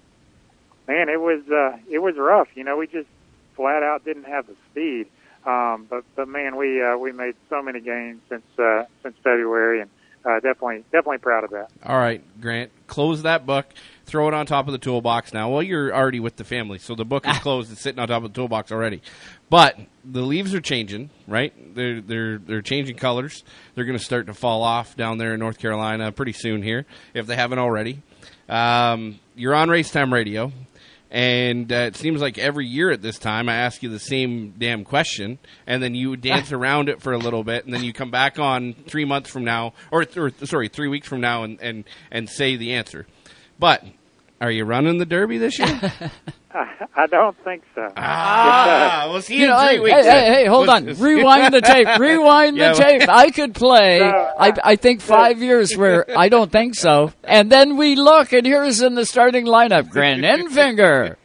man, it was uh, it was rough. You know, we just flat out didn't have the speed. Um, but but man, we uh, we made so many gains since uh, since February, and uh, definitely definitely proud of that. All right, Grant, close that book. Throw it on top of the toolbox now. Well, you're already with the family, so the book is *laughs* closed. it's sitting on top of the toolbox already. But the leaves are changing, right? They're they're they're changing colors. They're going to start to fall off down there in North Carolina pretty soon here, if they haven't already. Um, you're on Racetime Radio, and uh, it seems like every year at this time I ask you the same damn question, and then you dance *laughs* around it for a little bit, and then you come back on three months from now, or, or sorry, three weeks from now, and, and, and say the answer. But are you running the Derby this year? *laughs* I don't think so. Ah, we'll see you, You know, in three hey, weeks. hey, hey, hey, hold on. Rewind the tape. *laughs* Rewind Yeah, the tape. I could play, I, I think, five years where I don't think so. And then we look, and here's in the starting lineup, Grant *laughs* Enfinger.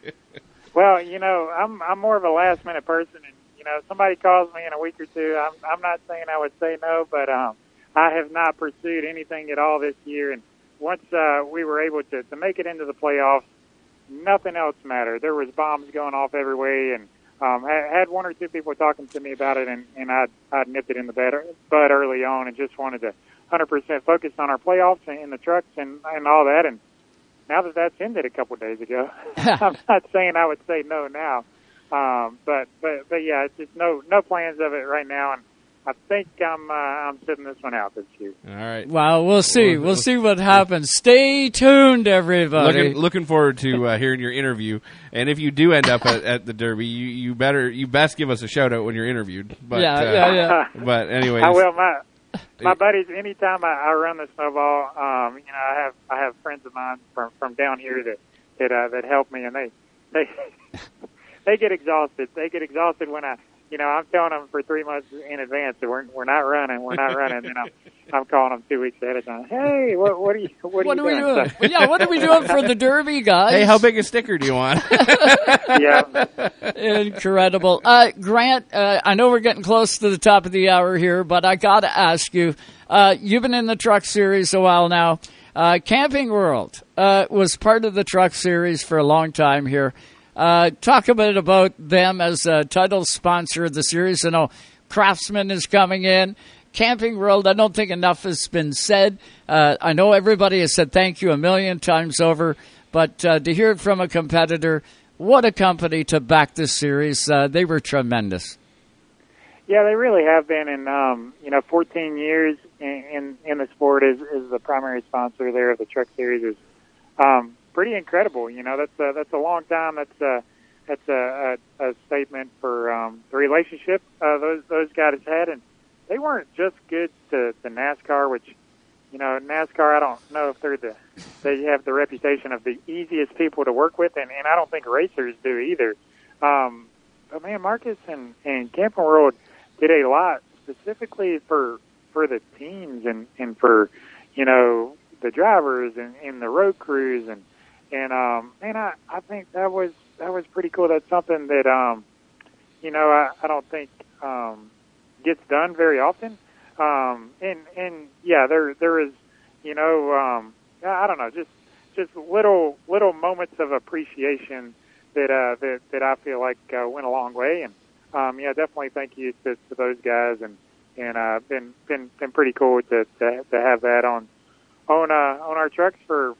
Well, you know, I'm I'm more of a last minute person, and you know, if somebody calls me in a week or two. I'm I'm not saying I would say no, but um, I have not pursued anything at all this year. And once uh, we were able to to make it into the playoffs, nothing else mattered. There was bombs going off every way, and um, I had one or two people talking to me about it, and and I I nipped it in the bud bud early on, and just wanted to 100% focus on our playoffs and, and the trucks and and all that, and now that that's ended a couple of days ago, *laughs* I'm *laughs* not saying I would say no now, um, but but but yeah, it's just no no plans of it right now, and I think I'm uh, I'm sitting this one out this year. All right. Well, we'll see. We'll see what happens. Stay tuned, everybody. Looking, looking forward to uh, hearing your interview, and if you do end up at, at the Derby, you, you better you best give us a shout out when you're interviewed. But, Yeah, uh, yeah, yeah. *laughs* But anyways, I will. My my buddies. Anytime I, I run the snowball, um, you know, I have I have friends of mine from from down here that that uh, that help me, and they they *laughs* they get exhausted. They get exhausted when I. You know, I'm telling them for three months in advance that we're we're not running, we're not running, and I'm I'm calling them two weeks ahead of time. Hey, what what are you what, What are are you we doing? doing? Yeah, what are we doing for the Derby, guys? hey, how big a sticker do you want? *laughs* yeah. Incredible. Uh, Grant, uh, I know we're getting close to the top of the hour here, but I got to ask you uh, you've been in the truck series a while now. Uh, Camping World uh, was part of the truck series for a long time here. Uh, talk a bit about them as a title sponsor of the series. I know Craftsman is coming in. Camping World, I don't think enough has been said. Uh, I know everybody has said thank you a million times over, but uh, to hear it from a competitor, what a company to back this series. Uh, they were tremendous. Yeah, they really have been, and um, you know, 14 years in, in in the sport is is the primary sponsor there of the Truck Series is um, pretty incredible. You know, that's a, that's a long time. That's a, that's a, a, a statement for um, the relationship uh, those those guys had, and they weren't just good to, to NASCAR, which you know, NASCAR. I don't know if they're the they have the reputation of the easiest people to work with, and, and I don't think racers do either. Um, but man, Marcus and and Camping World did a lot specifically for for the teams and and for you know the drivers and, and the road crews and and um man I I think that was that was pretty cool. That's something that um you know I I don't think um gets done very often. Um and and yeah there there is you know um I don't know just just little little moments of appreciation that uh that that I feel like uh, went a long way and um, yeah, definitely thank you to, to those guys, and and uh, been been been pretty cool to to, to have that on on uh, on our trucks for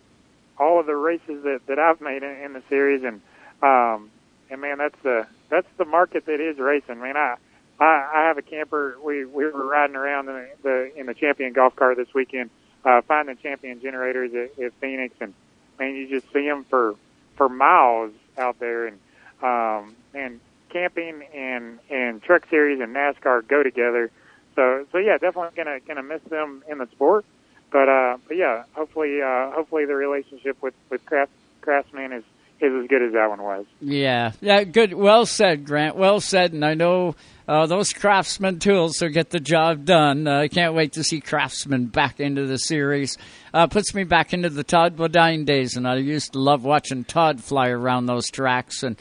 all of the races that, that I've made in, in the series, and um, and man, that's the that's the market that is racing. Man, I I, I have a camper. We we were riding around in the, in the champion golf car this weekend, uh, finding champion generators at, at Phoenix, and man, you just see them for for miles out there, and um, and camping and and truck series and NASCAR go together. So so yeah, definitely gonna gonna miss them in the sport. But uh, but yeah, hopefully uh, hopefully the relationship with with Craft, Craftsman is is as good as that one was. Yeah, yeah, good. Well said, Grant. Well said. And I know uh, those Craftsman tools will get the job done. Uh, I can't wait to see Craftsman back into the series. Uh, puts me back into the Todd Bodine days, and I used to love watching Todd fly around those tracks and.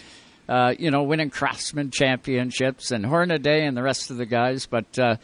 Uh, you know, winning Craftsman championships and Hornaday and the rest of the guys, but uh,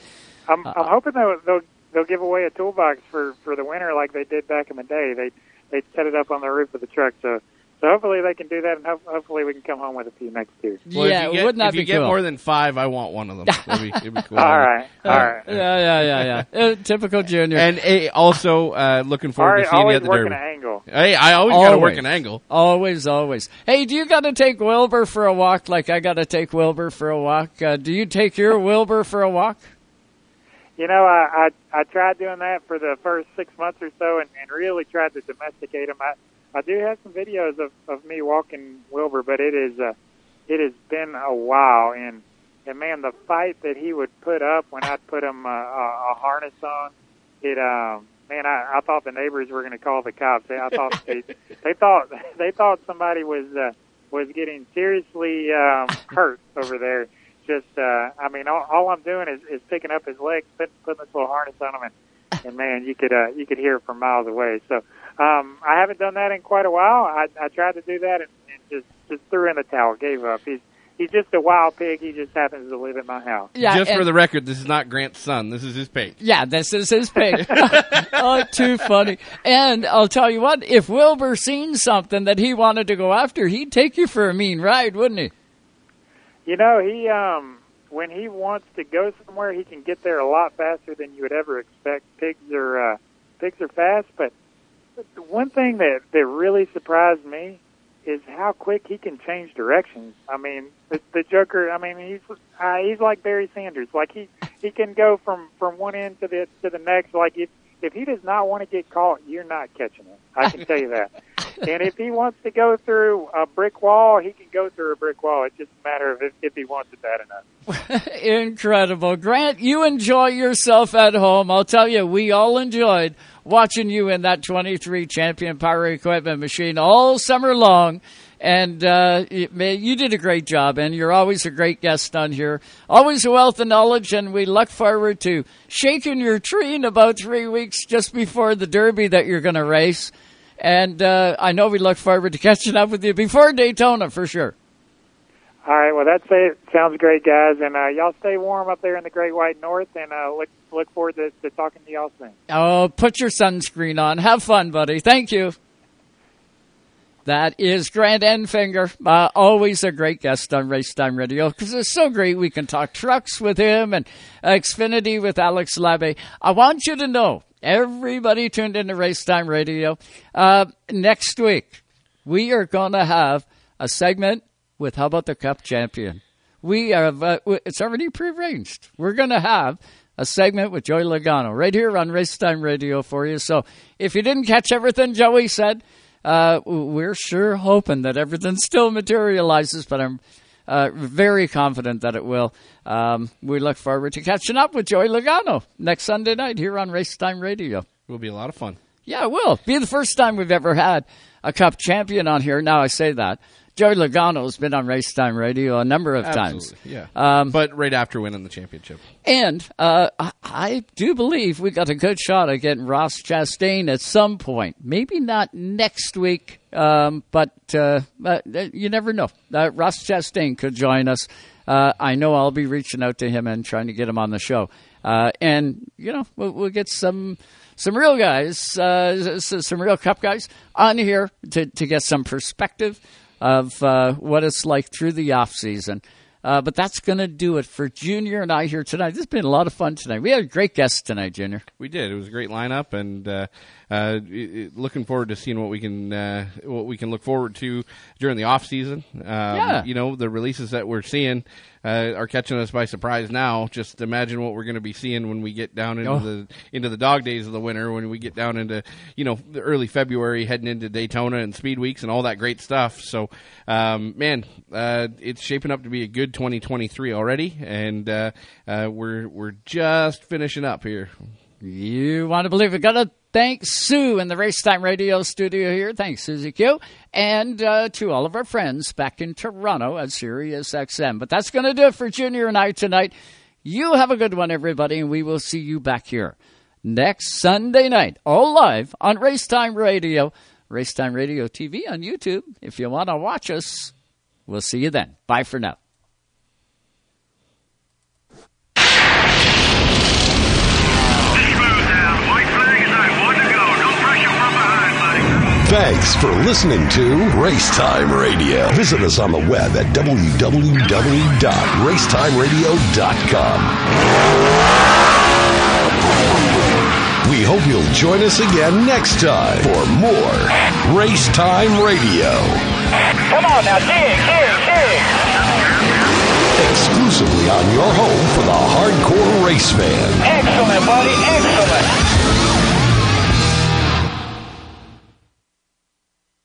I'm, I'm hoping they'll, they'll they'll give away a toolbox for for the winter like they did back in the day. They they set it up on the roof of the truck, so so hopefully they can do that, and ho- hopefully we can come home with a few next year. Well, Yeah, if you get, wouldn't that if you be get more than five, I want one of them. That'd be, it'd be *laughs* cool. All right, all right. yeah, yeah, yeah, yeah. Uh, typical junior. And eh, also uh, looking forward Alright, to seeing you at the working Derby. an angle. Hey, I always, got to work an angle. Always, always. Hey, do you got to take Wilbur for a walk like I got to take Wilbur for a walk? Uh, do you take your Wilbur for a walk? You know, I, I I tried doing that for the first six months or so, and, and really tried to domesticate him. I I do have some videos of of me walking Wilbur, but it is uh, it has been a while, and and man, the fight that he would put up when I'd put him uh, a, a harness on, it um man, I, I thought the neighbors were going to call the cops. They, I thought they *laughs* they thought they thought somebody was uh, was getting seriously um, hurt over there. Just, uh, I mean, all, all I'm doing is, is picking up his legs, put, putting this little harness on him, and, *laughs* and man, you could uh, you could hear it from miles away. So um, I haven't done that in quite a while. I, I tried to do that and, and just just threw in the towel, gave up. He's he's just a wild pig. He just happens to live at my house. Yeah, Just for the record, this is not Grant's son. This is his pig. Yeah, this is his pig. *laughs* *laughs* oh, too funny. And I'll tell you what, if Wilbur seen something that he wanted to go after, he'd take you for a mean ride, wouldn't he? You know, he um when he wants to go somewhere, he can get there a lot faster than you would ever expect. Pigs are uh, pigs are fast, but the one thing that that really surprised me is how quick he can change directions. I mean, the, the Joker. I mean, he's uh, he's like Barry Sanders. Like he he can go from from one end to the to the next. Like if if he does not want to get caught, you're not catching him. I can tell you that. *laughs* and if he wants to go through a brick wall, he can go through a brick wall. It's just a matter of if, if he wants it bad enough. *laughs* Incredible. Grant, you enjoy yourself at home. I'll tell you, we all enjoyed watching you in that 23 Champion Power Equipment machine all summer long. And uh, you did a great job, and you're always a great guest on here. Always a wealth of knowledge, and we look forward to shaking your tree in about three weeks just before the Derby that you're going to race. And uh, I know we look forward to catching up with you before Daytona for sure. All right, well that's it. Sounds great, guys, and uh, y'all stay warm up there in the Great White North, and uh, look look forward to, to talking to y'all soon. Oh, put your sunscreen on. Have fun, buddy. Thank you. That is Grant Enfinger. Uh, always a great guest on Race Time Radio because it's so great we can talk trucks with him and Xfinity with Alex Labbe. I want you to know, everybody tuned into Race Time Radio, uh, next week we are going to have a segment with How About the Cup Champion. We are, uh, it's already prearranged. We're going to have a segment with Joey Logano right here on Race Time Radio for you. So if you didn't catch everything Joey said, uh, we're sure hoping that everything still materializes, but I'm uh, very confident that it will. Um, we look forward to catching up with Joey Logano next Sunday night here on Race Time Radio. It will be a lot of fun. Yeah, it will. Be the first time we've ever had a Cup champion on here. Now I say that. Joey Logano has been on Race Time Radio a number of times. Yeah. Um, but right after winning the championship. And uh, I, I do believe we got a good shot at getting Ross Chastain at some point. Maybe not next week, um, but uh, uh, you never know. Uh, Ross Chastain could join us. Uh, I know I'll be reaching out to him and trying to get him on the show. Uh, and you know we'll, we'll get some some real guys, uh, some real cup guys on here to to get some perspective of uh, what it's like through the off season. Uh, but that's going to do it for Junior and I here tonight. This has been a lot of fun tonight. We had a great guest tonight, Junior. We did. It was a great lineup, and uh, uh, looking forward to seeing what we can uh, what we can look forward to during the off season. Um, Yeah. You know, the releases that we're seeing uh, are catching us by surprise now. Just imagine what we're going to be seeing when we get down into Oh. the into the dog days of the winter. When we get down into you know the early February, heading into Daytona and Speed Weeks and all that great stuff. So, um, man, uh, it's shaping up to be a good 2023 already, and uh, uh, we're we're just finishing up here. You want to believe it? Got to thank Sue, in the Racetime Radio studio here. Thanks, Susie Q. And uh, to all of our friends back in Toronto at Sirius XM. But that's going to do it for Junior and I tonight. You have a good one, everybody, and we will see you back here next Sunday night, all live on Racetime Radio, Racetime Radio TV on YouTube. If you want to watch us, we'll see you then. Bye for now. Thanks for listening to Racetime Radio. Visit us on the web at www.racetimeradio.com. We hope you'll join us again next time for more Racetime Radio. Come on now, dig, dig, dig. Exclusively on your home for the hardcore race fan. Excellent, buddy, excellent.